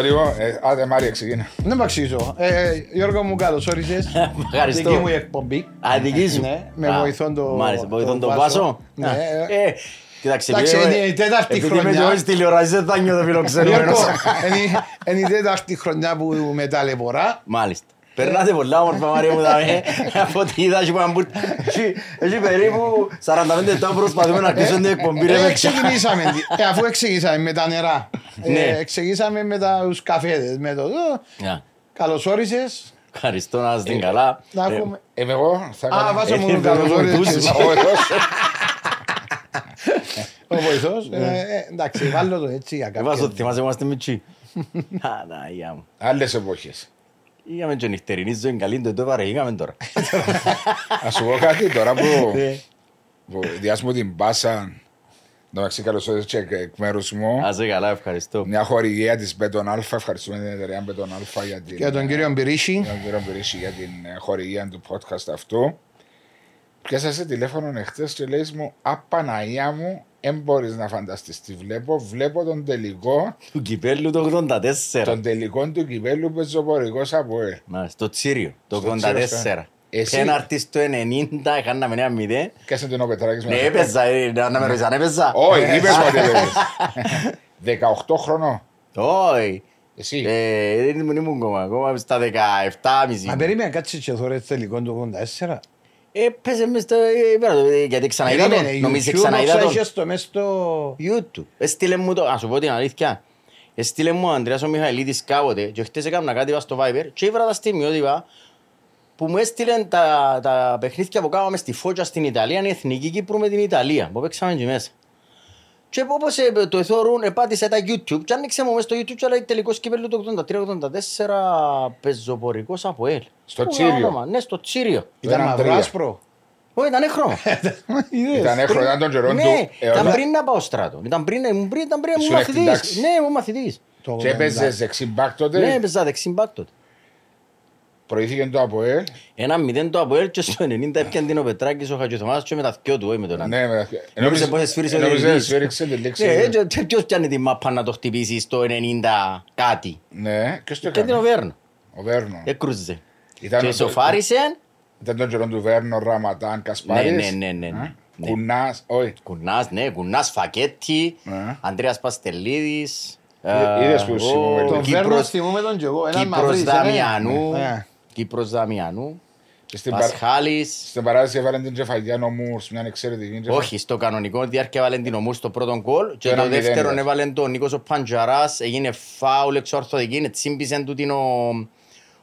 λίγο, ε, άντε Μάρια ξεκίνα. Δεν με εξηγήσω. Ε, Γιώργο μου, καλώς όρισες. Ευχαριστώ. Δική μου η εκπομπή. Α, δική σου. Ναι, με Α, βοηθόν το- Μάλιστα, βοηθόν το τον Βάσο. Βάσο. Ναι, Α, ε, ε, Κοιτάξτε, εντάξει, επειδή- είναι η τέταρτη επειδή είμαι χρονιά. και εγώ στη τηλεόραση, δεν θα νιώθω Γιώργο, φιλοξενούμενος. είναι- είναι η τέταρτη χρονιά που με ταλαιπωρά. Μάλιστα. Περνάτε πολλά όμορφα Μαρία μου δάμε. Από ό,τι είδα έχει πάνω που- έχει- έχει περίπου 45 λεπτά που προσπαθούμε να κλείσουμε την εκπομπή. ρε, Ε, με- ξεκινήσαμε, ε, αφού ξεκινήσαμε με τα νερά. Ναι. Ε, ξεκινήσαμε με τα- τους καφέδες. Με το, ε, Γεια. καλώς όρισες. Ευχαριστώ να είστε καλά. Να Ε, έχουμε... Είμαι εγώ, θα Α, κάνω. βάζω ε, μου ε, καλώς ε, όρισες. ε, Ο βοηθός. Ο βοηθός. Ε, ε, Εντάξει, βάλω το έτσι για ε, Βάσο, κάποιον. θυμάσαι είμαστε μητσί. Άνα, γεια μου. Άλλες εποχές. Είχαμε και νυχτερινής ζωή καλή, το βαρεγήκαμε τώρα. Ας σου πω κάτι τώρα που Ε, που διάσμου την πάσα. Εντάξει, καλώς ήρθες και εκ μέρους μου. Άσε καλά, ευχαριστώ. Μια χορηγία της Μπέτον Αλφα. Ευχαριστούμε την εταιρεία Μπέτον Αλφα για την... Για τον κύριο Μπυρίση. για τον κύριο Μπυρίση για την ε, χορηγία του podcast αυτού. Πιάσα σε τηλέφωνο εχθές και λέει μου «Παναΐα μου, δεν μπορείς να φανταστείς τι βλέπω. Βλέπω τον τελικό, Του κυπέλου το 84. τον τελικό του κυπέλου πεζοπορικός από ε. Μάλιστα, Στο Τσίρειο, το Στο 84. Εσύ- Πέναρτη στο 90, είχαμε ένα μηδέν. Κάσε τον ο Πετράκης Ναι, με έπαιζα, ε, να να με ρωτήσαν, έπαιζα. Όχι, είπες μου ότι έπαιζες. 18 χρονών. Όχι. Εσύ. Ε, Δεν ήμουν ήμουν ακόμα, ακόμα στα 17,5. Μα περίμενε κάτσε και θωρές τελικό του 84. Έπαιζε μες στο... ε, πέρα, ε, Γιατί ξαναείδα τον, Περίμενε, νομίζεις YouTube ξαναείδα όσα τον. είχες το μες στο... YouTube. Έστειλε μου το, ας σου πω την αλήθεια. Έστειλε μου ο Ανδρέας ο Μιχαηλίδης κάποτε και χτες έκανα κάτι είπα στο Viber και ήβρα τα στιγμιότυπα που μου έστειλε τα, τα παιχνίδια που κάναμε στη Φώτσα στην Ιταλία, η Εθνική Κύπρου με την Ιταλία, που παίξαμε και μέσα. Και όπως ε, το εθώρουν, επάτησε τα YouTube και άνοιξε μου μες στο YouTube και λέει τελικός κύπελλου το 83-84 πεζοπορικός από ελ. Στο Πού Τσίριο. όνομα, Ναι, στο Τσίριο. Ήταν έναν μαύρο τρία. άσπρο. Όχι, ήταν χρώμα. Ήταν έχρο, ήταν τον καιρό Ναι, του. ε, ήταν όταν- πριν να πάω στράτο. Ήταν πριν, ήμουν πριν, ήταν πριν, Ήσουν ήμουν εκ μαθητής. τάξης. Ναι, ήμουν μαθητής. Το Και έπαιζες δεξιμπάκ Ναι, τότε. έπαιζα δεξί μπακ τότε. Προήθηκε το από ελ. Ένα μηδέν το Αποέλ και στο 90 έπιαν την ο Πετράκης ο Χατζηθωμάς και με τα δυο του, όχι με τον άλλο. Ναι, με- Νόμιζε πως εσφύρισε ο νόμιζε διαιτητής. σφύριξε τη λέξη. Ναι, και- και ποιος πιάνει τη μάπα να το χτυπήσει στο 90 κάτι; Ναι, ποιος το Και την ο έκανε. Βέρνο. Ο Βέρνο. Έκρουζε. Ήταν Και ο- σοφάρισε. Ήταν τον καιρό του Βέρνο, Ραματάν, Κασπάρης. Ναι, ναι, ναι, ναι, ναι. Α, Ναι. Κουνάς, όχι. Κουνάς, ναι, Κουνάς Φακέτη, Ναι. Ανδρέας Παστελίδης. Ε, είδες που ο- θυμούμαι λίγο. Τον Κύπρος- Βέρνο θυμούμαι τον και εγώ. Έναν Κύπρος μαυρής, ε. Δαμιανού. Ναι. Κύπρος Δαμιανού. Και στην παρα- Πασχάλης. Στην παράδοση έβαλε την Τζεφαγιάνο Μούρς, μια εξαιρετική Τζεφαγιάνο. Όχι, στο κανονικό διάρκεια έβαλε την ομού στο πρώτο γκολ και ένα το μηδέν δεύτερο ήταν. έβαλε τον Νίκος ο Παντζαράς, έγινε φάουλ εξορθοδική, τσίμπησε του την ο,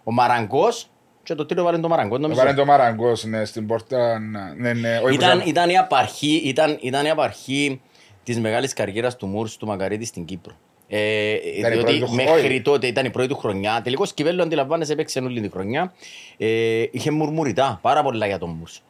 ο Μαραγκός και το τρίτο έβαλε τον Μαραγκό. νομίζω. Έβαλε το Μαραγκός, ναι, στην πόρτα. Ναι, ναι, όχι, Ήταν, που- ήταν, η απαρχή, ήταν, ήταν η απαρχή της μεγάλης καριέρας του Μούρς του Μακαρίτη στην Κύπρο. Ε, η διότι πρώτη του μέχρι χρονιά. τότε ήταν η πρώτη του χρονιά. Τελικώς Κυπέλλο αντιλαμβάνεσαι έπαιξε όλη τη χρονιά. Ε, είχε μουρμουριτά πάρα πολλά για τον Μούρς.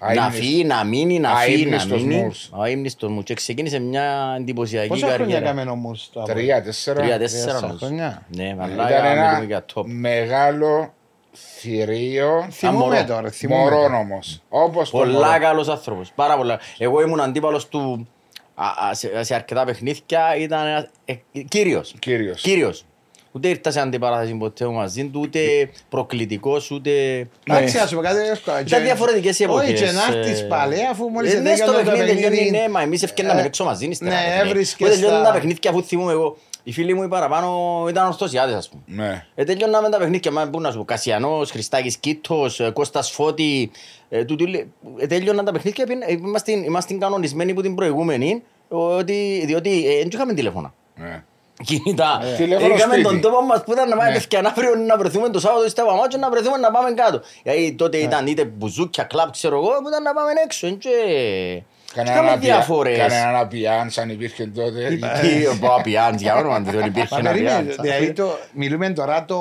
Να αείμνης- φύγει, να μείνει, να φύγει, να αείμνηστος μείνει. Μούρς. Ο αείμνηστος Μούρς. Και ξεκίνησε μια εντυπωσιακή Πόσα χρόνια καριέρα. έκαμε όμως το Τρία, τέσσερα. Τρία, τέσσερα τέσσερα νομίζω. χρόνια. Ναι, αλλά Ήταν μιλούμε για ένα top. μεγάλο θηρίο. Θυμούμαι μωρό. τώρα, θυμούμαι. Μωρόν όμως. Όπως το Πολλά μωρό. καλός άνθρωπος, πάρα πολλά. Εγώ ήμουν αντίπαλος του α, α, σε, σε αρκετά παιχνίδια, ήταν ένας, ε, κύριος. Κύριος. Κύριος. Ούτε ήρθα σε αντιπαράθεση ποτέ μαζί του, ούτε προκλητικός, ούτε... Εντάξει, να σου πω κάτι εύκολα. Ήταν διαφορετικές οι εποχές. Όχι, και να ε. έρθεις πάλι, αφού μόλις Ε, ναι, στο ετέγιανε το παιχνίδι τελειώνει, παιχνίδι. ναι, μα εμείς ευκαιρνάμε Ε, έξω μαζί, ύστερα. ναι, ρε φίλε. έβρισκες Που τελειώνουν τα- τα παιχνίδια αφού θυμούμαι εγώ. Οι φίλοι μου οι παραπάνω ήταν ορθωσιάδες, ας πούμε. Ναι. Ε, τελειώναμε τα παιχνίδια, μα πού να σου πω, Κασιανός, Χριστάκης Κίτος, ε, Κώστας Φώτη, ε, τούτοι λέ- ε, τελειώναν τα παιχνίδια, πήγαν- ε, είμαστε, είμαστε κανονισμένοι που την προηγούμενη, ότι, διότι ε, δεν είχαμε τηλέφωνα. ναι. Κινητά. Τηλέφωνο Είχαμε σπίτι. τον τόπο μας που ήταν να πάμε Ναι. παιδιά να αύριο να βρεθούμε το Σάββατο στα Παμάτια να βρεθούμε να πάμε κάτω. Γιατί τότε ήταν είτε μπουζούκια, κλαμπ, ξέρω εγώ, που ήταν να πάμε έξω. εν Και... Είχαμε Κανέναν διάφορες. Κανένα πιάνς αν υπήρχε τότε. Τι, ο Παπιάντς, για όνομα του, δεν υπήρχε Μα ένα περίμενε, Πιάντς. δηλαδή το- μιλούμε τώρα το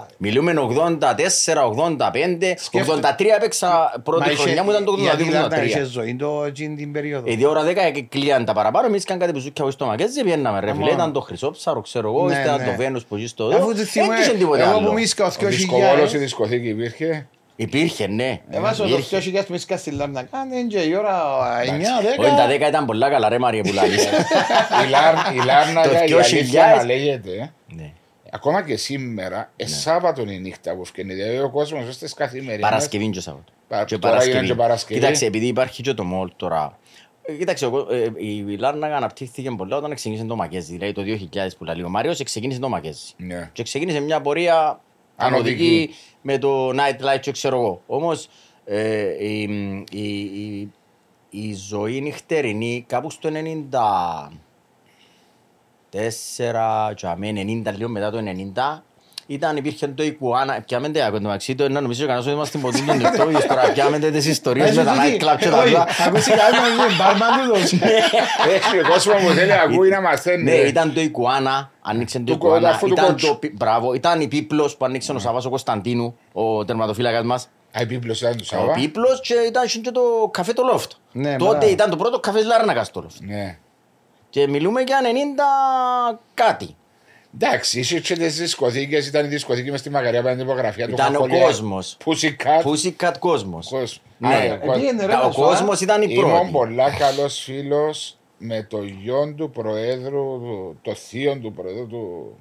80... Μιλούμε 84, 85, 83 έπαιξα πρώτη Μα είχε- χρονιά μου ήταν το γιατί ήταν- 82-83. είχε ζωή το εκείνη την περίοδο. Η δύο ώρα δέκα κλείαν τα παραπάνω, εμείς κάνουμε κάτι που ζούκια στο μαγκέζι, πιέναμε ρε φίλε, μόνο. ήταν το Χρυσόψαρο, ξέρω εγώ, Ναι, ήταν ναι. το Βένους που ζεις στο Αφού τη θυμούμαι, Έγκυσε τίποτε εγώ άλλο. που μίσκα ο Ο 2000, δισκοβόλος η δισκοθήκη υπήρχε. Υπήρχε, ναι. Έβαζε το Υπήρχε. 2000 μισικά στη Λάρνακα, είναι και η ώρα 9-10. Όχι, τα 10 ήταν πολλά καλά ρε Μαρία που λάλλεις. Η Λάρ- η Λάρνακα, Το η αλήθεια 2000. να λέγεται, Ναι. ακόμα και σήμερα, ε, Σάββατο είναι η νύχτα που φκένει. Δηλαδή ο κόσμος στις καθημερινές... Παρασκευή και Σάββατο. Πα- Και τώρα Παρασκευή. είναι και Παρασκευή. Κοίταξε, επειδή υπάρχει και το μόλ τώρα. ε, Κοίταξε, εγώ, ε, η Λάρνακα αναπτύχθηκε πολλά όταν ξεκίνησε το Μακέζι. Δηλαδή το 2000 που λέει ο Μάριος ξεκίνησε το Μακέζι. Ναι. Και ξεκίνησε μια πορεία Ανωδική. ανωδική με το night life και ξέρω εγώ. Όμως ε, η, η, η, η ζωή νυχτερινή κάπου στο 90 4 και αμέ 90 λίγο μετά το 90 ήταν, υπήρχε το Ικουάνα, πιάμεντε από το μεταξύ το ένα νομίζω κανένας ότι είμαστε ποτέ τον νυχτό και τώρα πιάμεντε τις ιστορίες με τα night club και τα Όχι, άλλα. ακούσει κανένα είναι μπάρμαν του δώσει. Έχει ο κόσμος που θέλει να ακούει να μαθαίνει. Ναι, ρε. ήταν το Ικουάνα, άνοιξε το Του Ικουάνα, κο- αφού του ήταν κότσου. το, πι- μπράβο, ήταν η Πίπλος που άνοιξε ο Σαββάς ο Κωνσταντίνου, ο τερματοφύλακας μας. Α, η Πίπλος ήταν του Ο Σάβα. Πίπλος και ήταν και το καφέ το Loft. Ναι, Τότε μπράβο. ήταν το πρώτο καφέ Λάρνακας το Loft. Ναι. Και μιλούμε για 90 κάτι. Εντάξει, είσαι και τις δισκοθήκες, ήταν η δισκοθήκη μες στη Μαγαρία πάνε την υπογραφία του Ήταν ο Χαχολιά. κόσμος. Pussycat. Pussycat κόσμος. Κόσμος. Ναι. Άρα, ο κόσμος. Πήγαινε ρε Ο Μασουά. κόσμος ήταν η Ήμουν πρώτη. πολλά καλός φίλος με το γιο του Προέδρου, του- το θείο του Προέδρου του,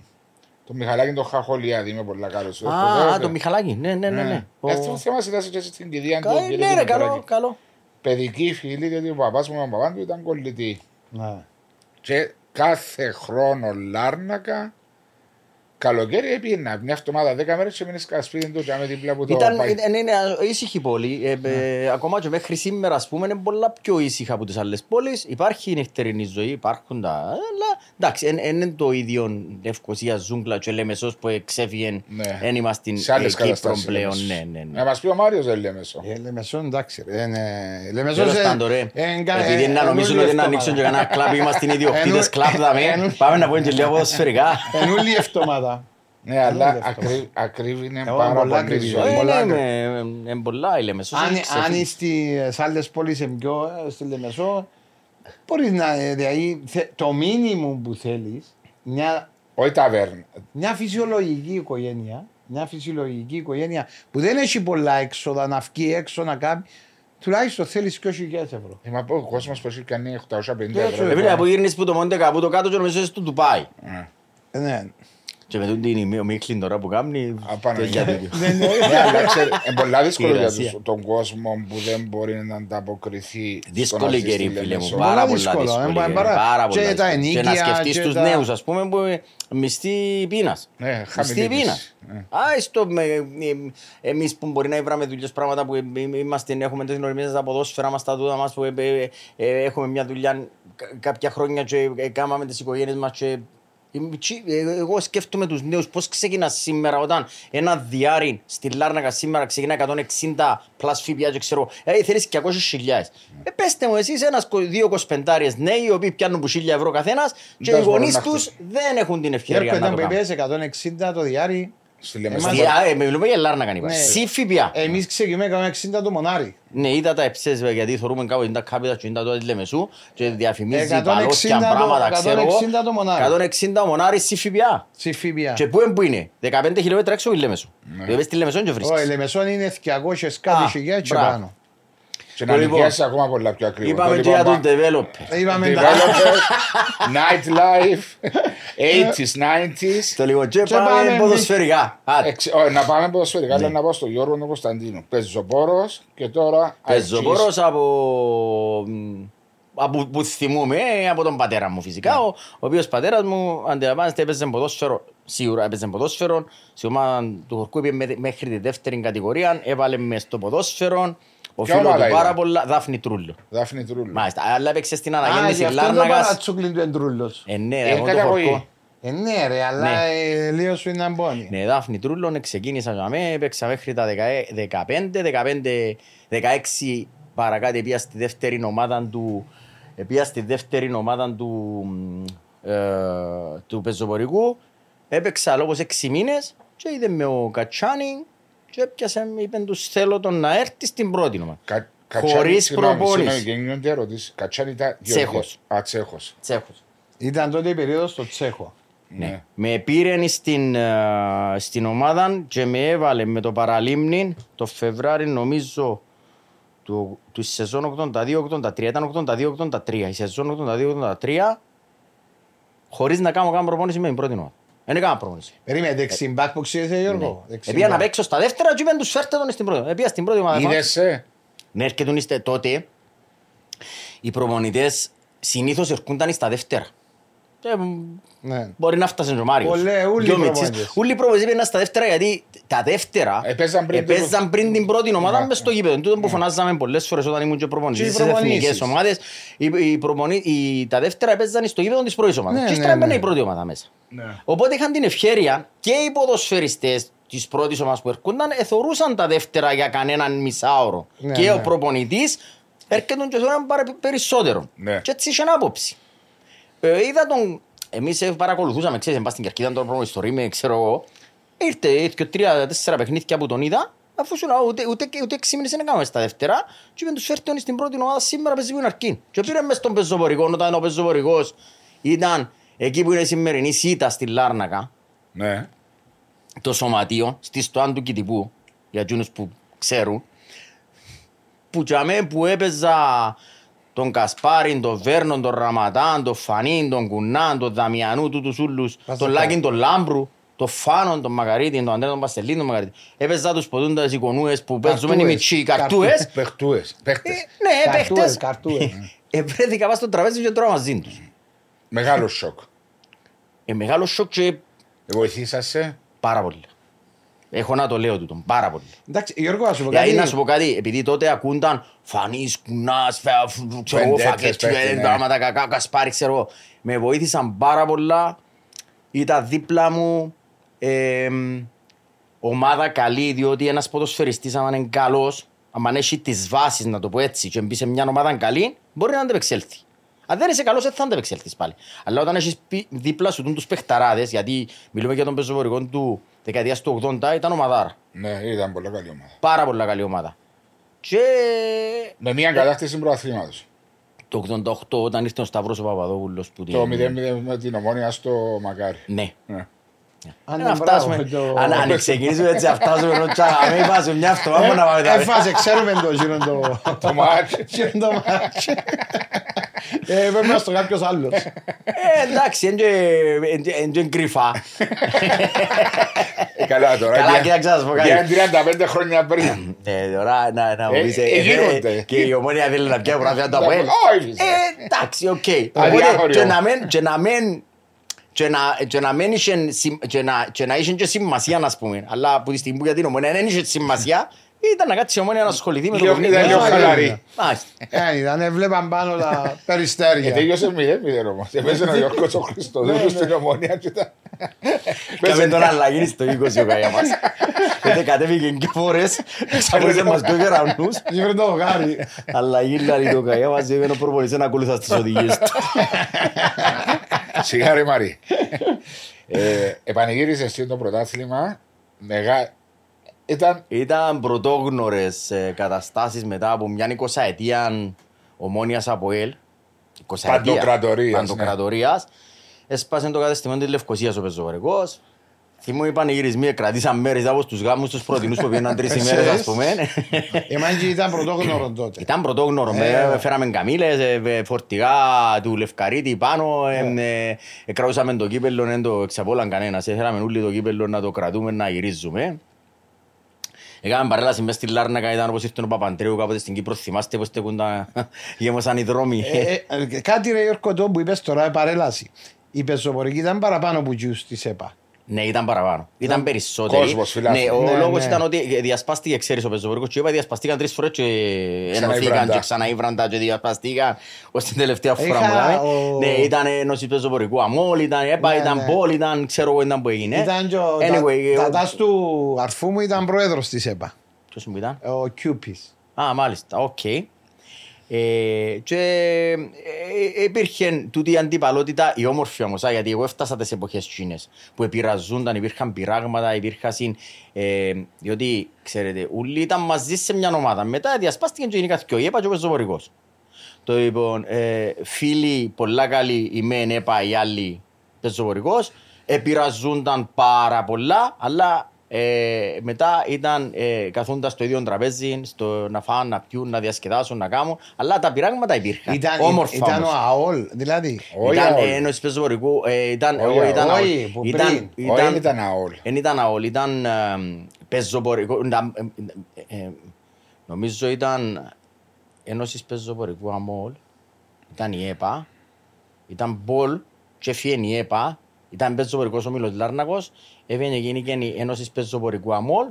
το Μιχαλάκη τον Χαχολιάδη, είμαι πολλά καλός φίλος. Α, το Μιχαλάκη, ναι, ναι, ναι. ναι. Ο- Έτσι μου θυμάσαι ήταν και στην κηδεία του. Κα- κύριε Ναι ρε, καλό, Δημητράκη. καλό. Παιδική φίλη, γιατί ο παπάς μου με τον παπά του ήταν κολλητή. Ναι. Και κάθε χρόνο Λάρνακα, καλοκαίρι έπαιρνα μια εβδομάδα, δέκα μέρες και μείνες στο σπίτι του και με δίπλα που το Ήταν πάει. ήταν- είναι ήσυχη πόλη. Ε, ε, Ακόμα και μέχρι σήμερα, ας πούμε, είναι πολλά πιο ήσυχα από τις άλλες πόλεις. Υπάρχει η νυχτερινή ζωή, υπάρχουν τα... Αλλά εντάξει, δεν είναι το ίδιο Λευκοσία, Ζούγκλα και Λεμεσός που εξέφυγε. Ναι. Δεν είμαστε στην Σε άλλες ε, Κύπρο καταστάσεις. πλέον. λέμε. Ναι, ναι, ναι. Να μας πει ο Μάριος δεν λέμε σο. Ε, Λεμεσόν, εντάξει ρε. είναι- Λεμεσόν Τέλος σε- πάντων, ρε. εν κα- Επειδή εν- να νομίζουν εν ότι όλη να ανοίξουν και κανένα κλαμπ, είμαστε ιδιοκτήτες Εν- κλαμπ, δαμε. εν- Πάμε να πούμε και λίγο ποδοσφαιρικά. Εν όλη η εβδομάδα. Ναι, αλλά δεν ακρι- ακρίβει είναι Εγώ πάρα πολλά πολύ ακριβή ζωή. ζωή. Ε, πολλά ναι, άκρα. με- με- πολλά η Λεμεσός. Αν, έχει αν ξεφύγει. στις άλλες πόλεις είναι πιο ε, στη Λεμεσό, μπορείς να, ε, δηλαδή, θε- το μήνυμο που θέλεις, μια, Όχι ταβέρνα. μια φυσιολογική οικογένεια, μια φυσιολογική οικογένεια που δεν έχει πολλά έξοδα να βγει έξω να κάνει, τουλάχιστον θέλεις 2.000 ευρώ. Ε, Μα πω, ο κόσμος που έχει κάνει 850 Έτσι, ευρώ. Επειδή από γύρνεις που το Μόντε κάπου το κάτω και νομίζω είσαι στο Ντουπάι. Ε. Ε, Ναι. Και με τον την ο Μίχλιν τώρα που κάνει. Απάνω. τέτοια τέτοια. Ναι, ναι. Ναι, αλλά ξέρει, είναι πολλά δύσκολο για Εργασία. τους- τον κόσμο που δεν μπορεί να ανταποκριθεί. στο να Δύσκολη ζει στη καιρή, φίλε μου. Λεμεσό. Πολλά Πάρα πολλά δύσκολο, δύσκολη. ε, καιρή, πάρα- Πάρα και πολλά τα δύσκολη. Και να ενοίκια, σκεφτείς και τους τα- νέους, ας πούμε, που ε, μισθή πείνας. Ναι, Μισθή χαμηλή πείνας. πίση. Ναι. Α, στο, με, ε, εμείς που μπορεί να βράμε δουλειές πράγματα που ε, ε, είμαστε, έχουμε τις γνωριμίες τα ποδόσφαιρα μας, τα τούτα μας που ε, ε, ε, έχουμε μια δουλειά κα- κάποια χρόνια και ε, κάναμε τις οικογένειες μας και ε, τσι- ε, εγώ σκέφτομαι τους νέους πώς ξεκινά σήμερα όταν ένα διάρι στη Λάρνακα σήμερα ξεκινά 160 plus ΦΠΑ και ξέρω ε, θέλεις 200 χιλιάδες. Ε, πέστε μου εσείς ένας κο- δύο κοσπεντάριες νέοι οι οποίοι πιάνουν που 1000 ευρώ καθένας και Δεν οι μπορούν γονείς να τους δεν έχουν την ευκαιρία Έρχεται να το που κάνουν. είπες 160 το διάρρη, Στη Λεμεσό. Εμάς- Στη- α, ε, Μιλούμε για Λάρνακα είπα. Ναι. Συ ΦΠΑ. εμείς ξεκινούμε 160 το μονάρι. Ναι, είδα τα εψές γιατί θεωρούμε κάπου είναι τα κάπητα και είναι τα τότε Λεμεσού και διαφημίζει 160 παλώσια το- πράγματα, ξέρω εγώ. 160 το μονάρι. 160 ο μονάρι στη ΦΠΑ. Στη ΦΠΑ. Και πού είναι που είναι, 15 χιλιόμετρα έξω από τη Λεμεσού. Δηλαδή στη Λεμεσό και Όχι, η βρίσκεις. Λεμεσόν είναι 200 Α, κάτι χιλιάδες και μπράβο. πάνω. Και να Λοιπόν, νοικιάσεις ακόμα πολλά πιο ακριβό. Είπαμε Το και για λοιπόν, τους developers. Είπαμε τα... Developer, nightlife, 80s, 90s. Το λίγο και Και πάμε πάμε ποδοσφαιρικά. Άντε. Εξ- όχι, Να πάμε ποδοσφαιρικά, Ναι. αλλά να πάω στον Γιώργο τον Κωνσταντίνο. Πεζοπόρος και τώρα Πεζοπόρος από... από που θυμούμαι, ε, από τον πατέρα μου φυσικά, ο, ο οποίος πατέρας μου αντιλαμβάνεστε έπαιζε ποδόσφαιρο, σίγουρα έπαιζε ποδόσφαιρο, στη ομάδα του Χορκού είπε με- μέχρι τη δεύτερη κατηγορία, έβαλε μες στο ποδόσφαιρο, ο Ποια φίλος ομάδα του πάρα ήταν; πολλά, Δάφνη Τρούλο. Δάφνη Τρούλου. Μάλιστα, αλλά έπαιξε στην Α, αναγέννηση γι' αυτό το Λάρνακας. παρατσούκλιν του εντρούλος. Ε, ναι, Ε, από το καταγωγή. Χορκό. Ε, ναι ρε, αλλά Ναι. ε, λίγο σου είναι αμπόνι. Ναι, Δάφνη Τρούλων, ξεκίνησα για μέ, έπαιξα μέχρι τα 15, 15, 16 παρακάτω πήγα στη δεύτερη ομάδα του, πήγα στη δεύτερη ομάδα του, μ, ε, του πεζοπορικού, έπαιξα λόγω 6 μήνες και είδε με ο Κατσάνη και έπιασε, με, είπεν τους θέλω τον να έρθει στην πρώτη ομάδα. Κα- Χωρίς Κατσάνη, συγγνώμη, προπόνηση. συγγνώμη, και γίνονται ερωτήσεις. Κατσάνη ήταν... Τσέχος. Α, Τσέχος. Τσέχος. Ήταν τότε η περίοδος στο Τσέχο. Ναι. Με πήρε στην, ε, στην ομάδα και με έβαλε με το παραλίμνη το Φεβράρι νομίζω του, του σεζόν 82-83. Ήταν 82-83. Η σεζόν 82-83 χωρίς να κάνω καν προπόνηση με την πρώτη ομάδα. Δεν έκανα προπόνηση. Περίμενε, δεξιμπάκ που ξέρετε Γιώργο. Επία να παίξω στα δεύτερα και είπαν τους φέρτε τον στην πρώτη. Επία στην πρώτη ομάδα. Είδες σε. Ναι, έρχεται είστε τότε. Οι προπονητές συνήθως ερχόνταν στα δεύτερα. Και, μ, Ναι. Μπορεί να φτάσει και ο Μάριος. Πολλέ, ούλοι Δυο μίτσες. προπονητές. Ούλοι προπονητές πήγαιναν στα δεύτερα γιατί τα δεύτερα Επέζαν πριν το- επέζαν πριν την πρώτη ομάδα Ναι. μες στο γήπεδο. Τούτο που φωνάζαμε πολλές φορές όταν ήμουν και Και προπονητής οι στις εθνικές προπονήσεις. ομάδες. Οι, οι, προπονη- οι, τα δεύτερα έπαιζαν στο γήπεδο της πρώτης ομάδας. Ναι, Και ναι, ύστερα έμπαινε ναι. η πρώτη ομάδα μέσα. Ναι. Οπότε είχαν την ευχαίρεια και οι ποδοσφαιριστές της πρώτης ομάδας που έρχονταν εθωρούσαν τα δεύτερα για κανέναν μισάωρο. Ναι, και ναι. ο προπονητής έρχεται και θεωρούν παρα- περισσότερο. Ναι. Και έτσι είχε άποψη. Ε, είδα τον... Εμείς ε, παρακολουθούσαμε, ξέρεις, πας στην Κερκίδα τον προπονητή στο Ρήμι, ξέρω εγώ. Ήρθε, ήρθε τρία, τέσσερα παιχνίδια που τον είδα, αφού σου λέω ούτε, ούτε, ούτε έξι μήνες δεν έκαμε στα δεύτερα και είπαν τους φέρτε τον στην πρώτη ομάδα σήμερα παίζει που είναι αρκεί. Και πήρε μες στον πεζοπορικό, όταν ο πεζοπορικός ήταν εκεί που είναι η σημερινή σίτα στη Λάρνακα, Ναι. το σωματείο στη στοάν του Κιτυπού για εκείνους που ξέρουν που τζαμαί που έπαιζα τον Κασπάριν, τον Βέρνον, τον Ραματάν, τον Φανίν, τον Κουνάν, τον Δαμιανού, τούτους ούλους, Πας τον στο Λάκιν, τον Λάμπρου, τον Φάνον, τον Μακαρίτη, τον Αντρέα, τον Παστελίν, τον Μακαρίτη. Έπαιζα τους που τούντες εικονούες που παίζουμε οι Καρτούες. μητσοί, καρτούες. Παιχτούες. Ε, Παίχτες. Ναι, Καρτούες, παίχτες. καρτούες. Ευρέθηκα πάνω στο τραπέζι και τρώω μαζί τους. Μεγάλο σοκ. Ε, μεγάλο σοκ και Βοηθήσασαι. πάρα πολύ. Έχω να το λέω τούτο, πάρα πολύ. Εντάξει, Γιώργο, να σου πω Δηλαδή κάτι. να σου πω κάτι, επειδή τότε ακούνταν φανείς, κουνάς, φε- φ- ξέρω εγώ, Πεντέτες φακές, παίχτες, ε, ναι. πράγματα κακά, κασπάρι, ξέρω εγώ. Με βοήθησαν πάρα πολλά. Ήταν δίπλα μου εμ, ομάδα καλή, διότι ένας ποδοσφαιριστής, αν είναι καλός, αν έχει τις βάσεις, να το πω έτσι, και μπει σε μια ομάδα καλή, μπορεί να αντεπεξέλθει. Αν δεν είσαι καλός, δεν θα αντεπεξέλθεις πάλι. Αλλά όταν έχεις πει- δίπλα σου τους παιχταράδες, γιατί μιλούμε για τον πεζοπορικό του δεκαετίας του 80, ήταν ομαδάρα. Ναι, ήταν πολύ καλή ομάδα. Πάρα πολλά καλή ομάδα. Και Με μια κατάκτηση προαθλήματος. το 88 όταν ήρθε ο Σταύρος ο Παπαδόπουλος που Το την... 0-0 με την ομόνια στο Μακάρι. Ναι. Ναι. Αν Να είναι φτάσουμε, μπράβο, το- αν, αν ξεκινήσουμε έτσι, να φτάσουμε ενώ τσάκα, μην βάζουμε μια αυτομά να πάμε τα Έφασε, ξέρουμε το γύρω το... Το μάτς. γύρω το μάτσο. Ε, Πρέπει να στο κάποιος άλλος. Ε, εντάξει, είναι και κρυφά. Ε, Καλά τώρα. Καλά, για- κοίταξε να σου πω κάτι. Για 35 χρόνια πριν. Ε, τώρα να, να μου Ε, πεις, ε, ε, γίνονται. ε, και η Ομόνοια θέλει να πιάει πρωτάθλημα το ΑΠΟΕΛ. Όχι, φυσικά. Ε, εντάξει, οκ. Αδιάφορο. Οπότε και να μην- και να μην και να, και να μην είχε συμ- και να, και να είχε και σημασία να πούμε. Αλλά από τη στιγμή που για την Ομόνοια δεν είχε σημασία ήταν να κάτσει η Ομόνοια να ασχοληθεί με το Λίγο- παιχνίδι. ήταν λίγο Μάλιστα. χαλαρή. Μάλιστα. Ε, ήταν, έβλεπαν πάνω τα Ε, περιστέρια. Τέλειωσε 0-0 όμως. Έπαιζε ο Γιώργος ο Χριστοδούλος στην ομόνια και ήταν... Κάμε τον αλλαγή στο 20 ο Καγιαμάς. Τότε κατέβηκε και φορές, ξαπολύσε μας και ο κεραυνούς. Ήβρε το γάρι. Αλλαγή λέει το Καγιαμάς, έγινε ο προπονητής να ακολουθάς στις οδηγίες του. Σιγά ρε Μαρή. Ε, Επανηγύρισες εσύ το πρωτάθλημα. Μεγά... Ήταν Ήταν πρωτόγνωρες ε, καταστάσεις μετά από μια 20 ετία ομόνιας από ελ. 20 Παντοκρατορίας, ναι. Παντοκρατορίας. Έσπασε το κατεστημένο της Λευκοσίας ο Πεζοβαρικός. Θυμώ οι πανηγυρισμοί κρατήσαν μέρες από στους γάμους τους πρωτινούς που πήγαιναν τρεις ημέρες ας πούμε. Εμάς και ήταν πρωτόγνωρο τότε. Ήταν πρωτόγνωρο, Ε. με, φέραμε καμίλες, ε, ε, φορτηγά του Λευκαρίτη πάνω, ε, ε, ε, κρατούσαμε το κύπελλο, δεν το εξαπόλαν κανένας, ε, φέραμε όλοι το κύπελλο να το κρατούμε, να γυρίζουμε. Έκαναμε παρέλαση μες στη Λάρνακα, ήταν όπως ήρθε ο Παπαντρέου κάποτε στην Κύπρο, θυμάστε πως τεκούντα, γέμωσαν οι δρόμοι. Ε, ε, Κάτι ρε Γιώργο το που είπες τώρα, παρέλαση. Η πεζοπορική ήταν παραπάνω που γιους της ΕΠΑ. Ναι, ήταν παραπάνω. Ήταν περισσότεροι. κόσμος, φιλάθλοι. Ναι, ο Ναι, λόγος ναι. ήταν ότι διασπάστηκε, ξέρεις, ο πεζοπορικός και είπα διασπαστήκαν τρεις φορές και ενωθήκαν Ξαναήβραντα. και ξαναήβραντα και διασπαστήκαν ως την τελευταία φορά Είχα μου. δάμε. ο- Ναι, ήταν Ένωση Πεζοπορικού ΑΜΟΛ, ήταν ΕΠΑ, Ναι, ήταν ναι. πόλη, ήταν ξέρω εγώ ήταν που έγινε. Ήταν και ο Anyway, τα- ο- τατάς του αρφού μου ήταν πρόεδρος της ΕΠΑ. Ποιος μου ήταν; Ο Κιούπης. Α, μάλιστα, οκ. Ε, και ε, υπήρχε τούτη η αντιπαλότητα, η όμορφη όμως, α, γιατί εγώ έφτασα τις εποχές τσίνες που επηραζούνταν, υπήρχαν πειράγματα, υπήρχαν, ε, διότι ξέρετε, όλοι ήταν μαζί σε μια ομάδα. Μετά διασπάστηκαν και γενικά δυο, η ΕΠΑ και ο Πεζοπορικός. Το λοιπόν, ε, φίλοι πολλά καλοί, η μεν ΕΠΑ, οι άλλοι Πεζοπορικός, επηρεαζούνταν πάρα πολλά, αλλά ε, μετά ήταν ε, καθούνταν στο ίδιο τραπέζι, στο να φάνε, να πιούν, να διασκεδάσουν, να κάνουν. Αλλά τα πειράγματα υπήρχαν. Ήταν, Όμορφα ήταν ο όμως. ΑΟΛ, δηλαδή. Όχι Ήταν ΑΟΛ. ε, ένωση πεζοπορικού. Ε, ήταν, Όχι, όχι, ήταν, όχι, ΑΟΛ. που ήταν, πριν. Όχι, δεν ήταν ΑΟΛ. Δεν ήταν ΑΟΛ, ήταν ε, πεζοπορικό. ήταν, ε, ε, ε, νομίζω ήταν ένωσης πεζοπορικού ΑΜΟΛ. Ήταν η ΕΠΑ. Ήταν Μπολ και έφυγε η ΕΠΑ. Ήταν πεζοπορικός Όμιλος Λάρνακος. Έφυγε γίνει και η ένωση πεζοπορικού ΑΜΟΛ.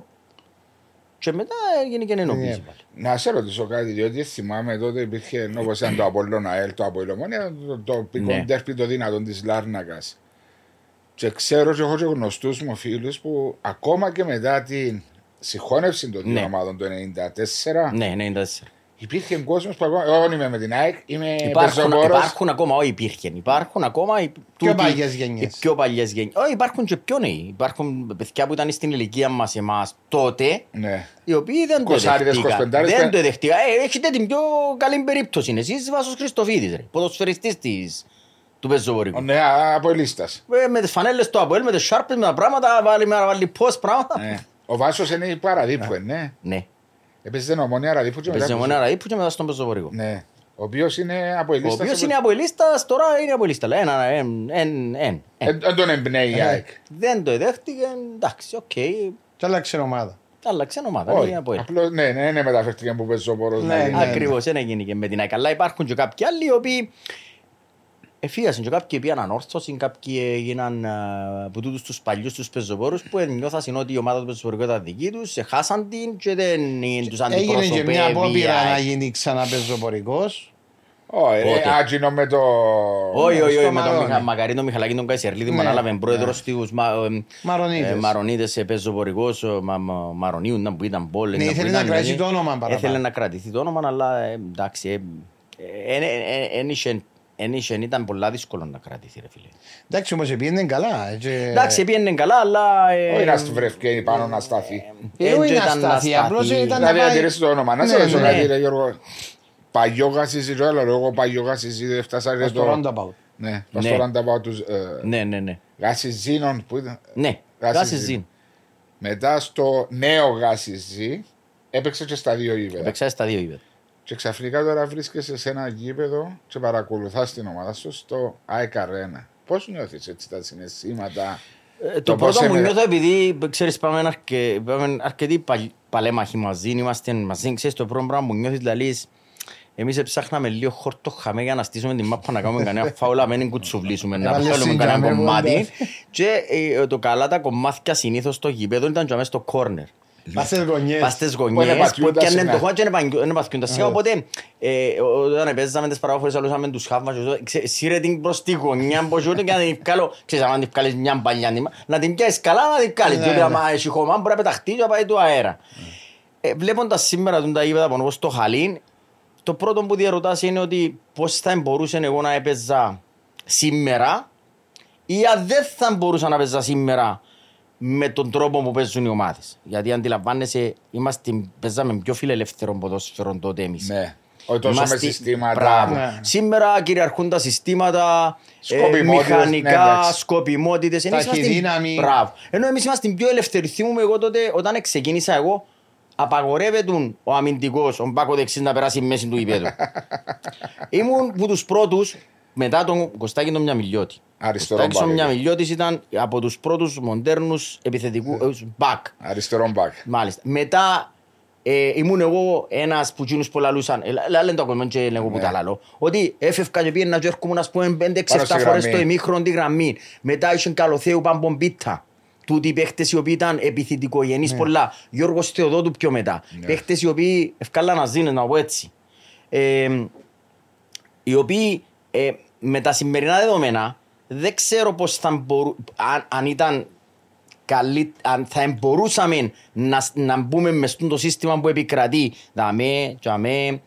Και μετά έγινε και ενοποίηση Ναι. πάλι. Να σε ρωτήσω κάτι, διότι θυμάμαι τότε υπήρχε όπως ήταν το Απόλλων ΑΕΛ, το ΑΠΟΕΛ Ομόνοια, το, τοπικόν Ναι. ντέρπι το δυνατόν της Λάρνακας. Και ξέρω και έχω και γνωστούς μου φίλους που ακόμα και μετά την συγχώνευση των δύο Ναι. ομάδων το 1994 Ναι, 94. Υπήρχε κόσμος που ακόμα. Εγώ είμαι με την ΑΕΚ, είμαι Υπάρχουν, πεζοπόρος. υπάρχουν ακόμα, όχι υπήρχε. Υπάρχουν ακόμα οι Πιο τούτοι- παλιές γενιές. Οι πιο παλιές γενιέ. Όχι, υπάρχουν και πιο νέοι. Υπάρχουν παιδιά που ήταν στην ηλικία μας εμάς τότε, Ναι. οι οποίοι δεν το Κοσάριδες, δεχτήκαν. κοσπεντάρες, Δεν παι- το δεχτήκαν. Ε, έχετε την πιο καλή περίπτωση. Εσείς Βάσος Χριστοφίδης, ρε. Ποδοσφαιριστής της του πεζοπορικού. Ναι, από λίστα. Ε, με τις φανέλες του Αποέλ, με τις σάρπες, με τα πράγματα, βάλει, με βάλει πώ πράγματα. Ναι. Ο Βάσος είναι η παραδείπου, ε, ναι. Ναι. Έπαιζε την ομονία Ραδίπου και μετά. Παίζει μόνο ένα ρήπου και μετά στον πεζοπορικό. Ναι. Ο οποίος είναι από Ο λίστα. οποίο είναι αποελίστας, τώρα είναι αποελίστα. Ένα, εν, εν, εν, εν. Δεν τον εμπνέει η ΑΕΚ. Δεν το δέχτηκε, εντάξει, οκ. Και άλλαξε ομάδα. Άλλαξε ομάδα, Όχι. είναι από ελ. Απλώς, ναι, ναι, ναι, μεταφέρθηκε που παίζει ο πόρος. Ναι, ναι. Ακριβώς, δεν έγινε και με την ΑΕΚ. Αλλά υπάρχουν και κάποιοι άλλοι οι οποίοι εφίασαν και κάποιοι πήγαν ανόρθωση, κάποιοι έγιναν α, από τούτους τους παλιούς τους πεζοπόρους που νιώθασαν ότι η ομάδα του πεζοπορικού ήταν δική τους, χάσαν την και δεν τους Έγινε και αντιπροσωπεύει. μια η απόπειρα να ΑΕΚ. γίνει ξανά πεζοπορικός. Όχι, ρε, Πότε? άτζινο με το... Όχι, όχι, στο όχι, με τον Μαρόνι. Μιχα- Μακαρίνο Μιχαλάκη τον Καϊσερλίδη που Ναι, ανάλαβε ναι. πρόεδρος τους Μα- ε, Μαρονίτες. ε, Μαρονίτες, ε, πεζοπορικός, ο Μα- Μα- Μαρονίου ήταν που ήταν πόλ. Ναι, ήταν που ήθελε ήταν, να κρατήσει ε, το όνομα παραπάνω. Ήθελε να κρατηθεί το όνομα, αλλά ε, εντάξει, ε, ε, ε, ε, εν είχε- εν είχε- ήταν πολλά δύσκολο να κρατηθεί ρε φίλε. Εντάξει όμως πήγαινε καλά. ε, και- Εντάξει, πήγαινε καλά, αλλά... ε, Όχι να βρεθεί πάνω να σταθεί. Ε, δεν όχι να ήταν σταθεί, απλώς ήταν Να να πάει- διατηρήσει το όνομα. Να Ναι, σε ρωτήσω ναι. κάτι, ρε Γιώργο. Παγιό γασίζι, ρε, αλλά εγώ παγιό γασίζι, δεν φτάσα ρε Πας στο το... roundabout. Ναι, πας Ναι. στο roundabout τους ε, Ναι, ναι, ναι. γασιζίνων που ήταν; Ναι, Γάσι κάση ζήν. ζήν. Μετά στο νέο γασιζί έπαιξε και στα δύο γήπεδα. Παίξα στα δύο είδε. Και ξαφνικά τώρα βρίσκεσαι σε ένα γήπεδο και παρακολουθάς την ομάδα σου στο ΑΕΚ Arena. Πώς νιώθεις έτσι τα συναισθήματα. Ε, Το Το πώς πρώτο μου είναι- νιώθω επειδή, ξέρεις, πάμε, αρκε, πάμε αρκετοί παλ- παλέμαχοι μαζί, είμαστε μαζί, ξέρεις, το πρώτο πράγμα που νιώθεις, δηλαδή, εμείς ψάχναμε λίγο χόρτο χαμέ για να στήσουμε την μάπα να κάνουμε κανένα φάουλα, μην κουτσουβλήσουμε, να Έβαλες βγάλουμε την κανένα τζαμέ, κομμάτι. βέβαια. Και ε, το καλά τα κομμάτια συνήθως στο γήπεδο ήταν και μέσα στο κόρνερ. Πας στις γωνιές. Πας στις Που είναι γωνιές που πατιούντα έπιανε συχνά. το χώρο και είναι παν- είναι πατιούντα συχνά. Οπότε ε, όταν παίζαμε τις παράφορες αλούσαμε τους χάβμας σύρε την προς τη γωνιά πως ούτε και να την βγάλω ξέρεις αν την βγάλεις μια παλιά νήμα, να την πιάσεις καλά να την βγάλεις Ναι, διότι ναι. άμα έχει χώμα μπορεί να πεταχτεί και να πάει του αέρα. Ε, Βλέποντας σήμερα τον τα γήπεδα πάνω στο Χαλίν το πρώτο που διαρωτάς είναι ότι πώς θα μπορούσε εγώ να έπαιζα σήμερα ή αν δεν θα μπορούσα να παίζα σήμερα με τον τρόπο που παίζουν οι ομάδες. Γιατί αντιλαμβάνεσαι, είμαστε, παίζαμε πιο φιλελεύθερο ποδόσφαιρο τότε εμείς. Ναι. Όχι τόσο με Είμαστε- συστήματα. Μπράβο. Ναι. Σήμερα κυριαρχούν τα συστήματα, ε, Σκοπιμότητες, ναι, μηχανικά, εντάξει. σκοπιμότητες. Εμείς είμαστε- Ταχυδύναμη. Μπράβο. Ενώ εμείς είμαστε πιο ελεύθεροι. Θυμούμαι εγώ τότε όταν ξεκίνησα εγώ, απαγορεύεται ο αμυντικός, ο μπάκο δεξής να περάσει μέση του υπέδου. Ήμουν από τους πρώτους, μετά τον Κωστάκη τον Μιαμιλιώτη. Αριστερό Κωστάκης ο μπακ. Μιαμιλιώτης ήταν από τους πρώτους μοντέρνους επιθετικούς μπακ. Αριστερό μπακ. Μάλιστα. Μετά ε, ήμουν εγώ ένας που εκείνους που λαλούσαν, ε, λα- λένε το ακόμα και λέγω που Ναι. τα λαλώ, ότι έφευκα και πήγαινα και έρχομαι ας πούμε 5-6-7 Πάνω στη φορές γραμμή. το ημίχρονο τη γραμμή. Μετά είχε καλοθέου Παμπομπίτα. Τούτοι οι παίχτες οι οποίοι ήταν επιθετικογενείς πολλά. Γιώργος Θεοδότου πιο μετά. Ναι. Παίχτες οι οποίοι ευκάλαν να ζήνουν, να πω έτσι. Ε, οι οποίοι ε, με τα σημερινά δεδομένα δεν ξέρω πώς θα μπορού, αν, αν ήταν καλή, αν θα μπορούσαμε να, να μπούμε μες στο σύστημα που επικρατεί δαμέ, τζαμέ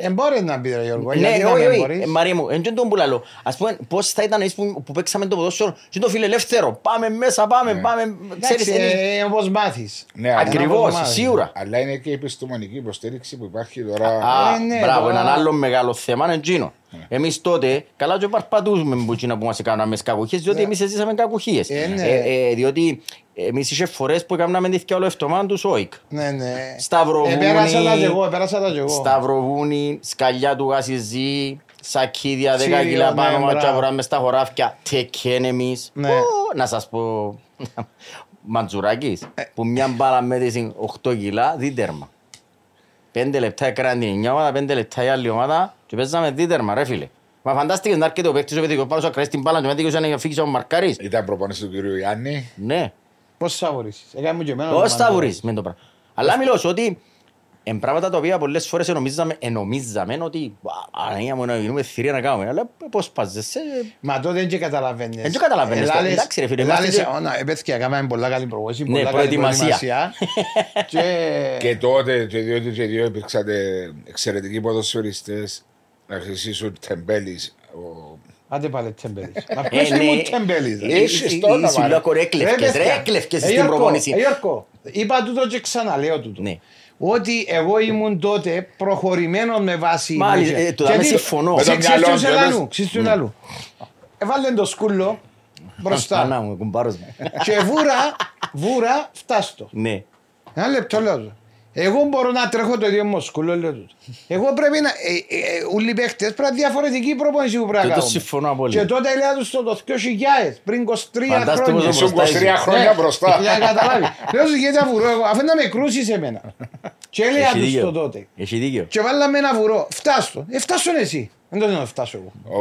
Ε, μπορεί να πει ρε Γιώργο, ναι, γιατί να όχι, μην όχι, μπορείς. ε, Μαρία μου, εν τω που λαλώ. Ας πούμε, πώς θα ήταν εμείς που, που παίξαμε το ποδόσφαιρο και το φιλελεύθερο. Πάμε μέσα, πάμε, πάμε. Ξέρεις, Εντάξει, είναι- ε, όπως μάθεις. Ναι, αλλά- Ακριβώς, μάθεις. σίγουρα. Αλλά είναι και η επιστημονική υποστήριξη που υπάρχει τώρα. Α, Ε, ναι, μπράβο, τώρα- έναν άλλο μεγάλο θέμα είναι εκείνο. Εμείς τότε, καλά και παρπατούσαμε που εκείνα που μας έκαναν μες κακουχίες, διότι εμείς ζήσαμε κακουχίες. Ε, ναι. Ε, ε, Διότι εμείς είχε φορές που έκαναμε δίθκια όλο εβδομάδα τους ΟΙΚ. Ναι, ναι. Σταυροβούνι. Επέρασα τα και εγώ, επέρασα τα και εγώ. Σταυροβούνι, σκαλιά του γασιζή, σακίδια, δέκα Ξύλο, κιλά ναι, πάνω, μπράβο. ματσά βουρά μες στα χωράφια, τεκέν εμείς. Ναι. Ω, Να σας πω, Μαντζουράκης, Ε. που μια μπάλα μέτρησε 8 κιλά, δίτερμα. Πέντε λεπτά έκαναν την εννιά ομάδα, πέντε λεπτά η άλλη ομάδα και παίζαμε δίτερμα ρε φίλε. Μα φαντάστηκες να έρχεται ο παίκτης ο παιδικός πάνω σου ακραίσει την μπάλα και μετά δικαιούσε να φύγει ο Μαρκάρης. Ήταν προπονής του κυρίου Γιάννη. Ναι. Πώς θα βορήσεις. Έκανε μου και εμένα. Πώς το θα μαντώ. βρεις με το πράγμα. Αλλά μιλώ σου ότι εν πράγματα τα οποία πολλές φορές ενομίζαμε, ενομίζαμε ότι «Α, Αναγία μου να γίνουμε θηρία να κάνουμε. Αλλά πώς παζεσαι. Μα τότε δεν και καταλαβαίνεις. Δεν και καταλαβαίνεις. Ελάλες- Εντάξει, ρε φίλε, ελάλες, είμαστε και- «Ω, να, παιδιά, κάναμε πολλά καλή προπόνηση, Ναι, πολλά καλή προετοιμασία». προετοιμασία. Και- Και τότε και διότι και δύο υπήρξατε εξαιρετικοί ποδοσφαιριστές να χρησίσουν τεμπέλης. Ο... Άντε πάλι τεμπέλης. Μα Ε, ποιος ναι. ήμουν τεμπέλης. ρε. Έχεις το όνομα, Σου ρε. λέω κορέκλευκες, ρε, παιδιά, έκλευκες ε, στην Γιώργο, προπόνηση. ε, Γιώργο, είπα τούτο και ξαναλέω τούτο. Ναι. Ότι εγώ ήμουν τότε προχωρημένο με βάση... Μάλιστα, με- ε, το δάμε Γιατί- συμφωνώ. Με το Ξέρεις μυαλό του σου, Σελανού, λες. ξέρεις του Σελανού. Έβαλε το σκούλο Ανά μπροστά μου, κουμπάρος μου. και βούρα, βούρα, φτάστο. Ναι. Ένα λεπτό λέω του. Εγώ μπορώ να τρέχω το ίδιο μου σκούλο, λέω του. Εγώ πρέπει να. Ε, ε, ε, Ούλοι οι παίχτες πρέπει να είναι διαφορετική προπόνηση που πρέπει να Τούτο κάνουμε. συμφωνώ απόλυτα. Και τότε έλεγα τους στο το 2000, πριν 23 Φαντάστο χρόνια. πόσο Ήσουν μπροστά 23 είσαι. χρόνια Ναι, μπροστά. Για να καταλάβεις. Λέω σου γιατί βουρώ εγώ, αφού να με κρούσεις εμένα. Και έλεγα Έχει του δίκιο. στο τότε. Έχει δίκιο. Και βάλαμε ένα βουρό. Φτάσω. Ε, φτάσω εσύ. Δεν το να φτάσω εγώ. Ο,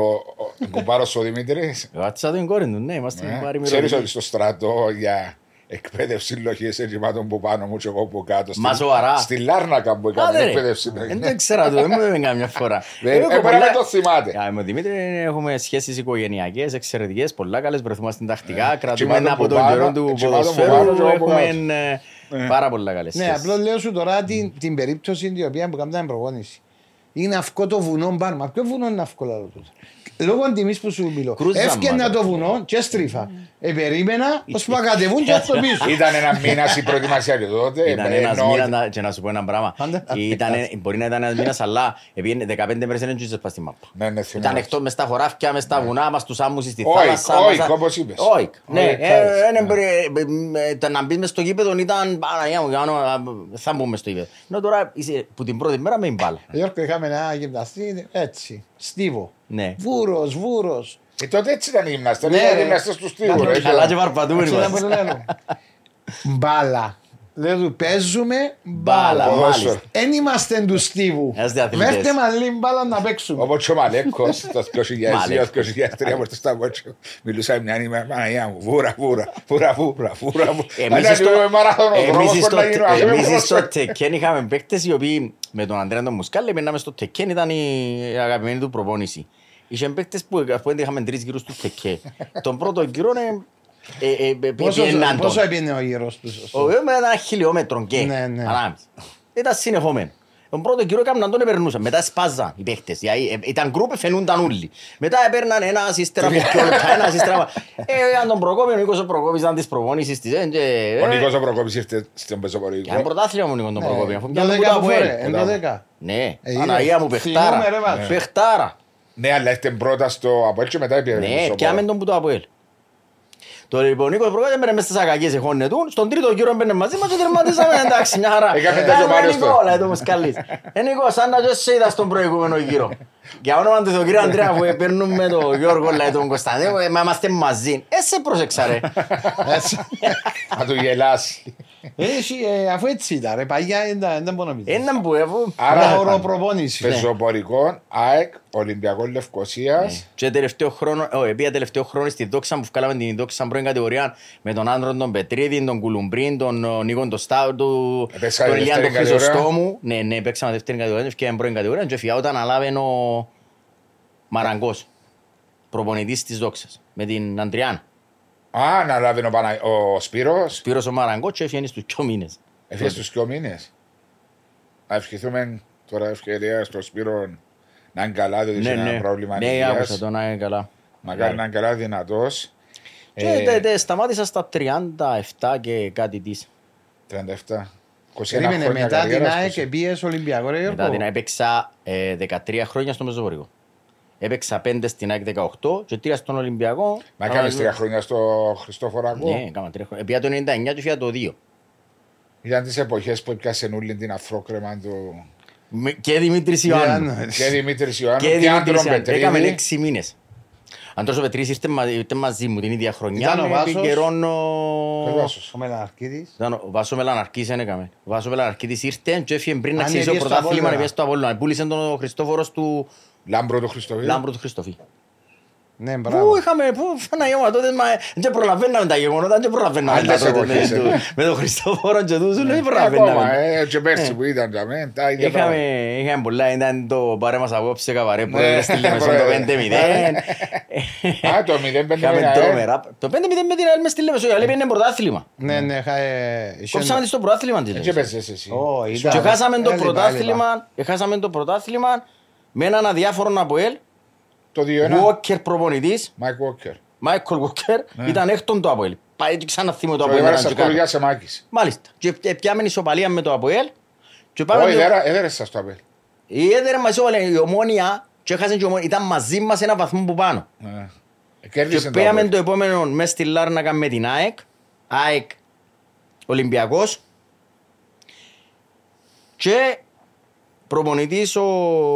ο κουμπάρος ο Δημήτρης. Βάτσα την κόρη του, ναι, είμαστε ε, πάρει Ξέρεις μυρωδική. ότι στο στρατό για εκπαίδευση λογής εγγυμάτων που πάνω μου και εγώ που κάτω. Μα στη- σοβαρά. Στη Λάρνακα που Άντε, έκαμε ρε. εκπαίδευση. Δεν το ήξερα το, δεν μου είπε καμιά φορά. Δεν- Εγώ ε, πρέπει πολλά- να το θυμάται. Α, Με τον Δημήτρη έχουμε σχέσεις οικογενειακές, εξαιρετικές, πολλά καλές, βρεθούμε στην τακτικά, κρατούμε τσιμάτων από που τον πάνω, καιρό του ε, τσιμάτων που πάνω ποδοσφαίρου, και εγώ που έχουμε ε, πάρα πολλά καλές Ναι, σχέσεις. απλώς λέω σου τώρα την, την περίπτωση την οποία που κάναμε προπόνηση. Είναι αυτό το βουνό πάνω. Μα ποιο βουνό είναι αυτό λάδο τούτο. Λόγω τιμής που σου μιλώ. Κρούζα Έφτιανα μάτα. το βουνό και στρίφα. Ε, περίμενα ώσπου να κατεβούν και στο πίσω. Ήταν ένας μήνας η προετοιμασία και τότε. Ήταν ε, ένας ενώ- μήνας, να- και να σου πω ένα πράγμα. Άντε. Ήταν, μπορεί να ήταν ένας μήνας, αλλά επειδή 15 μέρες δεν έτσουσες πας στη μάπα. Ναι, ναι, Ήταν θυμάμαι. εκτός μες στα χωράφια, μες στα βουνά, μας στους άμμους στη Όικ, θάλασσα. όικ, μας- όπως είπες. Όικ, ναι. Όικ, Ε, χάρη. ε, ναι, μπρε, ε, ε, το Να μπεις μες στο γήπεδο ήταν Παναγιά μου, κάνω, ε, θα μπούμε στο γήπεδο. Ενώ τώρα είσαι που την πρώτη μέρα με την μπάλα. Γιώργο, είχαμε ένα γυμναστή έτσι. Στίβο. Ναι. Βούρος, βούρος. Ε, τότε έτσι ήταν οι γυμναστές. Ναι, ήταν οι ρε. γυμναστές του στίβου. Ναι, ρε, Καλά και και- βαρπατούμενοι Ξέρετε μας. που το λέω. Μπάλα. Λέω του παίζουμε μπάλα. Μπάλα, Ποδόσφαιρο. μάλιστα. Εν είμαστε του Στίβου. Ένας διαθλητές. Βέρτε μας λίγο μπάλα να παίξουμε. Όπως και ο Μαλέκος το 2002, Μαλέκος. 2003 που στα βότσο μιλούσα μια νύμα Παναγιά μου, βούρα, βούρα, βούρα, βούρα, βούρα. Εμείς Αλλά στο- είναι μαραθώνο, εμείς δρόμος στο- κοντά γίνω, ας πούμε, εμείς στο ποδόσφαιρο. Τεκέν είχαμε παίκτες οι οποίοι με τον Αντρέα τον Μουσκάλη περνάμε στο Τεκέν ήταν η αγαπημένη του προπόνηση. Είχε παίκτες που ας πούμε, είχαμε τρεις γύρους του Τεκέ. Τον πρώτο γύρο ε, ε, ε, Πόσο, πήγαιναν τον. πόσο έπινε ο γύρος τους. Ο οποίος με ένα χιλιόμετρο και Ναι, ναι. ανάμιση. Ήταν συνεχόμενο. Τον πρώτο κύριο έκαναν τον επερνούσαν. Μετά σπάζαν οι παίχτες. Δηλαδή, ε, Ήταν γκρουπ, φαινούνταν όλοι. Μετά έπαιρναν ένα ύστερα από πιο λεπτά, ένα ύστερα από... Ε, αν τον προκόπη, ο Νίκος ο Προκόπης ήταν της προπόνησης της. ε, και- Ο ε, Νίκος ο Προκόπης ήρθε στον και ένα πεζοπορικό. πρωτάθλημα μου Νίκος τον Προκόπη. αφού πιάνε Το που δέκα το που Αποέλ. φορέ, εν το δέκα. Ναι, Ε, Παναγία μου, είδε. παιχτάρα. Θυμούμαι, ρε, βάζω. Παιχτάρα. Ναι, αλλά έρθει πρώτα στο Αποέλ και μετά πήγε Ναι, στο πιάμε Πόρο. τον που το Αποέλ. Το λοιπόν Νίκος Προκόπης έμπαινε μέσα στις ακακίες εχώνε του. Στον τρίτο γύρο έμπαινε μαζί μας και τερματίσαμε εντάξει μια χαρά. Έκαμε τα Κάνε και ο Μάριος Νίκο, τώρα. λέει το Μουσκαλής. Ε Νίκος, σαν να και σε είδα στον προηγούμενο γύρο. Για όνομα του τον κύριο Αντρέα που παίρνουμε τον Γιώργο, λέει τον Κωνσταντίνο, ε, μα είμαστε μαζί. Ε, σε πρόσεξα ρε. Έτσι. Να του γελάσει. Ε, εσύ, ε, Αφού έτσι ήταν, ρε, παγιά δεν δεν μπορώ να πεις. Έναν που αφού... Άρα, Άρα οροπροπόνηση. Πεζοπορικό, ΑΕΚ, Ολυμπιακός Λευκοσίας. Και τελευταίο χρόνο, όχι, επία τελευταίο χρόνο στη δόξα που βγάλαμε την δόξα πρώην κατηγορία με τον άντρο τον Πετρίδη, τον Κουλουμπρίν, τον ο, Νίκον τον Στάου, του- Επέξαμε τον Ηλιάν τον δεύτερη κατηγορία. Χρυσοστόμου. Ναι, ναι, παίξαμε δεύτερη κατηγορία, ευκαιρία πρώην κατηγορία και φυγά όταν ανάλαβε ο Μαραγκός, προπονητής της δόξας, με την Αντριάν. Α, να λάβει ο, Πανα... ο Σπύρος. Σπύρος ο Μαραγκός και έφυγε στους δυο μήνες. Έφυγε στους δυο μήνες. Να ευχηθούμε τώρα ευκαιρία στο Σπύρο να είναι καλά, διότι Ναι, έχει ένα ναι, πρόβλημα ναι, υγείας. άκουσα το να είναι καλά. Μακάρι να είναι καλά δυνατός. Και Ε, τε- τε- σταμάτησα στα 37 και κάτι της. 37. 21 Περίμενε, χρόνια μετά την καριέρας, ΑΕΚ 20. πήγες Ολυμπιακό, ρε Μετά Γιώργο. την έπαιξα ε, 13 χρόνια στο Μεζοπορικό. Έπαιξα πέντε στην ΑΕΚ 18 και τρία στον Ολυμπιακό. Μα Άμα- έκανες τρία χρόνια στο Χριστόφορακό. Ναι, έκανα τρία χρόνια. Επία το 99 και έφυγα το 2. Ήταν τις εποχές που έπιασε όλη την αφρόκρεμα του... Με- Και Δημήτρης Ιωάννου. Ιωάννου. Και Δημήτρης Ιωάννου Και και Δημήτρης Άντρον Ιωάννου. Έκαμε Πετρίδη. έξι μήνες. Αντρός ο Πετρίδης ήρθε μα- ήρθε μαζί μου την ίδια χρονιά. Ήταν ο με Βάσος. επικαιρών Ο ο- Βάσος. Ο Μελαναρκίδης. Ήταν ο Βάσος Μελαναρκής δεν έκαμε. Ο Βάσος Μελαναρκίδης ήρθε και έφυγε πριν να Αν ξεκινήσει ο έπιες στο πρωτάθλημα Απόλλωνα. να πιέσει στο Απόλλωνα. Πούλησε τον ο Χριστόφορος του Λάμπρο του Χριστοβίου. Λάμπρου του Χριστοφή. Ναι, Πού μπράβο. είχαμε, πού Παναγία μου τότε, μα δεν προλαβαίναμε τα γεγονότα, δεν προλαβαίναμε Άλλες τα τότε με εποχές, του- ε. με τον Χριστόφορο και τους, δεν Ακόμα, προλαβαίναμε. ε, και πέρσι που ήταν για μένα, τα ίδια Είχαμε, πράγματα. είχαμε πολλά, ήταν το πάρε μας απόψε καβαρέ, Ναι, πρόεδρε στη Λεμεσόν το πρόεδρε. 5-0. Α, το 0-5 Είχαμε μήνα, ε. τρόμερα. Το 5-0 με την ΑΕΛ μες στη Λεμεσόν, η ΑΕΛ πήγαινε πρωτάθλημα. Ναι, ναι, είχα, ε, είχε Κόψαμε τη στο πρωτάθλημα της Και Λεμεσόν. έπαιζες εσύ. Ω, Και ήταν- χάσαμε το έλειπα, πρωτάθλημα, χάσαμε το πρωτάθλημα με έναν αδιάφορο από ΑΕΛ, Το 2-1. Walker προπονητής, Μάικ Walker. Μάικολ Walker, ήταν έκτον το Αποέλ. Πάει και ξανά θυμώ το Το Αποέλ. έβαλε να στα και κάτω. κολυγιά σε Μάκης. Μάλιστα. Και ε, πιάμε ισοπαλία με το Αποέλ. Και πάμε Όχι, το- έδερα- έδερες σας το απέλ. Η έδερα μας isopαλία, η ομόνια και έχασε και η ομόνια. Ήταν μαζί μας ένα βαθμό που πάνω. Ε, Και Κέρδισε το πήγαμε απέλ. το επόμενο μες στη Λάρνακα με την ΑΕΚ. ΑΕΚ Ολυμπιακός. Και προπονητής ο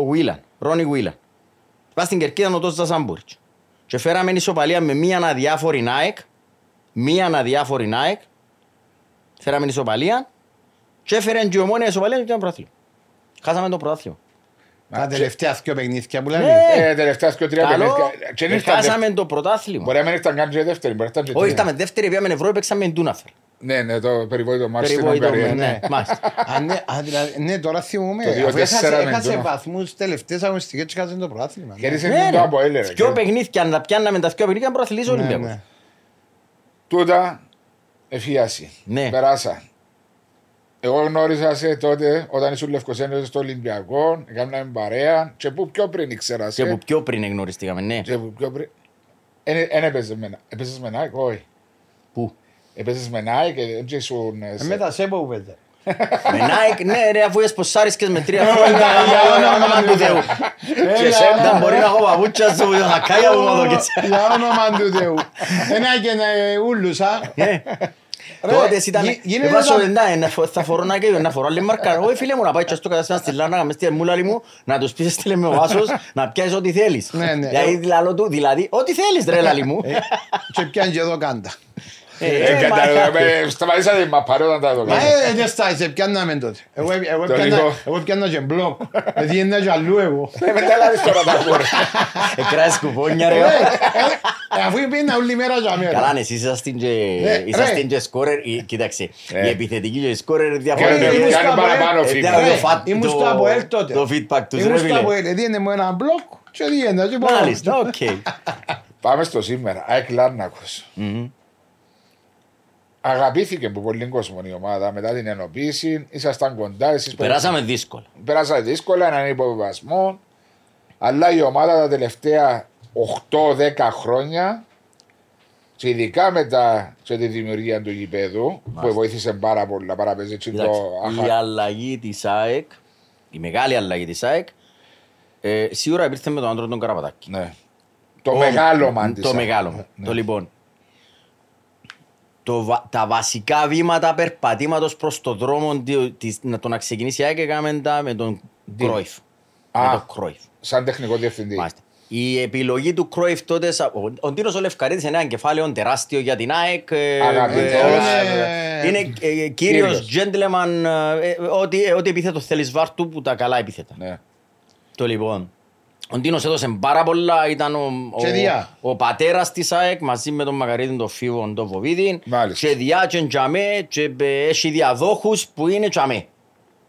Βίλαν, Ρόνι Βίλαν. Πας στην Κερκίδα ο Τόστα Σάμπουρτς. Και φέραμε ισοπαλία με μία αδιάφορη ΑΕΚ. Μία αδιάφορη ΑΕΚ. Φέραμε ισοπαλία. Και έφερε και η ομόνια ισοπαλία και ήταν πρωτάθλημα. Χάσαμε το πρωτάθλημα. Τα τελευταία δυο παιχνίδια που λέμε. Ναι. Ε, τελευταία και τρία Καλό, παιχνίδια. Και δεν ε, ήρθαν χάσαμε δεύτερη. το πρωτάθλημα. Μπορεί να μην ήρθαν καν και δεύτερη, μπορεί να ήρθαν και Όχι, τρίτη. ήρθαμε δεύτερη, πήγαμε Ευρώπη, παίξαμε την Τούναφερ. Ναι, ναι, το περιβόητο μάτς στην Περιβόητο, Ουγγαρία. ναι, μάλιστα. Α, ναι, α, δηλαδή, ναι, τώρα θυμούμαι. Το Αφού 2-4 έχασε, με έχασε τον- βαθμούς τελευταίες αγωνιστικές και έχασε το πρωτάθλημα. ναι. Κέρδισε Ναι, το ρε. Αποέλ, ρε. Δυο παιχνίδια, αν τα πιάνναμε τα δυο παιχνίδια, προαθλήσει ο Ναι, Ολυμπιακός. ναι. Τούτα εφιάσει. Ναι. Περάσα. Εγώ γνώρισα σε τότε όταν ήσουν Λευκοσένιος στο Ολυμπιακό, έκαναμε παρέα και που πιο πριν ήξερα σε. Και που πιο πριν εγνωριστήκαμε, ναι. Και που πιο πριν. Εν έπαιζες με να- έπαιζες με Nike, όχι. Πού; Έπαιζες με Nike και δεν ήσουν... ε, Ε, σε- Με τα σέπο που πέτε. Με Nike, ναι ρε, αφού εσποσάρισκες με τρία χρόνια, για όνομα του Θεού. Και Έλα, εσένα. Δεν μπορεί να έχω παπούτσια σου, θα κάγια μου εδώ και τσι. Για όνομα του Θεού. Ένα και ένα ούλους, α. Ε, Ρε, Τότε ήταν, γι- γίνεται εβάσω σαν- εντά, να φο- θα φορώ να και να φορώ άλλη μάρκα. Όχι φίλε μου, να πάει και στο κατάστημα στη Λάρνα, μες στη μούλα μου, να τους πεις στείλε με ο Βάσος, να πιάσεις ό,τι θέλεις. Ναι, ναι. Δηλαδή, λαλό του, δηλαδή, ό,τι θέλεις ρε λαλί μου. Και πιάνει και εδώ κάντα. Σταματήσατε η μαπαρέ όταν τα Μα έδωκα. ε, δεν στάσε, πιάνναμε τότε. Εγώ εγώ Το πιάνα- λίγο. εγώ πιάνα και μπλοκ. Δηλαδή είναι και αλλού εγώ. Ε, Μετά λάβεις τώρα τα κόρ. Εκράσεις κουπόνια ρε. Ε, ε, Αφού πήγαινα όλη μέρα για μέρα. Καλά, ναι, εσείς είσαστε και- Ναι, είσαστε ρε. και σκόρερ. η- Κοίταξε, Ε. η επιθετική και η σκόρερ Κάνουν- διαφορετική. ήμουν στο Κάνουν Αποέλ. παραπάνω Ε, φίλοι. διάβολο Ρε, φα- Ήμουν το- στο Αποέλ τότε. Το feedback τους Ήμουν ρε στο φίλε. Αποέλ, έδιενε μου ένα μπλοκ και διέντα και πάω. Μάλιστα, οκ. Πάμε στο σήμερα. ΑΕΚ Λάρνακος. Μμμ. Αγαπήθηκε από πολύ κόσμο η ομάδα μετά την ενοποίηση. Ήσασταν κοντά. Εσείς Περάσαμε δύσκολα. Περάσατε δύσκολα, έναν υποβιβασμό. Αλλά η ομάδα τα τελευταία 8-10 χρόνια και ειδικά μετά και τη δημιουργία του γηπέδου που βοήθησε πάρα πολύ να παραπέζει και το Κοιτάξτε, η αχα... αλλαγή της ΑΕΚ, η μεγάλη αλλαγή της ΑΕΚ, ε, σίγουρα υπήρχε με τον άντρο τον Καραπατάκη. Ναι. Το Ο- μεγάλο μαν της Το ΑΕΚ. μεγάλο. Ναι. Το λοιπόν. Το, βα- τα βασικά βήματα περπατήματος προς το δρόμο τη- της- να το να ξεκινήσει η ΑΕΚ έκαμε τα με τον Κρόιφ. Με Α. τον Κρόιφ. Σαν τεχνικό διευθυντή. Μάλιστα. Η επιλογή του Κρόιφ τότε, σα- ο, ο Τίνος ο Λευκαρίτης είναι ένα κεφάλαιο τεράστιο για την ΑΕΚ. ε, Αγαπητός. ε, Είναι- Είναι ε, κύριος gentleman, ε, ε, ό,τι, ε, ό,τι επίθετο θέλεις βάρ του που τα καλά επίθετα. Ναι. Το λοιπόν. Ο Ντίνος έδωσε πάρα πολλά, ήταν ο, Και διά. ο, ο πατέρας της ΑΕΚ μαζί με τον Μακαρίδη τον Φίβο τον Βοβίδη Μάλιστα. και διά και τζαμέ και ε, έχει διαδόχους που είναι τζαμέ.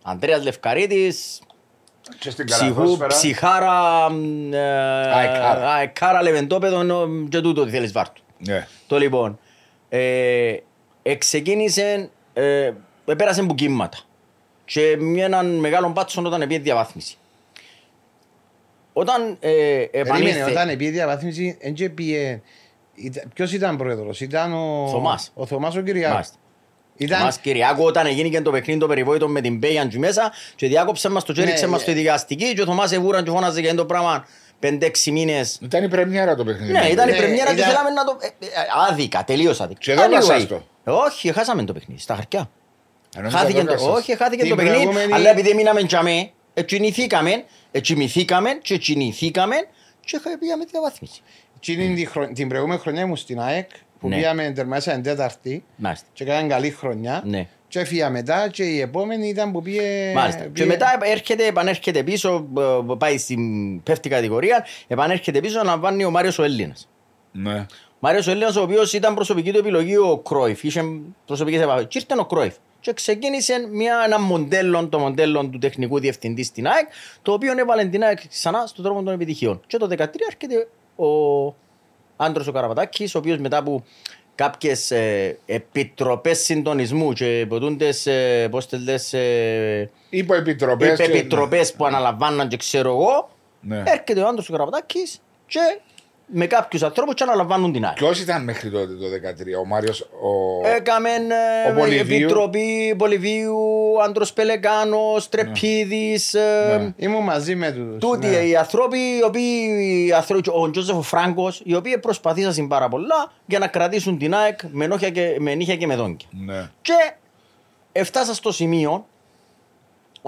Αντρέας Λευκαρίτης, Και στην ψυχού, καλαθόσφαιρα. ψυχάρα, μ, ε, Αεκάρα. αεκάρα, λεβεντόπεδο νο- και τούτο τι θέλεις βάρ του. Ναι. Το λοιπόν, ε, εξεκίνησε, ε, πέρασε μπουκίματα και με έναν μεγάλο πάτσο όταν πήγε διαβάθμιση. Όταν ε, Περίμενε, επανήλθε, όταν πήγε διαβάθμιση, εν και πήγε... ήταν- Ποιος ήταν πρόεδρος, ήταν ο... Θωμάς. Ο Θωμάς ο Κυριάκος. Μάλιστα. Ήταν- Μας Κυριάκο όταν έγινε και το παιχνίδι το περιβόητο με την Πέιαν και μέσα και διάκοψε μας το και Ναι, έριξε μας ναι. το δικαστική και ο Θωμάς Εβούραν και φώναζε και το πράγμα 5-6 μήνες. Ήταν η πρεμιέρα το παιχνίδι. Ναι, ήταν η Ναι, πρεμιέρα και ήταν- θέλαμε να το... ε, ε, Άδικα, τελείως άδικα. Και εδώ έχασες το. Όχι, χάσαμε το παιχνίδι, στα χαρτιά. Ενώ Χάθηκε το το, έκασες. όχι, χάθηκε Την το παιχνίδι, προηγούμενη- αλλά επειδή μείναμε τζαμέ, ετσινηθήκαμε, ετσιμηθήκαμε και ετσινηθήκαμε και πήγαμε διαβάθμιση. Εκείνη τη χρονιά- την προηγούμενη χρονιά ήμουν στην ΑΕΚ που Ναι. πήγαμε τερμάσαμε τέταρτη Μάλιστα. και κάναμε καλή χρονιά. Ναι. Και έφυγα μετά και η επόμενη ήταν που πήγε... Μάλιστα. Και πήγε- μετά έρχεται, επανέρχεται πίσω, ε, πάει στην πέφτη κατηγορία, επανέρχεται πίσω να βάλει ο Μάριος ο Έλληνας. Ναι. Ο Μάριος ο Έλληνας ο οποίος ήταν προσωπική του επιλογή ο Κρόιφ, είχε προσωπικές επαφές. Και ήρθε ο Κρόιφ και ξεκίνησε μια, ένα μοντέλο, το μοντέλο του τεχνικού διευθυντή στην ΑΕΚ, το οποίο έβαλε την ΑΕΚ ξανά στον τρόπο των επιτυχιών. Και το 2013 έρχεται ο Άντρος ο Καραπατάκης, ο οποίος μετά από κάποιες ε, επιτροπές συντονισμού και ποτούντες, ε, πώς τις λες, ε, Υποεπιτροπές. και- επιτροπές που αναλαμβάναν και ξέρω εγώ, Ναι. έρχεται ο Άντρος ο Καραπατάκης και με κάποιους ανθρώπους και αναλαμβάνουν την ΑΕΚ. Ποιος ήταν μέχρι τότε το 2013, ο Μάριος, ο... Έκαμε Ο Πολυβίου. επιτροπή Πολυβίου, Άντρος Πελεκάνος, Τρεπίδης, ε, Ναι. Ήμουν μαζί με τους. τούτοι ναι. οι άνθρωποι, οι οποίοι, οι άνθρωποι, ο Τζόζεφο Φράγκος, οι οποίοι προσπαθήσαν πάρα πολλά για να κρατήσουν την ΑΕΚ με, νόχια και, με νύχια και με δόντια. Ναι. Και έφτασα στο σημείο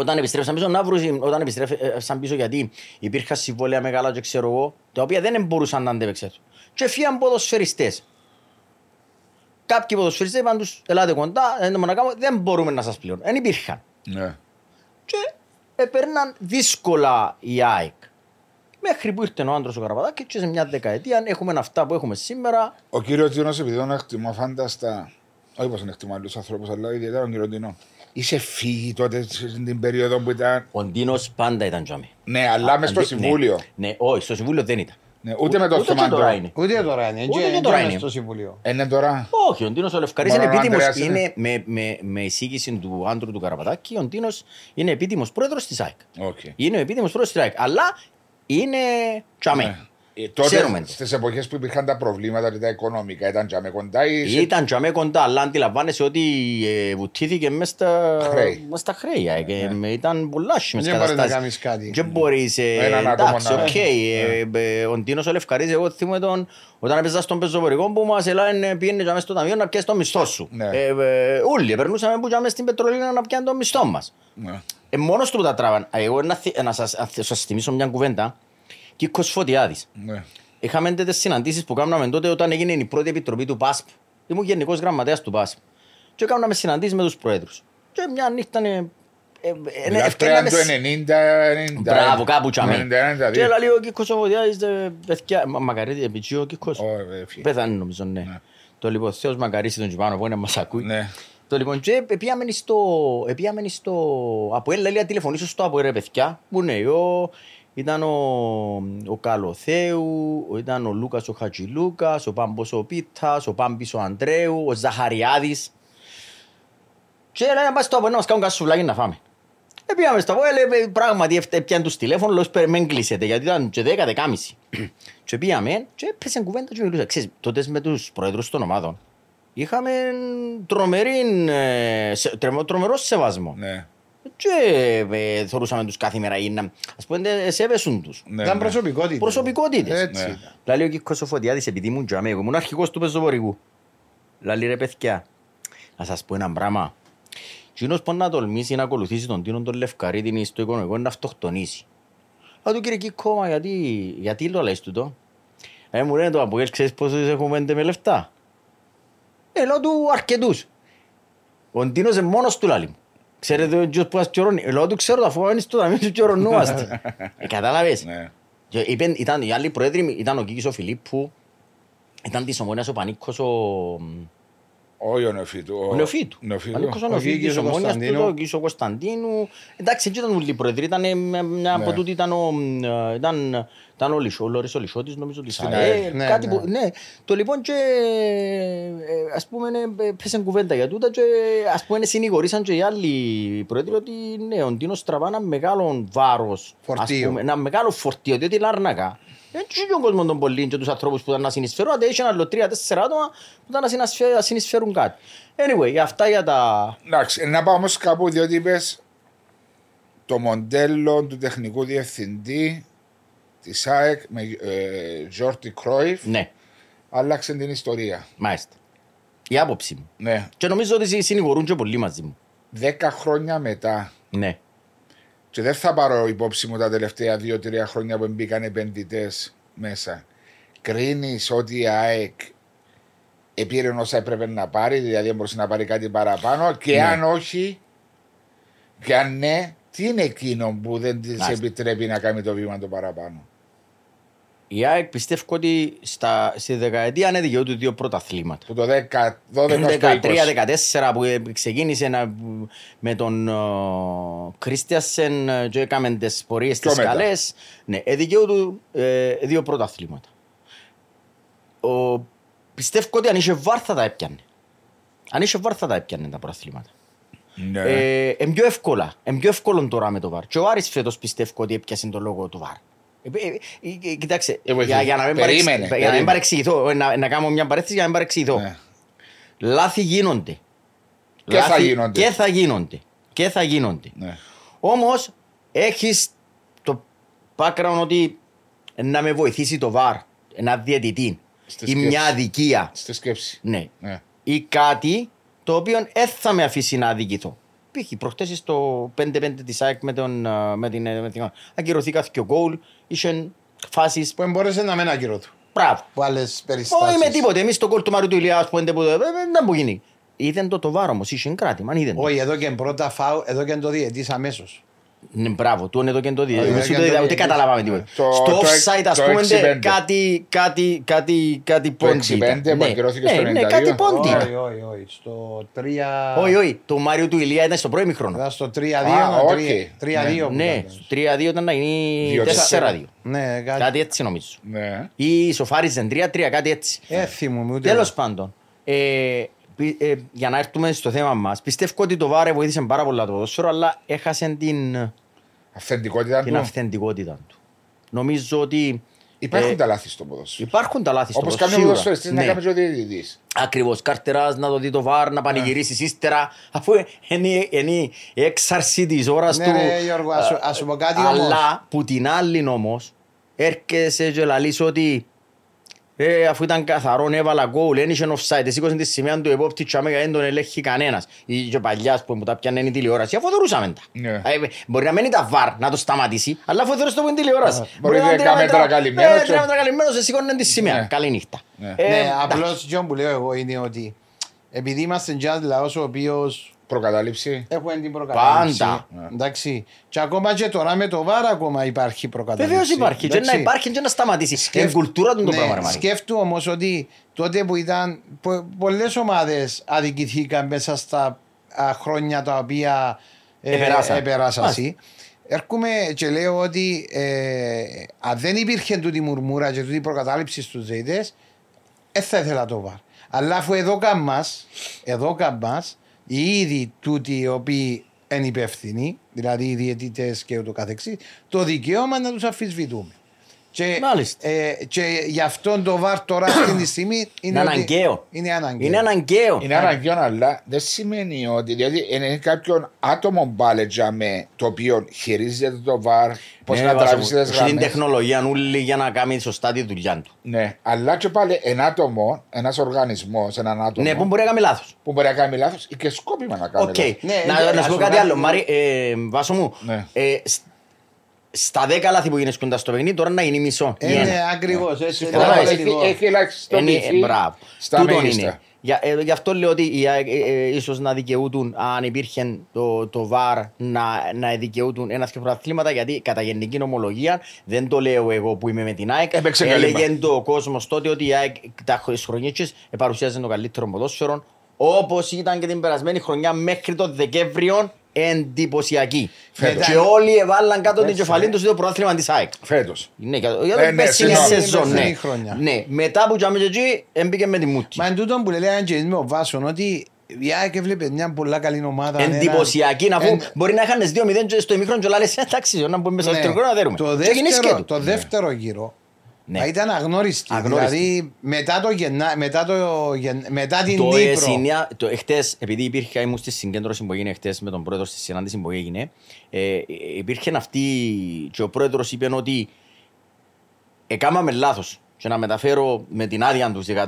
όταν επιστρέψαν πίσω, να βρουν, όταν επιστρέψαν πίσω γιατί υπήρχαν συμβόλαια μεγάλα και ξέρω εγώ, τα οποία δεν μπορούσαν να αντέξουν. Και φύγαν ποδοσφαιριστές. Κάποιοι ποδοσφαιριστές είπαν τους, ελάτε κοντά, δεν, το να κάνουμε, δεν μπορούμε να σας πληρώνουμε. Δεν υπήρχαν. Ναι. Και έπαιρναν δύσκολα οι ΑΕΚ. Μέχρι που ήρθε ο άντρος ο Καραπατάκης και σε μια δεκαετία έχουμε αυτά που έχουμε σήμερα. Ο κύριος Τίνος επειδή τον εκτιμώ φάνταστα, όχι πως τον εκτιμώ άλλους ανθρώπους, αλλά ιδιαίτερα τον κύριο Τίνο. Είσαι φύγει τότε στην περίοδο που ήταν... Ο Ντίνος πάντα ήταν τζάμι. Ναι, αλλά μες στο Αντί- συμβούλιο. Ναι, ναι, όχι, στο συμβούλιο δεν ήταν. Ναι, ούτε με το Ούτε και Θωμαντό. τώρα είναι. Ούτε τώρα είναι. Ούτε και- και τώρα και είναι. μες στο Συμβουλίο. Είναι τώρα. Όχι, ο Ντίνος ο Λευκαρής Μόνο είναι ο επίτιμος. Ανδρέας είναι. Είναι με, με, με εισήγηση του άντρου του Καραπατάκη, ο Ντίνος είναι επίτιμος πρόεδρος της ΑΕΚ. Οκ. Είναι ο επίτιμος πρόεδρος της ΑΕΚ. Αλλά είναι τζιαμέ. Ναι. Ε, Τότε Ξέρουμε το. στις εποχές που υπήρχαν τα προβλήματα τα οικονομικά ήταν τζιαμέ κοντά ή σε- Ήταν τζιαμέ κοντά, αλλά αντιλαμβάνεσαι ότι ε, βουτήθηκε μες στα Χρέη. μες στα χρέη. ε, και με- Ήταν πολλά άσχημες Δεν μπορείς να καταστάσεις. κάνεις κάτι. Και μπορείς, ε, Έναν άτομο εντάξει, να- οκ, ε, ε, ο Ντίνος ο Λευκαρής, εγώ θυμούμαι τον, όταν έπαιζα στον πεζοπορικό που μας έλανε πήγαινε και μες στο ταμείο να πιάσει το μισθό σου. Ναι. Ε, ε, Όλοι, περνούσαμε που και μες στην πετρολίνα να πιάνει το μισθό μας. Ναι. Ε, μόνος του που τα τράβαν. Ε, Εγώ να, θυ- να σας, να σας θυμίσω μια κουβέντα. Κίκος Φωτιάδης. Ναι. Είχαμε τέτοιες συναντήσεις που κάναμε τότε όταν έγινε η πρώτη επιτροπή του ΠΑΣΠ. Ήμουν γενικός γραμματέας του ΠΑΣΠ. Και κάναμε συναντήσεις με τους πρόεδρους. Και μια νύχτα ε, ε, ε, Δηλαδή ευκαιρνάμε το σ- 90, 90. Μπράβο, κάπου τσάμε. 90, Και λέει ο Κίκος ο Φωτιάδης, ε, παιδιά, μα- μακαρίδι, επιτσί ο Κίκος. Ω, ε, φύγε. Πέθανε νομίζω, ναι. Ναι. Το λοιπόν, Θεός μακαρίσει τον Τζιπάνο που είναι να μας ακούει. Ναι. Το λοιπόν, και πήγαμε στο, πήγαμε στο Αποέλ, λέει, να τηλεφωνήσω στο Αποέλ, ρε παιδιά, που ναι, ο, ήταν ο, ο Καλοθέου, ήταν ο Λούκας ο Χατζηλούκας, ο Πάμπος ο Πίτας, ο Πάμπης ο Αντρέου, ο Ζαχαριάδης. Και λέει να πάει στο Αποέλ να μας κάνουν κάτι σουβλάκι να φάμε. Ε, πήγαμε στο Αποέλ, ε, πράγματι έφτε- πιάνε τους τηλέφωνο, λέω «Σπε- μεν κλείσετε, γιατί ήταν και 10 δεκάμιση. και πήγαμε και έπαιζε κουβέντα και μιλούσα. Ξέρεις, τότε με τους πρόεδρους των ομάδων είχαμε τρομερή, ε, σε- τρεμο- τρομερό σεβασμό. Ναι. Και ε, θεωρούσαμε τους κάθε μέρα ή να, ας πούμε, ε, σέβεσουν τους. Ναι, Ήταν ναι. προσωπικότητες. Προσωπικότητες. Έτσι. Ναι. ήταν. Λαλεί ο Κίκος ο Φωτιάδης επειδή ήμουν τζαμέ, εγώ ήμουν αρχηγός του πεζοπορικού. Λαλεί ρε παιδιά, να σας πω ένα πράγμα. Κοινός που να τολμήσει να ακολουθήσει τον Τίνον τον Λευκαρίτην στο οικονομικό είναι να αυτοκτονήσει. Αλλά του κύριε Κίκο, μα γιατί, γιατί το λες τούτο; Ε, μου λένε το Αποέλ, ξέρεις πόσους έχουμε πέντε με λεφτά; Ε, λέω του αρκετούς. Ο Τίνος είναι μόνος του λάλη μου. Ξέρετε ο Τζος που μας καιρώνει. Ε, λέω του ξέρω αφού είναι στο ταμείο του καιρωνούμαστε. Ε, κατάλαβες; Ναι. Και είπεν, ήταν, οι άλλοι πρόεδροι ήταν ο Κίκης ο Φιλίππου, ήταν της Ομόνιας ο Πανίκος ο, Όχι ο Νεοφίτου. ο Νεοφίτου. Νεοφίτου. Πανίκος ο Ο Νεοφίτου Κίκης της ο Ομόνιας του, Κωνσταντίνου. ο Κίκης ο Κωνσταντίνου. Εντάξει, δεν ήταν όλοι οι πρόεδροι, ήταν ε, μια μια Ναι. από τούτοι ήταν ο, ε, ήταν, ήταν ο Λυσό- ο Λόρης ο Λυσότης νομίζω της Στην ΑΕΛ, ΑΕΛ, ναι, κάτι ναι. που, ναι. Το λοιπόν και ε, ας πούμε ε, πέσε κουβέντα για τούτα και ας πούμε συνηγορήσαν και οι άλλοι πρόεδροι ότι ναι, ο Ντίνος τραβά ένα μεγάλο βάρος, ας Φορτίο. πούμε, ένα μεγάλο φορτίο, διότι η Λάρνακα Δεν είχε και ο κόσμος τον πολύ και τους ανθρώπους που ήταν να συνεισφέρουν, αλλά είχε άλλο τρία-τέσσερα άτομα που ήταν να συνασφε- να συνεισφέρουν κάτι. Anyway, αυτά για τα... Εντάξει, να πάω όμως κάπου διότι είπες το μοντέλο του τεχνικού διευθυντή της ΑΕΚ με ε, Τζόρτι Κρόιφ Ναι, άλλαξε την ιστορία. μάλιστα. Η άποψη μου. Ναι. Και νομίζω ότι συνηγορούν και πολύ μαζί μου. Δέκα χρόνια μετά. Ναι. Και δεν θα πάρω υπόψη μου τα τελευταία δύο-τρία χρόνια που μπήκαν επενδυτές μέσα. Κρίνεις ότι η ΑΕΚ επήρε όσα έπρεπε να πάρει, δηλαδή μπορούσε να πάρει κάτι παραπάνω και Ναι. αν όχι, και αν ναι, τι είναι εκείνο που δεν της Μάλιστα. επιτρέπει να κάνει το βήμα το παραπάνω; Η ΑΕΚ πιστεύω ότι στα, στη δεκαετία είναι δικαιούται δύο πρωταθλήματα. Που το 10, 12 στο 20. 13-14 που ε, ξεκίνησε να, με τον Κρίστιασεν και έκαμε τις πορείες Πιο τις μετά. καλές. Ναι, ε, δικαιούται ε, δύο πρωταθλήματα. Ο, πιστεύω ότι αν είχε βάρ θα τα έπιανε. Αν είχε βάρ θα τα έπιανε τα πρωταθλήματα. Ναι. Ε, είναι πιο εύκολα. Είναι πιο εύκολο τώρα με το βάρ. Και ο Άρης φέτος πιστεύω ότι έπιασε τον λόγο του βάρ. Ε, ε, ε, ε, κοιτάξτε, Ε, βοηθή. για, για να μην Περίμενε, παρεξ- για να περίμενε. μην παρεξηγηθώ, ε, να, να κάνω μια παρέθεση για να μην παρεξηγηθώ. Ναι. Λάθη γίνονται. Και θα γίνονται. Και θα γίνονται. Και θα γίνονται. ναι. Όμως έχεις το background ότι να με βοηθήσει το VAR, ένα διαιτητή Στη ή σκέψη. μια αδικία. Στη σκέψη. Ναι. Ναι. Ή κάτι το οποίο δεν θα με αφήσει να αδικηθώ. Π.χ. προχτές στο 5-5 της ΑΕΚ με, τον, α, με την, με την ακυρωθήκα ο γκολ, είχε φάσεις, Που μπορούσε να μην ακυρωθούν. μπράβο. Από άλλες περιστάσεις. Όχι με τίποτε, εμείς το γκολ του Μαρίου του Ηλιάς που δεν μπορεί γίνει. Είδαν το το βάρο όμως, είχε κράτημα, αν είδαν το. Όχι, εδώ και πρώτα φάου, εδώ και το διετής αμέσως. Ναι, μπράβο, του είναι εδώ και το δει. Όχι, Ούτε δεν το το είδα, δει. ούτε καταλάβαμε τίποτα. Το- Στο το offside, ας το πούμε, 6-5. κάτι, κάτι, κάτι, κάτι Το πόντι 6-5 ήταν. που Ναι, ακυρώθηκε ναι, στο Ναι, 92. κάτι πόντι Όχι, ήταν. όχι, όχι. Στο 3... Όχι, όχι, το Μάριο του Ηλία ήταν στο πρώτο ημίχρονο. Ήταν στο 3-2, Α, να οκ. τρία- 3-2. που Ναι, ήταν. στο 3-2 ήταν να γίνει Δύο, 4-2. Ναι, κάτι. Κάτι έτσι νομίζω. Ναι. Ή σοφάριζαν 3-3, κάτι έτσι. Ε, θυμούμαι ούτε. Τέλος πάντων, ε, πι- ε, για να έρθουμε στο θέμα μας, πιστεύω ότι το VAR βοήθησε πάρα πολλά το ποδόσφαιρο, αλλά έχασε την, Αυθεντικότητα την του. αυθεντικότητα του. Νομίζω ότι Υπάρχουν ε, τα λάθη στο ποδόσφαιρο. υπάρχουν τα λάθη στο Όπως ποδόσφαιρο, κάνει ο σίγουρα. ποδοσφαιριστής να Ναι. κάνεις και ο διαιτητής. Ακριβώς. Καρτερά να το δει το βαρ, να πανηγυρίσεις ύστερα, αφού είναι, είναι η έξαρση της ώρας Ναι, του. ρε, Γιώργο, ας σου- ας σου πω κάτι όμως. Αλλά που την άλλη όμως έρχεσαι και λαλείς ότι ε, αφού ήταν καθαρό, έβαλα γκολ, δεν είχε offside, σήκωσε της σημαία του επόπτη και άμα δεν τον ελέγχει κανένας. Ή και παλιάς που μου τα πιάνε η τηλεόραση, αφού θεωρούσαμε τα. Ναι. Ε, μπορεί να μένει τα βαρ να το σταματήσει, αλλά αφού θεωρείς το που είναι τηλεόραση. μπορεί να να είναι είναι τρία μέτρα μέτρα- καλυμμένος ε, και- τρία μέτρα καλυμμένος, σε σήκωνε της σημαία. Ναι. Καλή νύχτα. Ναι. Ε, Ναι, εντάξει. απλώς Τζον που λέω εγώ είναι ότι επειδή είμαστε ένας λαός ο οποίος Προκατάληψη. έχουμε την προκατάληψη. Πάντα. Εντάξει. Και ακόμα και τώρα με το βάρα ακόμα υπάρχει προκατάληψη. Βεβαίως υπάρχει. Και να Εντάξει. υπάρχει και να σταματήσει. Σκεφ- Είναι κουλτούρα του το ναι, πράγμα. ρε Μάρη. Σκέφτου όμως ότι τότε που ήταν πο- πολλές ομάδες αδικηθήκαν μέσα στα α, χρόνια τα οποία ε, Επεράσαν. επεράσαν. Μάλιστα. Έρχομαι και λέω ότι ε, αν δεν υπήρχε τούτη μουρμούρα και τούτη προκατάληψη στους ζεϊτές δεν θα ήθελα το βάρ. Αλλά αφού εδώ καμπάς, εδώ καμπάς, οι ίδιοι τούτοι οι οποίοι είναι υπεύθυνοι, δηλαδή οι διαιτητές και ούτω καθεξής, το δικαίωμα να τους αμφισβητούμε. Και, Μάλιστα. ε, και γι' αυτό το βάρ τώρα αυτή τη στιγμή είναι, Είναι ότι- αναγκαίο. Είναι αναγκαίο. Είναι αναγκαίο. Είναι αναγκαίο, αλλά δεν σημαίνει ότι. Δηλαδή, είναι κάποιον άτομο μπάλετζα με το οποίο χειρίζεται το βαρ, πώς Ναι, να βάζω- τραβήσει τις έχει την γραμμές. τεχνολογία νουλή για να κάνει σωστά τη δουλειά του. Ναι, αλλά και πάλι ένα άτομο, ένας οργανισμός, έναν άτομο Ναι, που μπορεί να κάνει λάθος. που μπορεί να κάνει λάθος ή και σκόπιμα να κάνει Οκ. λάθος. Ναι, Να ναι, να ας σου πω σου κάτι κάνει- άλλο. Μάρι, ε, Βάσο μου. Ναι. ε, σ- Στα 10 λάθη που γίνεις κοντά στο παιχνίδι, τώρα να γίνει μισό. ή Είναι ένα. ακριβώς έτσι. Συμφωνώ, είναι έχει- ακριβώς. Έχει ελαχιστοποιηθεί Είναι, μπράβο. στα Τούτον μέγιστα. είναι. Για, ε, γι' αυτό λέω ότι οι ΑΕΚ, ε, ε, ίσως να δικαιούτουν αν υπήρχε το, το ΒΑΡ να, να δικαιούτουν ένας και πρωταθλήματα γιατί κατά γενική νομολογία δεν το λέω εγώ που είμαι με την ΑΕΚ Έπαιξε καλή έλεγε το ο κόσμος τότε ότι η ΑΕΚ τα χρονιές παρουσίαζε το καλύτερο ποδόσφαιρο όπως ήταν και την περασμένη χρονιά μέχρι το Δεκέμβριο εντυπωσιακή. Φέτος. Και όλοι έβαλαν κάτω την Έτσι, κεφαλή ναι. τους το πρωτάθλημα της ΑΕΚ. Φέτος. Ναι, για το, για Ε, το ναι, πέρσινη συγγνώμη. σεζόν, Πέρσινη ναι. χρονιά. Ναι, μετά που τζάμε και εκεί, έμπηκε με τη μούτη. Μα εν τούτον που λέγανε και με ο Βάσον ότι η ΑΕΚ έβλεπε μια πολλά καλή ομάδα. Εντυπωσιακή, ένα- αφού εν- μπορεί να είχαν 2-0 και στο ημίχρονο και λάλες εντάξει, να μπούμε μέσα Ναι. στο τρικό να δέρουμε. Το Και γίνεις δεύτερο, σκέτο. το δεύτερο γύρο Ναι. Μα ήταν αγνώριστη. Αγνώριστη. Δηλαδή μετά, το γεννα... μετά, το... γεν- μετά την Το Νύπρο. εσυνία, το εχθές, επειδή υπήρχε, ήμουν στη συγκέντρωση που έγινε χτες με τον πρόεδρο στη συνάντηση που έγινε, ε, υπήρχε αυτή και ο πρόεδρος είπε ότι έκαναμε λάθος και να μεταφέρω με την άδεια τους για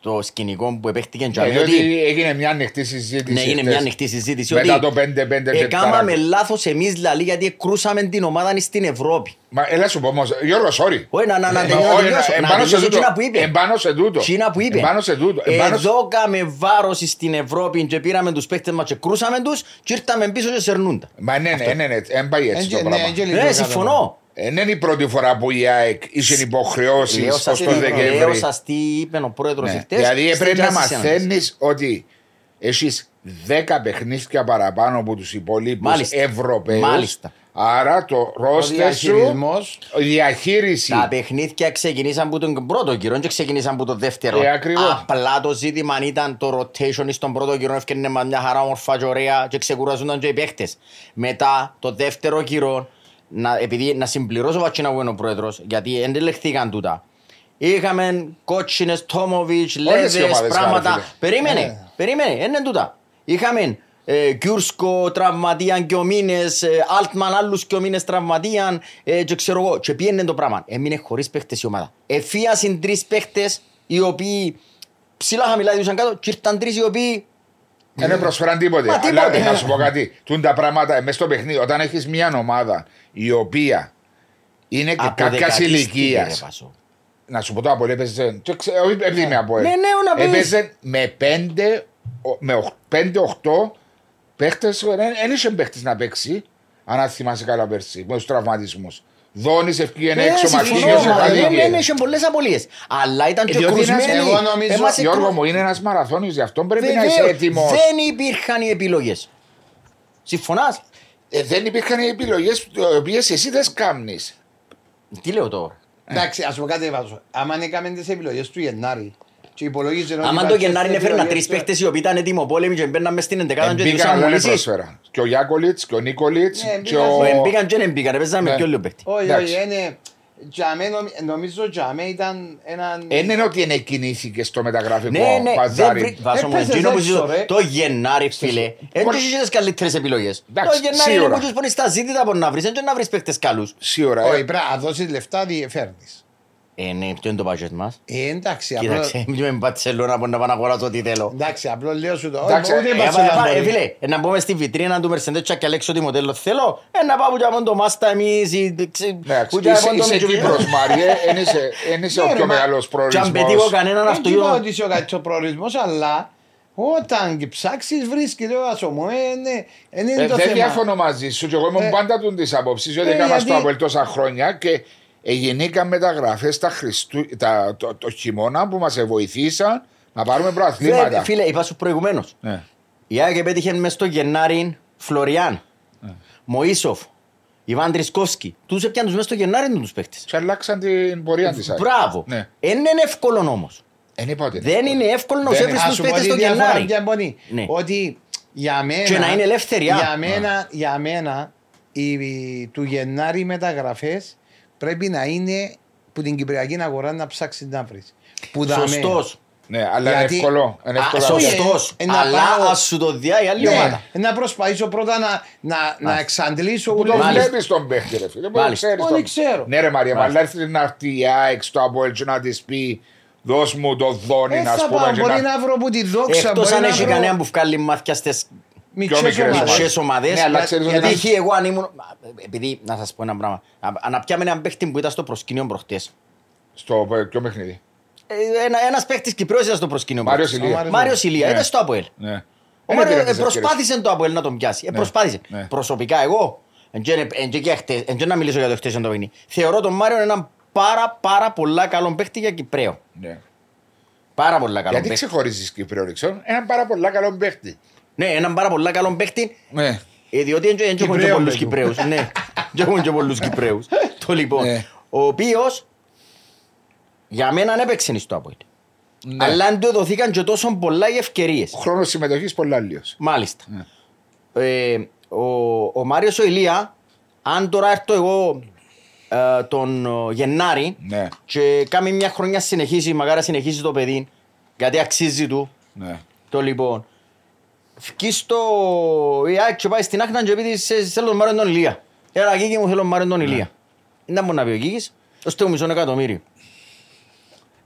το, το σκηνικό που επέχτηκε Ναι, διότι διότι έγινε μια ανοιχτή συζήτηση. ναι, είναι χτες. μια ανοιχτή συζήτηση Μετά ότι το 5-5 και έκαναμε τάρα. λάθος εμείς λαλή γιατί κρούσαμε την ομάδα στην Ευρώπη. Μα έλα σου πω όμως, Γιώργο, sorry. Όχι, να, να, να Ε, τελειώσω, όχι, να τελειώσω. ε, Να εμπάνω σε τελειώσω τούτο. εκείνα που είπε. Εμπάνω σε τούτο. Εκείνα που είπε. Εμπάνω σε τούτο. Εμπάνω σε- Εδώ κάμε βάρος στην Ευρώπη και πήραμε τους παίχτες μας και κρούσαμε τους και ήρθαμε πίσω και σερνούντα. Μα ναι, ναι, ναι, ναι, δεν πάει έτσι Εν το και- ναι, πράγμα. εν και λίγο Ναι, κάτω. συμφωνώ. Ε, Δεν είναι η πρώτη φορά που η ΑΕΚ είχε υποχρεώσεις Λέω ως σας το τι- λέω Δεκέμβρη. σας τι είπε ο πρόεδρος Ναι. εχθές. Δηλαδή στην πρέπει να Τζάσι Σέναντες. μαθαίνει ότι έχεις 10 παιχνίδια παραπάνω από τους υπολείπους Μάλιστα. Ευρωπαίους. Μάλιστα. Άρα το Ο ρόστερ σου, διαχειρισμός. η διαχείριση. Τα παιχνίδια ξεκινήσαν από τον πρώτο γύρο και ξεκινήσαν από τον δεύτερο. Ε, ακριβώς. Απλά το ζήτημα ήταν το rotation στον πρώτο γύρο. Έφτιανε μας μια χαρά όμορφα και ωραία και ξεκουραζούνταν και οι παίχτες. Μετά το δεύτερο γύρο, να, επειδή να συμπληρώσω βατσίνα που είναι ο πρόεδρος, γιατί δεν ελεγχθήκαν τούτα. Είχαμε κότσινες, Τόμοβιτς, Όλες οι Λέδες, ομάδες πράγματα. κάνουν, φίλε. Περίμενε, Ναι. περίμενε, είναι τούτα. Είχαμε ε, Κιούρσκο τραυματίαν και ο μήνες, ε, Altman άλλους και ο μήνες τραυματίαν ε, και ξέρω εγώ. Και πήγαινε το πράγμα. Έμεινε χωρίς παίχτες η ομάδα. Εφίασαν τρεις παίχτες οι οποίοι ψηλά χαμηλά διούσαν κάτω και ήρθαν τρεις οι οποίοι Δεν προσφέραν τίποτε. Μα Αλλά τίποτε. να σου πω κάτι. Τούν τα πράγματα μέσα στο παιχνίδι, όταν έχεις μια ομάδα η οποία είναι και κάποια αποδεκατίστηκε, ηλικία. ρε, Πασό. Να σου πω το Απολέ έπαιζε. και ξέ- Όχι επειδή με Απολέ. Ναι, ναι, να πεις. Έπαιζε με 5 με 5-8 παίχτες. Δεν είχε παίχτη να παίξει. Αν θυμάσαι καλά πέρσι. Με τους τραυματισμούς. Δόνης ευκήγε Ναι, έξω, συμφωνώ, Μαρτίνιο μα, ναι, ναι, ναι, ευκήγε. είχε πολλές απολίες. Αλλά ήταν και Ε, Διότι είναι- κρουσμένοι. εγώ νομίζω- Έμασε Γιώργο κρου- μου, είναι ένας μαραθώνιος, γι' αυτό πρέπει να είσαι Βεβαίως, έτοιμος. Δεν υπήρχαν οι επιλογές. Συμφωνάς; Ε, δεν υπήρχαν οι επιλογές οι οποίες εσύ δεν κάνει. Τι λέω τώρα; Εντάξει, ας πω κάτι βάζω. Άμα έκαμε τις επιλογές του Γενάρη και υπολόγιζε ότι Άμα το υπάρχει Γενάρη στις έφερνα επιλογές τρεις του- παίχτες οι οποίοι ήταν έτοιμοπόλεμοι και μπαίναν μες στην εντεκάδα και Μπήκαν διούσαν αλλά δεν μολύσεις. πρόσφεραν. Και ο Γιάκολιτς και ο Νίκολιτς. Ναι, και μπήκαν- ο. Ε, Μπήκαν και δεν μπήκαν, έπαιζαν με Ναι. πιο λίγο παίχτη. Όχι, Εντάξει. όχι, είναι... Τζαμέ, νομι- νομίζω Τζαμέ ήταν έναν... Δεν είναι ότι είναι κινήθηκε στο μεταγραφικό Ναι, ναι, δεν παζάρι. βρει- βάζω μου Έπαιζες εκείνο που έξω, ζητώ. ρε. Το Γενάρη, φίλε. Δεν Μπορεί- έχεις τις καλύτερες επιλογές. Το Εντάξει, Γενάρη είναι σίγουρα. που τους πονείς τα ζήτητα που να βρεις, δεν να βρεις παίχτες καλούς. Σίγουρα. Όχι, ε. πρέπει να δώσεις λεφτά, δι- φέρνεις. Ε, ναι, ποιο είναι το budget μας; Ε, εντάξει, απλό... Κοίταξε, μην με Μπαρτσελώνα που να πάω να αγοράσω ό,τι θέλω. Εντάξει, απλό λέω σου το. Εντάξει, Όχι, ούτε ε, η Ε, Μπαρσελόνα πα- πα- μπορεί. ε, φίλε, ε, να μπούμε στη βιτρίνα του Mercedes και αλέξω τι μοντέλο θέλω, ε, να πάμε για μόνο το Mazda εμείς, ή- ξε- Εντάξει, που για είσαι- μόνο το Είσαι Mitsubishi. Κύπρος Μάριε, δεν είσαι- δεν είσαι Ναι, ο ρε, πιο μα- μεγάλος Και αν πετύχω προορισμός. κανέναν Δεν αυτό, είπα γύρω- ότι είσαι ο κάτι ο προορισμός, αλλά όταν ψάξεις βρίσκεις, λέω ας μου, ε, ναι, ε, είναι Ε, το Δεν θέμα. διαφωνώ μαζί σου και εγώ ήμουν Ε, πάντα του τη άποψης ότι ε, έκανα στο γιατί- Απολ τόσα χρόνια και γεννήκαν μεταγραφές τα, Χριστού... τα... το, το χειμώνα που μας βοηθήσαν να πάρουμε Φίλε, προαθλήματα. Φίλε, είπα σου προηγουμένως. Ναι. Η ΑΕΚ πέτυχε μες στο Γενάρη Φλωριάν, Μωίσοφ, Ιβάν Τρισκόφσκι. Τους έπιαν τους μες στο Γενάρη τους παίχτες. Και αλλάξαν την πορεία της. Μπράβο. Ναι. Δεν είναι εύκολο όμως. Δεν είπα ότι Δεν είναι εύκολο να Δεν σου είναι. έβρεις Ας τους σου πω παίχτες τη στο διαφορά Γενάρη. ποια μπορεί. Ναι. Ότι για μένα... Και να είναι ελεύθερη, α. Για μένα, για μένα οι, οι- του Γενάρη μεταγραφές πρέπει να είναι που την Κυπριακή αγορά να ψάξει να βρεις. Που δαμέ. Σωστός. Ναι, αλλά είναι Γιατί- εύκολο. Είναι Α, εύκολο. Σωστός. Ε, να Αλλά πάω- ας σου το διά η άλλη Ναι, ομάδα. να προσπαθήσω πρώτα να, να, να εξαντλήσω Που ούτω τον Μάλιστα. βλέπεις τον παίχτη, ρε φίλε. Που Μάλιστα. ξέρεις Όχι, τον- ξέρω. Ναι, ρε Μαρία, μα Μάλιστα. έρθει να έρθει η ΑΕΚ στο Απόελ και να της πει δώσ' μου το δόνι, Ε, να θα πούμε. πάω, και μπορεί να- να βρω που τη δόξα, Εκτός μπορεί αν να έχει βρω κανέναν που βγάλει μάθηκια στις μικρές μικρές ομάδες. ομάδες. μικρές ομάδες. Ναι, αλλά ξέρεις ότι Γιατί ένας- είχε εγώ αν ήμουν... Επειδή, να σας πω ένα πράγμα. Αν πιάμε έναν παίχτη που ήταν στο προσκήνιο προχτές. Στο ε, ποιο παιχνίδι; Ε, Ένα, ένας παίχτης Κυπρέος ήταν στο προσκήνιο Μάριος προχτές. Ηλία. Μάριος Μάριος Ηλία, Ναι. ήταν στο Αποέλ. Ναι. Ο Δεν Μάριος πήρε ε, τις ευκαιρίες. προσπάθησε το Αποέλ να τον πιάσει. Ε, Ναι. προσπάθησε. Ναι. Προσωπικά εγώ, εν και- εν και και χτες- εν και να μιλήσω για το χτες το παιχνίδι, θεωρώ τον Μάριο έναν πάρα πάρα πολλά καλό παίχτη για Κυπρέο. Ναι. Πάρα πολλά καλό Γιατί παίχτη. ξεχωρίζεις Κύπριο Ρίξον, έναν πάρα πολύ καλό παίχτη. Ναι, έναν πάρα πολλά καλό παίχτη Ναι. Ε, διότι δεν έχουν και Κυπρέο, πολλούς παιδί μου. Κυπρέους. Ναι, δεν έχουν και πολλούς Κυπρέους. Το λοιπόν, Ναι. ο οποίος για μένα δεν έπαιξε στο Αποέλ. Ναι. Αλλά αν του δοθήκαν και τόσο πολλά οι ευκαιρίες. Ο χρόνος συμμετοχής πολλά λίγο. Μάλιστα. Ναι. Ε, ο, ο Μάριος ο Ηλία, αν τώρα έρθω εγώ ε, τον ε, Γενάρη Ναι, και κάνει μια χρονιά συνεχίσει, μακάρι συνεχίσει το παιδί, γιατί αξίζει του. ναι. Το λοιπόν. Φκεί στο η ΑΕΚ και πάει στην Άχνα και πει σε θέλω τον Μάριο τον Ηλία. Έλα Κίκη μου θέλω τον Μάριο τον Ηλία. Δεν μπορεί να πει ο Κίκης, ως το μισό εκατομμύριο.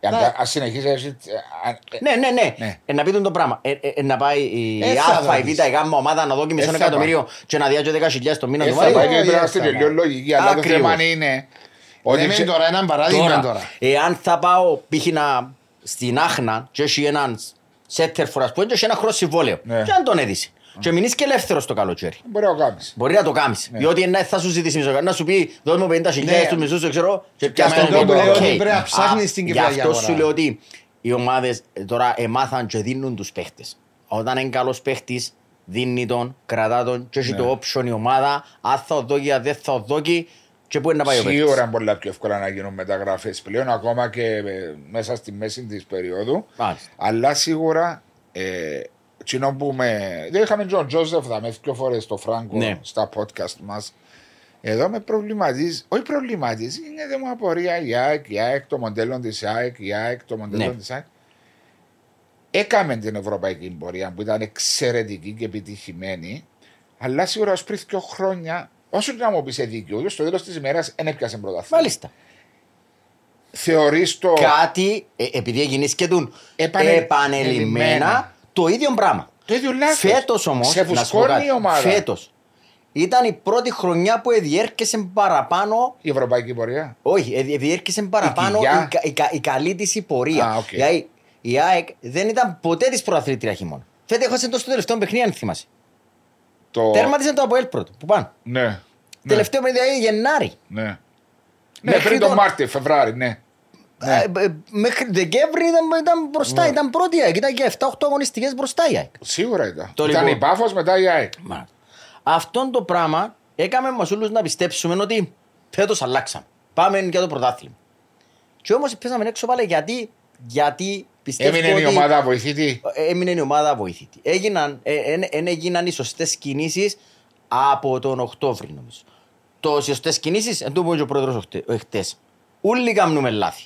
Αν τα- αν συνεχίσει έτσι. ε, αν- ε, Ναι, ναι, ναι. Ναι. Ε, να πει τον το πράγμα. Ε, ε, ε, να πάει η Ε, θα Α, η Β, δώσεις. η Γ ομάδα να δω και μισό Ε, θα εκατομμύριο και να διάγει 10.000 το μήνα ε, του θα Μάριου. πάει και ε, πρέπει να ε, στην θα τελειώ λογική. Αλλά το Ακριβώς. θέμα είναι. Ότι Λέμε ξε- τώρα έναν παράδειγμα τώρα. Εάν θα πάω π.χ. να- στην Άχνα και έχει έναν σέτερ φοράς που έχει ένα χρόνο συμβόλαιο Ναι. και αν τον έδισε και μείνεις και ελεύθερος το καλοκαίρι. Μπορεί να το κάνεις. Μπορεί να το κάνεις. Ναι. Διότι να- θα σου ζητήσει μισό να σου πει δώσ' μου 50.000 Ναι. του μισούς, δεν ξέρω, και Και πιάσ' με τον τον κόμπο. που λέω Οκ. ότι πρέπει να ψάχνεις Α, την Γι' Κυπριακή αυτό αγορά. σου λέω ότι οι ομάδες ε, τώρα εμάθαν και δίνουν τους παίχτες. Όταν είναι καλός παίχτης, δίνει τον, κρατά τον και έχει Ναι. το option η ομάδα, αν θα οδόκει, αν δεν θα οδόκει και πού είναι να πάει ο παίχτης. Σίγουρα είναι πολύ πιο εύκολα να γίνουν μεταγραφές πλέον, ακόμα και ε, μέσα στη μέση της περίοδου. Μάλιστα. Αλλά σίγουρα. Ε, Τσινό που με. Δεν είχαμε τον Τζόζεφ θα με δύο φορές το Φράγκο Ναι. στα podcast μας. Εδώ με προβληματίζει, όχι προβληματίζει, είναι θέμα απορία η ΑΕΚ, η ΑΕΚ, το μοντέλο της ΑΕΚ, η ΑΕΚ, το μοντέλο Ναι. της ΑΕΚ. Έκαμε την ευρωπαϊκή πορεία που ήταν εξαιρετική και επιτυχημένη, αλλά σίγουρα ως πριν δύο χρόνια, όσο και να μου πεις δίκιο, στο τέλος της ημέρας δεν έπιασε πρωτάθλημα. Μάλιστα. Θεωρείς το. Κάτι, ε, επειδή έγινε και του Επανε- επανελειμμένα, ελειμμένα. το ίδιο πράγμα. Το ίδιο λάθος. Φέτος όμως, Σε να σου πω φουσκώνει κάτι, η ομάδα. φέτος ήταν η πρώτη χρονιά που διέρχεσαι παραπάνω Η ευρωπαϊκή πορεία. όχι, ε, διέρχεσαι παραπάνω η, κοιλιά. κα- η, κα- η καλή της η πορεία. Α, οκ. Δηλαδή, η ΑΕΚ δεν ήταν ποτέ της πρωταθλήτρια χειμώνα. Φέτος έχασε το στο τελευταίο παιχνίδι, αν θυμάσαι. Το... Τέρματισε το Αποέλ πρώτο, που πάνε. Ναι. Ναι. Τελευταίο παιχνίδι Γενάρη. Ναι. Ναι, Μέχρι πριν τον τον- Μάρτιο, Φεβράρι, ναι. Ναι. Ε, ε, μέχρι Δεκέμβρη ήταν, ήταν μπροστά, ήταν πρώτη η ΑΕΚ. Ήταν και 7-8 αγωνιστικές μπροστά η ΑΕΚ. Σίγουρα ήταν. Το ήταν λοιπόν. η Πάφος μετά η ΑΕΚ. Μα, Αυτό το πράγμα έκαμε μας όλους να πιστέψουμε ότι φέτος αλλάξαμε. Πάμε για το πρωτάθλημα. Και όμως πέσαμε έξω πάλι γιατί, γιατί πιστεύω Έμεινε ότι η ομάδα βοηθητή; έμεινε η ομάδα βοηθητή. Έγιναν, ε, ε, ε, έγιναν οι σωστές κινήσεις από τον Οκτώβρη νομίζω. Το οι σωστές κινήσεις, εν τω που είπε και ο πρόεδρος οχτε- εχθές. Όλοι κάνουμε λάθη.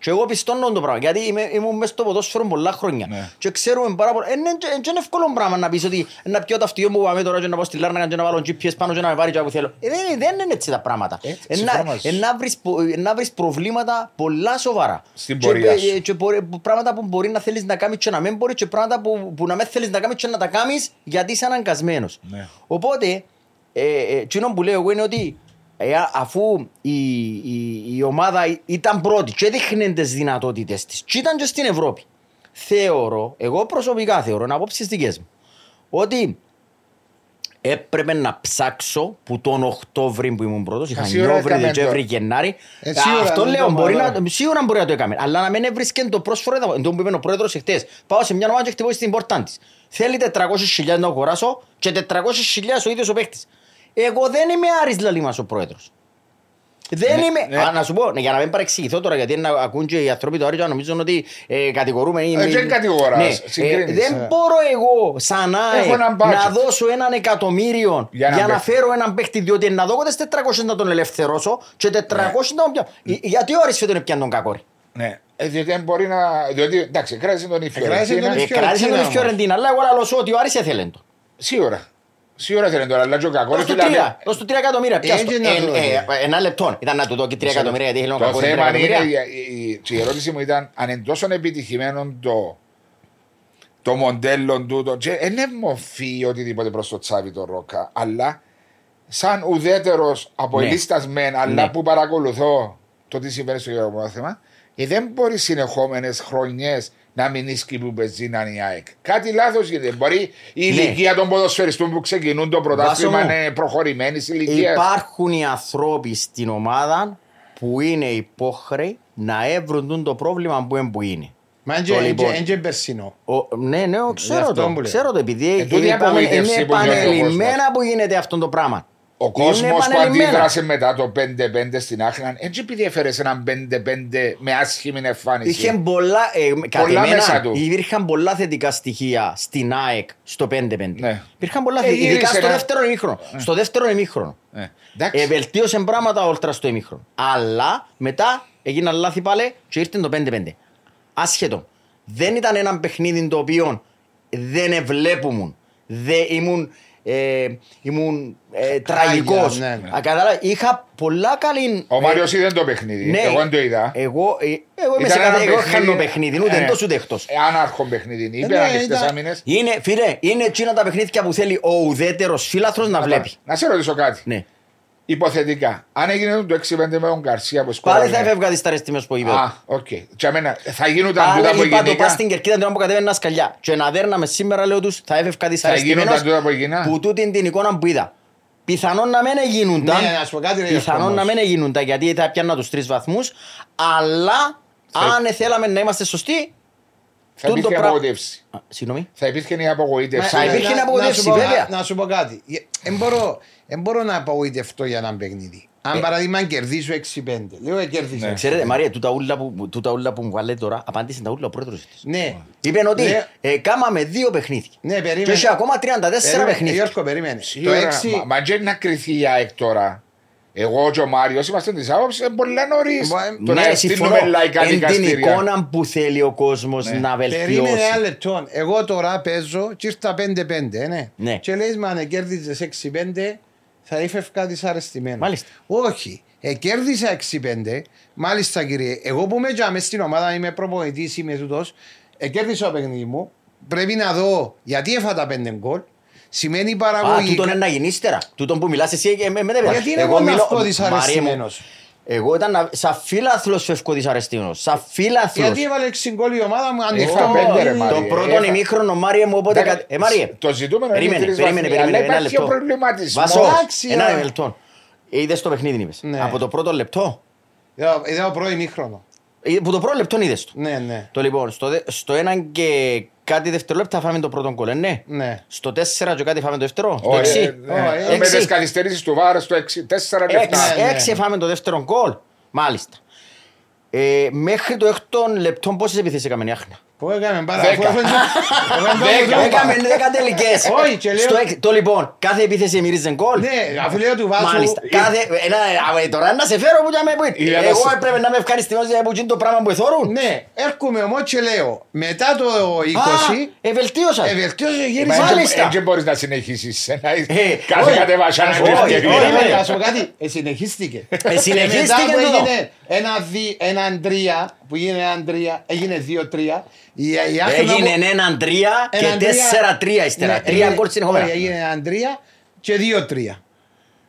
Και εγώ πιστώνω το πράγμα, γιατί είμαι, ήμουν μέσα στο ποδόσφαιρο πολλά χρόνια. Ναι. Και ξέρουμε πάρα πολλά. Είναι είναι εύκολο πράγμα να πεις ότι να πιω το αυτιό μου που πάμε τώρα και να πάω στη Λάρνα και να βάλω GPS πάνω και να με πάρει και όπου θέλω. Ε, δεν, δεν είναι έτσι τα πράγματα. Έτσι, Ε, συμφωνώ να- μαζί ε, σου. να βρεις πο- ε, να βρεις προβλήματα πολλά σοβαρά. Στην Και, πορεία ε, σου. και μπορεί- πράγματα που μπορεί να θέλεις να κάνεις και να μην μπορείς και πράγματα που, που να μην θέλεις να κάνεις και να τα κάνεις γιατί είσαι αναγκασμένος. Ναι. Οπότε, ε, ε, εκείνο που λέω εγώ είναι ότι ε, αφού η, η, η ομάδα ήταν πρώτη και έδειχνε τις δυνατότητες της, και ήταν και στην Ευρώπη, θεωρώ, εγώ προσωπικά θεωρώ, να απόψει δικέ μου, ότι έπρεπε να ψάξω που τον Οκτώβρη που ήμουν πρώτος. Είχα σίγουρα Νιόβρη, έκαμε Δεκέμβρη, το. Γενάρη. Ε, σίγουρα Αυτό δεν λέω, το μπορεί παρά. να, σίγουρα μπορεί να το έκαμε. Αλλά να μην έβρισκε το πρόσφορο, εδώ, το που είπε ο πρόεδρος εχθές. Πάω σε μια ομάδα και χτυπώ στην πόρτα της. Θέλει 400.000 να αγοράσω και 400.000 ο ίδιος ο παίχτης. Εγώ δεν είμαι Άρης Λαλήμας ο πρόεδρος. Δεν Ναι, είμαι. ναι. Α, να σου πω, ναι, για να μην παρεξηγηθώ τώρα, γιατί να ακούν και οι άνθρωποι του Άρη και να νομίζουν ότι ε, κατηγορούμε. ή- Ε, δεν κατηγοράς, Ναι, συγκρίνεις, δεν ε. μπορώ εγώ σαν ΑΕΚ Έχω έναν budget. να δώσω έναν εκατομμύριο Για για, έναν να παίχτη. φέρω έναν παίχτη, διότι να δω τις 400 να τον ελευθερώσω και 400 να τον πιάω. Ε, Γιατί ο Άρης φέτος είναι πιάνει τον κακόρι. Ναι. Ε, διότι δεν μπορεί να. Διότι εντάξει, κράτησε τον η κράτησε τον Φιωρεντίνα. η Ε, Κράτησε τον η όμως. Φιωρεντίνα, αλλά εγώ λαλώ σου ότι ο Άρης έθελε το. Σίγουρα. Σίγουρα θέλει τώρα, αλλά και ο κακό. Δώσ' του τρία, δώσ' του τρία εκατομμύρια. πιάσ' το. Έτσι να Ε, το ε, δει. Ένα λεπτό, ήταν να του δω και τρία εκατομμύρια γιατί ήθελε ο Το κακόρι τρία θέμα είναι, εκατομμύρια. η, η- η ερώτηση μου ήταν αν είναι τόσο επιτυχημένο το, το μοντέλο του. Το, και δεν είναι μορφή οτιδήποτε προς το τσάβι το Ρόκα, αλλά σαν ουδέτερος από Ναι. ελίστα μεν, αλλά Ναι. που παρακολουθώ το τι συμβαίνει στο γεωργικό θέμα, ε, δεν μπορεί συνεχόμενες χρονιές να μην ίσκει που πεζίναν η ΑΕΚ. Κάτι λάθος γίνεται. Μπορεί η Ναι. ηλικία των ποδοσφαιριστών που ξεκινούν το πρωτάθλημα Βάσο μου. είναι προχωρημένης ηλικίας. Υπάρχουν οι άνθρωποι στην ομάδα που είναι υπόχρεοι να έβρουν το πρόβλημα που είναι που είναι. Μα Το λοιπόν. είναι και περσινό. Ο, ναι, ναι, ξέρω αυτό το, που λέω. ξέρω το, επειδή Ε, τούτη η είπαμε, απογοήτευση είναι που νιώθει ο κόσμος. επανελειμμένα που γίνεται αυτό το πράγμα. Ο κόσμος που επανελειμμένα. αντίδρασε μετά το 5-5 στην Άχνα, έτσι επειδή έφερε έναν 5-5 με άσχημη εμφάνιση. Είχε πολλά, ε, κατ' Πολλά εμένα, μέσα του. υπήρχαν πολλά θετικά στοιχεία στην ΑΕΚ στο 5-5. Ναι. Υπήρχαν πολλά Ε, θετικά, ειδικά γύρισε στο ένα- δεύτερο ημίχρονο. Στο δεύτερο ημίχρονο. Ε, εντάξει. Ε, βελτίωσε πράγματα όλτρα στο ημίχρονο. Αλλά μετά έγιναν λάθη πάλι και ήρθε το 5-5. Άσχετο. Δεν ήταν ένα παιχνίδι το οποίο δεν εβλέπουν. Δεν ήμουν, ε, ήμουν ε, τραγικός. ναι, ναι. Α, κατάλαβα, είχα πολλά καλή... Ο ε, Μάριο είδε το παιχνίδι. Εγώ δεν το είδα. Εγώ, ε, εγώ είμαι Ήταν σε ένα κάθε, εγώ παιχνίδι- χάνω παιχνίδι, ούτε ε, εντός ούτε εκτός. ε, Άναρχο παιχνίδι. Είπε ναι, ανοιχτέ ήταν- άμυνε. Είναι, φίλε, είναι εκείνα τα παιχνίδια που θέλει ο ουδέτερος φίλαθρος να βλέπει. Να σε ρωτήσω κάτι. Ναι. Υποθετικά, αν έγινε το 6-5 με τον Καρσία που Πάλι σκόραρε. θα έφευγα τις ταρεστήμες που είπε. Α, οκ. Και αμένα, θα γίνονταν τούτα Πάλι που είπα το γενικά. πας στην κερκίδα την ώρα που κατέβαινα σκαλιά. Και να δέρναμε σήμερα λέω τους θα έφευκα γίνονταν δυσαρεστημένος τούτα που έγινα. που τούτη την εικόνα που είδα. Πιθανόν να μην γίνονταν. Ναι, να σου πω κάτι, ρε, Πιθανόν όμως. να μην γίνονταν γιατί θα πιάνα τους τρεις βαθμούς. Αλλά Θα- αν θέλαμε να είμαστε σωστοί. Θα τούτο υπήρχε πρα- απογοήτευση. Α, Συγγνώμη. Θα υπήρχε η απογοήτευση. Θα υπήρχε να- απογοήτευση, να σου πω- βέβαια. Να σου πω κάτι. Δεν μπορώ, εν μπορώ να απογοητευτώ για ένα παιχνίδι. Αν Ε. παράδειγμα κερδίσω 6-5. Λέω ε, κέρδισα. Ναι. Ξέρετε, Μαρία, τούτα ούλα που, τούτα ούλα που μου βάλετε τώρα, απάντησε τα ούλα ο πρόεδρος της. Ναι. Είπε ότι Ναι. ε, κάμαμε δύο παιχνίδια. Ναι, περίμενε. Και έχει ακόμα 34 Περίμενε, παιχνίδια. Γιώργο, περίμενε. Η Το ώρα- 6. Μα- Μα και να κρυθεί η ΑΕΚ τώρα; Εγώ και ο Μάριος είμαστε της άποψης είναι πολύ νωρίς. Μπο- ε, Το να Ναι, συμφωνώ. στείλουμε λαϊκά Εν την δικαστήρια. εικόνα που θέλει ο κόσμος Ναι. να Περίμενε βελτιώσει. ένα λεπτό. Εγώ τώρα παίζω και ήρθα 5-5, ναι. Ναι. Και λες, μα αν κέρδιζες 6-5, θα έφευκα δυσαρεστημένο. Μάλιστα. Όχι. Ε, κέρδισα 6-5. Μάλιστα, κύριε. Εγώ που είμαι τζάμε στην ομάδα, είμαι προπονητής, είμαι τούτος. Ε, κέρδισα το παιχνίδι μου. Πρέπει να δω γιατί έφατα 5 γκολ. Σημαίνει Α, παραγωγή. τούτον είναι να γίνει ύστερα. Τούτον που μιλάς εσύ ε, με, με δεν Γιατί είναι εγώ να φύγω δυσαρεστημένος. Εγώ ήταν να- σαν φίλαθλος φεύγω δυσαρεστημένος. Σαν φίλαθλος. Γιατί έβαλε 6 γκολ η ομάδα μου, ανοιχτό. Έφα πέντε, ρε, είναι- Μάριε. Το πρώτο Έφα- ημίχρονο, Μάριε μου, οπότε... Εντάξει, κα- Ε, Μάριε, το ζητούμενο είναι περίμενε, τρεις περίμενε, βαθμοί, περίμενε, αλλά ένα υπάρχει ο λεπτό. προβληματισμός. Βάσο, Εντάξει, ένα ρε. λεπτό. Είδες το παιχνίδι, είπες. Ναι. Από το πρώτο λεπτό. Είδα- Είδα το πρώτο ημίχρονο. Ε, Που το πρώτο λεπτό είδες το. Ναι, ναι. Το λοιπόν, στο, δε- στο έναν και κάτι δευτερόλεπτα φάμε το πρώτο γκολ, ε, ναι. Ναι. Στο 4 και κάτι φάμε το δεύτερο. Στο Όχι, 6. ε, ναι. Ω, ε, Με έξι. τις καθυστερήσεις του Βάρ στο 6, 4 και 7. Έξι, ναι. έξι φάμε το δεύτερο γκολ. Μάλιστα. Ε, μέχρι το έκτο λεπτό πόσες επιθέσεις έκαμε η Άχνα; Πού έκαμε πάρα Δέκα. αφού έφερε- Εγώ δεν το Δέκα. λέω. Έκαμε δέκα τελικές. Όχι, και λέω- Στο έξι- Το λοιπόν, κάθε επίθεση μυρίζει γκολ. Ναι, αφού λέω του βάζω. Μάλιστα. Κάθε, ένα, α, τώρα να σε φέρω που για με που Είδα να Εγώ σε- έπρεπε να είμαι ευχαριστημένος για που γίνει το πράγμα που εθώρουν. Ναι, έρχομαι όμως και λέω, μετά το 20, Ευελτίωσα. ευελτίωσε Μα γύρισα. Μάλιστα. έτσι μπορείς να συνεχίσεις. να είσαι- Ε, Κάθε όχι. κατεβασιά να Όχι, έχεις όχι, ευκαιρία. όχι. Όχι, να σου πω κάτι, ε, συνεχίστηκε. Ε, συνεχίστηκε μετά που τούτο. έγινε ένα δι- έναν τρία, που έγινε έναν τρία, έγινε δύο-τρία. η- η Άχνα που- Έγινε έναν τρία και έναν τρία- τέσσερα τρία ύστερα. Ναι, Τρία έγινε- γκολ συνεχόμενα. όχι, Έγινε έναν τρία και δύο-τρία.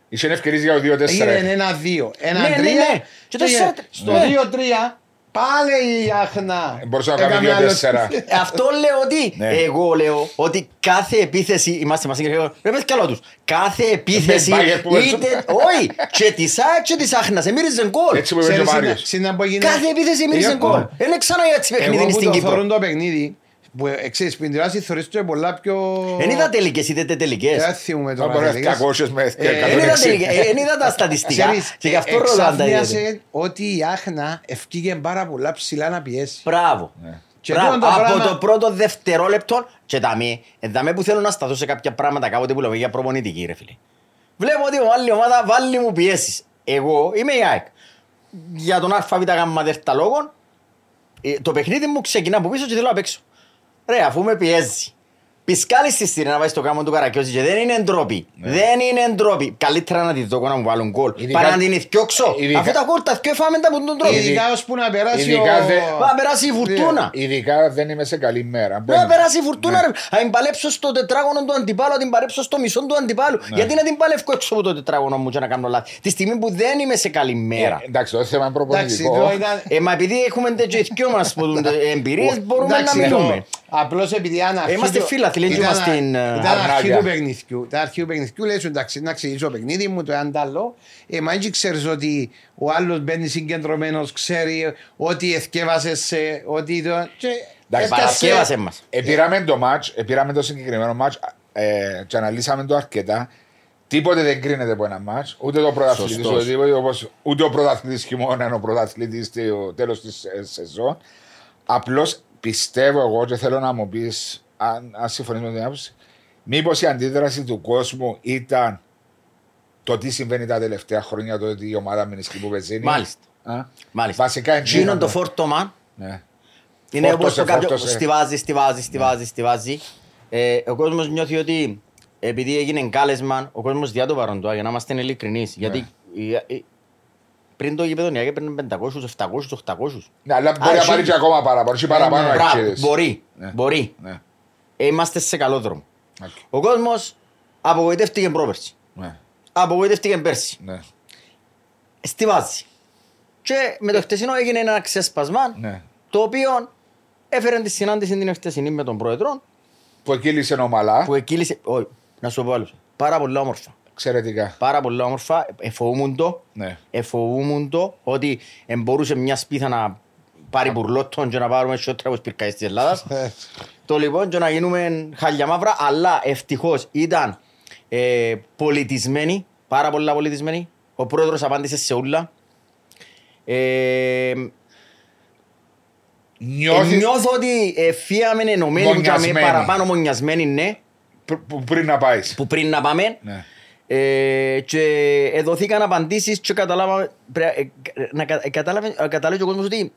Είσαι ευκαιρίες για το 2-4. Έγινε ένα-δύο. Ναι, ναι, Ένα-τρία. ναι. Και τέσσερα- Στο ναι. δύο-τρία, πάλι η Άχνα. Μπορούσε να κάνεις έκαμε δύο-τέσσερα. άλλο- Ε, Αυτό λέω ότι, Ναι. εγώ λέω ότι κάθε επίθεση, είμαστε μαζί και λέω, ρε πες καλό τους, κάθε επίθεση, Με μπάγκερ που είτε, όχι, και της ΑΕΚ και της Άχνας, εμύριζε γκολ. Έτσι που είπε και ο Ξέρεις, Μάριος. είναι- συνά που έγινε- Κάθε επίθεση εμύριζε Εγώ- γκολ. Είναι ξανά έτσι Εγώ παιχνίδι που στην το Κύπρο. θεωρούν το παιχνίδι, που ε, ξέρεις, πριν τηλεόραση θεωρείς το πολλά πιο... Δεν είδα τελικές, είδατε τελικές. Δεν θυμούμαι Να τώρα. μπορεί να τελικές. 200 με Ε, Δεν είδα 160. τελικές, ε, δεν είδα τα στατιστικά. Ξέρεις, Και γι' αυτό ε, ρωτάω τα είδατε. εξαφνίασε ότι η Άχνα ευκήγε πάρα πολλά ψηλά να πιέσει. Μπράβο. Και Μπράβο. τούτο το Από πράγμα- το πρώτο δευτερόλεπτο και τα μη, εδάμε που θέλω να σταθώ σε κάποια πράγματα κάποτε που λέμε για προπονητική ρε φίλε. Βλέπω ότι άλλη ομάδα βάλει μου πιέσεις. Εγώ είμαι η ΑΕΚ. Για τον ΑΒ γάμμα δέρτα λόγων, ε, το παιχνίδι μου ξεκινά από πίσω και θέλω να παίξω. Ρε, αφού με πιέζει. Πισκάλεις στη στήρια να πάει στο κάμο του Καρακιώση και δεν είναι ντροπή. Δεν είναι ντροπή. Καλύτερα να τη δω να μου βάλουν γκολ. Ειδικά- Παρά να την ηθιώξω. ειδικά- Αφού τα γκολ τα θκιο φάμε τα που τον τρόπο. Ειδικά- Ειδικά ώσπου να περάσει ειδικά ο... δε- Να περάσει η φουρτούνα. Ειδικά δεν είμαι σε καλή μέρα. Να Μπαίνει. περάσει η φουρτούνα Ναι. ρε. Αν την παλέψω στο τετράγωνο του αντιπάλου, αν την παλέψω στο μισό του αντιπάλου. Ναι. Γιατί να την παλεύω έξω από το τετράγωνο μου και να κάνω λάθη. Τη στιγμή που δεν είμαι σε καλή μέρα. Ε, Εντάξει, το θέμα είναι Εντάξει, προπονητικό. το ήταν... Ε, μα επειδή έχουμε τέτοιο δυο μας που εμπειρίες μπορούμε να Εντάξει, μιλούμε. Απλώς επειδή ήταν αρχή Είμαστε του- φίλαθλοι, δεν ήταν- είμαστε στην, ε, Ήταν αρχή αρνάκια. του παιχνιδιού. Ήταν αρχή του παιχνιδιού, λέει σου εντάξει να ξεκινήσω το παιχνίδι μου, το έναν τ' άλλο. Ε, μα έτσι ξέρεις ότι ο άλλος μπαίνει συγκεντρωμένος, ξέρει ότι εθκεύασες σε, ότι το... Και Εντάξει, έφτασε- Παρασκεύασες μας. Επήραμε το μάτς, επήραμε το συγκεκριμένο μάτς ε, και αναλύσαμε το αρκετά Τίποτε δεν κρίνεται από ένα μάτς. Ούτε το πρωταθλητής, Σωστός. ούτε, τίποτε, όπως, ούτε ο πρωταθλητής χειμώνα είναι ο πρωταθλητής στο τέλος της σεζόν. Απλώς πιστεύω εγώ και θέλω να μου πεις, αν, αν συμφωνείς με την άποψη, μήπως η αντίδραση του κόσμου ήταν το τι συμβαίνει τα τελευταία χρόνια, το ότι η ομάδα μηνυσκή που πεζίνει. Μάλιστα. Α; Μάλιστα. Βασικά Γίνον εντύνονται. το φόρτωμα Ναι. είναι όπως Φόρτωσε, το κάποιο φόρτωσε. στιβάζει, στιβάζει, στιβάζει, στιβάζει. Ε, ο κόσμος νιώθει ότι επειδή έγινε κάλεσμα, ο κόσμος διά το παρόν του, για να είμαστε ειλικρινείς. Γιατί η- η- πριν το γήπεδο η ΑΕΚ έπαιρνε 500, 700, 800. Ναι, αλλά μπορεί να εσύ- πάρει και ακόμα παραπάνω. Και παραπάνω Μπράβο, αξίες. Μπορεί, Ναι. μπορεί. Ναι. Ε, Είμαστε σε καλό δρόμο. Οκ. Ο κόσμος απογοητεύτηκε πρόπερση. Ναι. Απογοητεύτηκε πέρσι. Ναι. Στιβάζει. Και με το χτεσινό έγινε ένα ξέσπασμα Ναι. το οποίο έφερε τη συνάντηση την χτεσινή με τον πρόεδρο Που εκύλησε ομαλά. που εκύλησε. Όχι, να σου πω άλλος. Πάρα πολλά όμορφα. Εξαιρετικά. Πάρα πολλά όμορφα. Εφοβούμουν το. Ναι. Εφοβούμουν το ότι μπορούσε μια σπίθα να πάρει πουρλότον και να πάρουμε σιότρα από σπιρκαίες της Ελλάδας. το λοιπόν και να γίνουμε χάλια μαύρα, αλλά ευτυχώς ήταν ε, πολιτισμένοι, πάρα πολλά πολιτισμένοι. Ο πρόεδρος απάντησε σε όλα. Ε, Νιώθεις νιώθω ότι ε, φύγαμε ενωμένοι που είχαμε Μονιασμένοι. παραπάνω μονιασμένοι, ναι, που πριν να πάεις. που πριν να πάμε. Ναι. Ε, και εδωθήκαν απαντήσεις και καταλάβαμε, πρέ- ε, να κα- ε, κατάλαβε, ε, κατάλαβε ο κόσμος ότι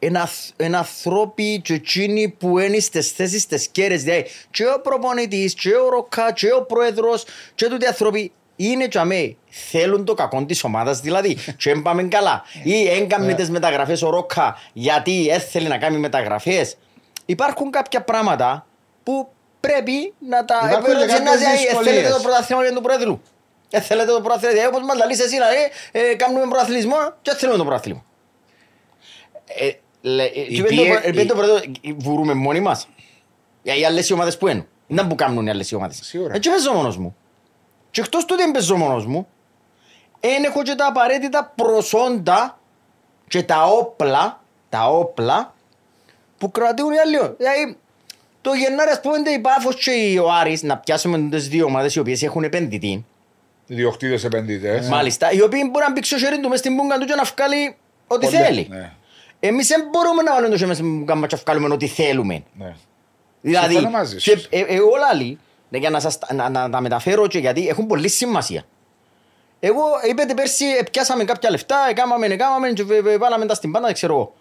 είναι ανθρώποι και εκείνοι που είναι στις θέσεις τις κέρες, δηλαδή και ο προπονητής, και ο Ροκά, και ο πρόεδρος, και τούτοι άνθρωποι είναι και αμέ, θέλουν το κακό της ομάδας. Δηλαδή και δεν πάμε καλά. Ή έγκαμνε τις μεταγραφές ο Ροκά γιατί έθελε να κάνει μεταγραφές. Υπάρχουν κάποια πράγματα που πρέπει να τα Υπάρχουν και επερώτησε κάποιες να δει, δυσκολίες. θέλετε το πρωταθλήμα για του πρόεδρου ε, θέλετε το πρωταθλήμα, δηλαδή όπως μας λαλείς εσύ δηλαδή, ε, κάνουμε πρωταθλητισμό και θέλουμε το πρωταθλήμα ε, λέ- ε, και πίε- πέντε- ε, πέντε η- το πρώτο, ε, βουρούμε μόνοι μας. Για οι άλλες οι ομάδες που είναι. Δεν που κάνουν οι άλλες οι ομάδες. Σίγουρα. Έτσι παίζω μόνος μου. Και εκτός του δεν παίζω μόνος μου, δεν έχω και τα απαραίτητα προσόντα και τα όπλα, τα όπλα που κρατούν οι άλλοι. Δηλαδή, το Γενάρη ας πούμε η Πάφος και ο Άρης να πιάσουμε τις δύο ομάδες οι οποίες έχουν επενδυτή. Διοκτήτες επενδυτές. Μάλιστα, οι οποίοι μπορεί να μπει στο χέρι του μες στην πούγκα του και να βγάλει ό,τι Πολύ, θέλει. ναι. Εμείς δεν μπορούμε να βάλουμε το χέρι μας στην πούγκα μας και να βγάλουμε ό,τι θέλουμε. Ναι. Δηλαδή, Συμφωνώ μαζί και, σου. ε, εγώ λάλη, ναι, για να, σας, τα- να, να, τα μεταφέρω και γιατί έχουν πολύ σημασία. Εγώ είπετε πέρσι ε, πιάσαμε κάποια λεφτά, έκαναμε, έκαναμε και βε- βε- βάλαμε τα στην πάντα, δεν ξέρω εγώ.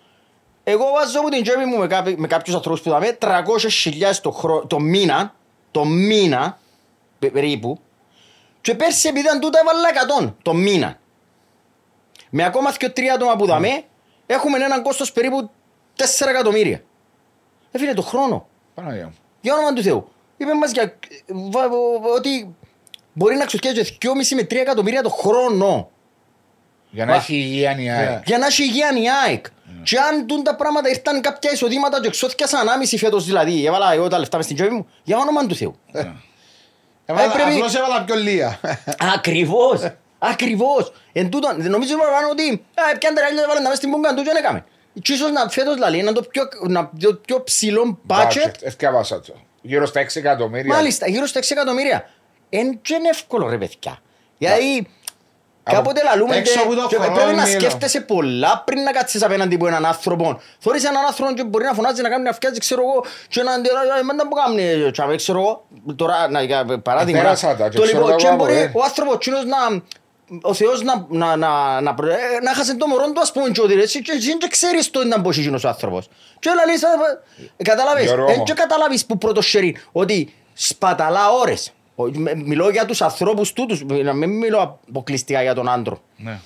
Εγώ βάζω από την τσέπη μου με, κάποιοι, με κάποιους ανθρώπους που δάμε 300.000 το, χρό, το μήνα, το μήνα πε- περίπου και πέρσι επειδή ήταν τούτα έβαλα 100 το μήνα. Με ακόμα και τρία άτομα που δάμε έχουμε έναν κόστος περίπου 4 εκατομμύρια. Ε, φίλε, το χρόνο. Παναγία μου. Για όνομα του Θεού. Είπε μας για, βα- βα- ότι μπορεί να ξοσκιάζει 2,5 με 3 εκατομμύρια το χρόνο Για να Μα- έχει υγεία η ΑΕΚ. για να έχει υγεία η ΑΕΚ. Ναι. Και αν τούν τα πράγματα ήρθαν κάποια εισοδήματα και εξώθηκιασα ανάμιση φέτος δηλαδή, έβαλα εγώ τα λεφτά μες στην τσέπη μου, για όνομα του Θεού. Έβαλα- πρέπει- Απλώς έβαλα πιο λίγα. Ακριβώς. Ακριβώς. Εν τούτον, νομίζω παραπάνω ότι «Α, πιάνε τα ράλια, βάλουν τα μες στην πούγκα του και δεν έκαμε. Και ίσως να φέτος δηλαδή, είναι το πιο, να, το πιο ψηλό budget Εθιάβασα το. Γύρω στα 6 εκατομμύρια. Μάλιστα, γύρω στα 6 εκατομμύρια. Εν και είναι εύκολο ρε παιδιά. Γιατί Από- κάποτε λαλούμε έξω και, από το και χρόνο, πρέπει να Μίλο. σκέφτεσαι πολλά πριν να κάτσεις απέναντι από έναν άνθρωπο. Θωρείς έναν άνθρωπο και μπορεί να φωνάζει, να κάνει να φτιάξεις, ξέρω εγώ, και να αντιδράσει, «Ε, δεν που κάνει, τσάμε, ξέρω εγώ, τώρα, να, για παράδειγμα. Επέρασα τα και το ξέρω λοιπόν, τα και εγώ, μπορεί ε. ο άνθρωπος εκείνος να, ο Θεός να, να, να, να, πρε- ε, να χάσει το μωρό του ας πούμε και ότι ρε, εσύ και εσύ δεν ξέρεις το να μπώσει εκείνος ο άνθρωπος. Και όλα λες, ε, καταλάβες, Γιώργο εν μου. και καταλάβεις που πρώτος χέρι ότι σπαταλά ώρες. Ο- με- Μιλώ για τους ανθρώπους τούτους, να μην μιλώ αποκλειστικά για τον άντρο. Ναι.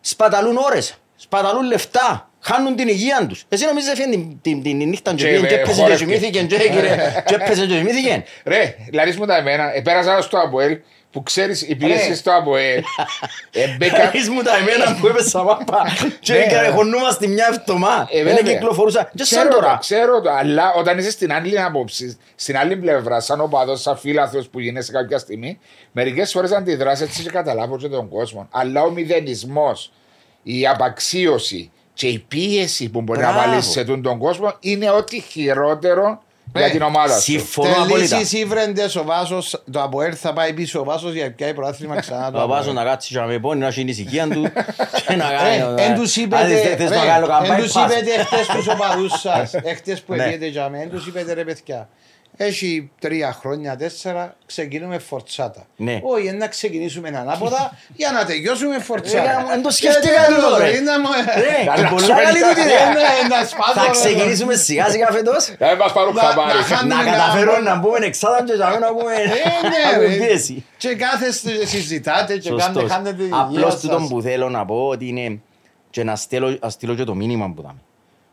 Σπαταλούν ώρες, σπαταλούν λεφτά, χάνουν την υγεία τους. Εσύ νομίζεις έφυγε την, την, την νύχτα και Και, πήγαινε και ε, έπαιζε και χόρευκε. κοιμήθηκε και έγινε- και έπαιζε και κοιμήθηκε. Ρε, λαρείς μου τα εμένα. Επέρασα στο Αποέλ που ξέρεις η πίεση Ρε. στο Αποέλ. Εμπέκα. Χαρίς μου τα εμένα που έπεσα μάπα και Ναι. έκανε χωνούμαστε μια εβδομάδα. Ε, Δεν βέβαια. κυκλοφορούσα. Και σαν Ξέρω το, τώρα. ξέρω το, αλλά όταν είσαι στην άλλη άποψη, στην άλλη πλευρά, σαν οπαδός, σαν φίλαθρο που γίνεσαι κάποια στιγμή, μερικές φορές αντιδράσει έτσι και καταλάβω και τον κόσμο. Αλλά ο μηδενισμός, η απαξίωση και η πίεση που μπορεί να Μπράβο. βάλεις σε τον, τον κόσμο είναι ό,τι χειρότερο για την ομάδα σου. Συμφωνώ απόλυτα. Τελείσεις ή βρέντες ο Βάσος, το Αποέλ θα πάει πίσω ο Βάσος για να πιάει πρωτάθλημα ξανά το Το βάζω Αποέλ. να κάτσει και να με πόνει, να έχει την ησυχία του και να κάνει... Ε, Εν τους είπετε, Αν θες- θες να κάνω ρε, καμπάι, εν τους πας. είπετε εχθές τους οπαδούς σας, εχθές που Ναι. πήγατε για μένα, εν τους είπετε ρε παιδιά, έχει τρία χρόνια, τέσσερα, ξεκινούμε φορτσάτα. Ναι. Όχι, να ξεκινήσουμε ανάποδα για να τελειώσουμε φορτσάτα. Ε, εν το Και σκέφτηκα τέλος, τούτο, ρε. είναι μου- Ρε, Να και αλλάξουμε πολλά καλή τα- τούτη ιδέα. Ε, ναι, να σπάσω, Θα ρε. ξεκινήσουμε σιγά σιγά φέτος. Δεν μας πάρουν Να- χαμπάρι. να χάνουμε Να ένα- καταφέρω να μπούμε εξάδα και να πούμε Ε, ναι, να ρε. πούμε πίεση. Και κάθε st- συζητάτε και κάνετε, Σωστός. κάνετε τη υγεία Απλώς σας. τούτο που θέλω να πω ότι είναι και να στείλω, να στείλω και το μήνυμα που δάμε.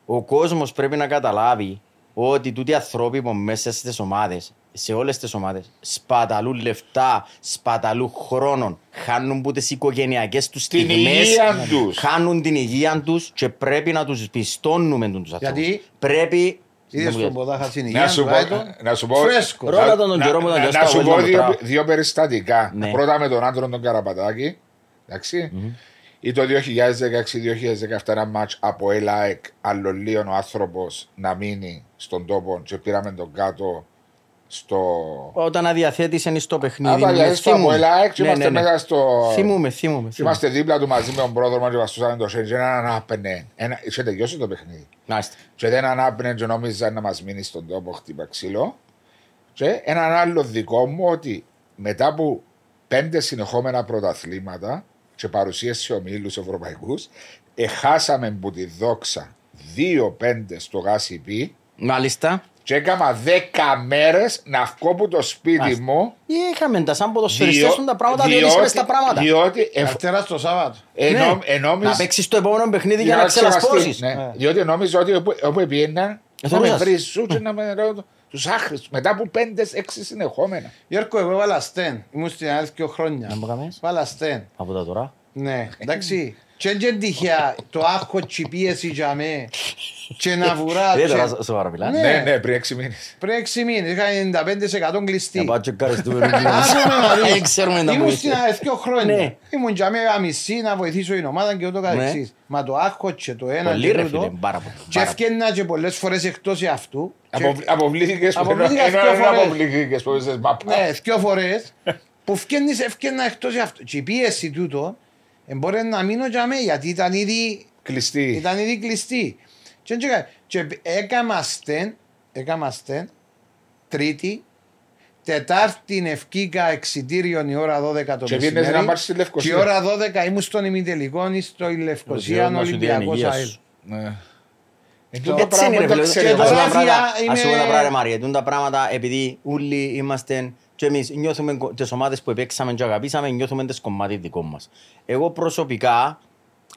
Ο κόσμος πρέπει να καταλάβει ότι τούτοι άνθρωποι που μέσα στις ομάδες, σε όλες τις ομάδες, σπαταλούν λεφτά, σπαταλούν χρόνων, χάνουν που τις οικογενειακές τους Την στιγμές, υγεία τους. χάνουν την υγεία τους και πρέπει να τους πιστώνουμε τους ανθρώπους. Γιατί; Πρέπει... Είδες τον ποδάχα στην Να υγεία σου του, πω- άιτο. να σου πω- Φρέσκο. Ρώτα τον τον Να- καιρό που ήταν να- και Να στα σου Βόλια πω μου δύο, τράω. δύο περιστατικά. Ναι. Πρώτα με τον άντρο τον Καραπατάκη. Εντάξει. Ή το 2016-2017 ένα μάτς από ΕΛΑΕΚ αλλολίων ο άνθρωπος να μείνει στον τόπο και πήραμε τον κάτω στο... Όταν αδιαθέτησε στο παιχνίδι. Άτα ναι, δηλαδή στο θυμούμαι. ΑΠΟΕΛΑΕΚ και Ναι, είμαστε ναι, ναι. μέσα στο... Θυμούμαι, θυμούμαι. Και Είμαστε δίπλα του μαζί με τον πρόδρομο και βαστούσαμε το σέντ και έναν ανάπαινε. Ένα... Είχε τελειώσει το παιχνίδι. Μάλιστα. Και δεν ανάπαινε και νόμιζα να μας μείνει στον τόπο χτύπα ξύλο. Και έναν άλλο δικό μου ότι μετά από πέντε συνεχόμενα πρωταθλήματα και παρουσίες σε ομίλους ευρωπαϊκούς, εχάσαμε που τη δόξα 2-5 στο γάσι πι Μάλιστα. και έκανα 10 μέρες να βγω από το σπίτι Μάλιστα. μου Είχαμε τα σαν ποδοσφαιριστές σου τα πράγματα, διότι είσαι μες στα πράγματα. Διότι ε, Δευτέρα στο Σάββατο. ενό- Ναι. ενόμιζα- Να παίξεις το επόμενο παιχνίδι για για να να ξεβαστεί, ξελασπώσεις. ναι. Ναι. Διότι νόμιζα ότι όπου, όπου πήγαινα Ε, να θα με ρώτας. βρει σου και να με ρωτώ τους άχρηστους. Μετά από πέντε-έξι συνεχόμενα. Γιώργο, εγώ έβαλα στέν. Ήμουν στην άλλη δύο χρόνια. Να μου κάνεις. Βάλα στέν. Από τα τώρα. Ναι, εντάξει. Και δεν τυχαία το άχο τσι πίεση για με και να βουρά. Δεν και- τώρα σοβαρά μιλάς. Ναι. Ναι, ναι, πριν έξι μήνες. Πριν έξι μήνες είχα 95% κλειστή. Να πάω και καρεστούμε. Άκουμε να δεις. Δεν ξέρουμε να Ήμουν πούμε. στην άλλη δύο χρόνια. Ναι. Ήμουν για με αμισή να βοηθήσω την ομάδα και ούτω καθεξής. Μα το άχο και το ένα Πολύ και ρε τούτο. φίλε, πάρα πολύ. Και πάρα πολύ. ευκαιρνα και πολλές φορές εκτός αυτού. Και- Απο- Αποβλήθηκες που Αποβλήθηκα ενώ δύο δεν φορές. αποβλήθηκες που είσαι μάπα. Ναι, δύο φορές που φκένεις ευκαιρνα εκτός αυτού. Και η πίεση τούτο ε, μπορεί να μείνω για με γιατί ήταν ήδη Κλειστή. ήταν ήδη κλειστή. Και, και, και έκαμα στεν, έκαμα στεν, τρίτη, τετάρτη ευκήκα εξιτήριο η ώρα 12 το Και πήγαινες μεσημέρι. να πάρεις στη Λευκοσία. Και η ώρα 12 ήμουν στον ημιτελικό ή στο Λευκοσία Να σου δίνει Ολυμπιακός υγεία ΑΕΛ. σου. Ναι. Ε, Το- τούτο Έτσι είναι πράγμα ρε δεν φίλε. τα ξέρει Και ο Ας τώρα πούμε κόσμος. πράγματα- φύγα, ας πούμε είμαι- τα πράγματα Μαρία. Τούν τα πράγματα επειδή όλοι είμαστε και εμείς νιώθουμε κο- τις ομάδες που επέξαμε και αγαπήσαμε νιώθουμε τις κομμάτι δικό μας. Εγώ προσωπικά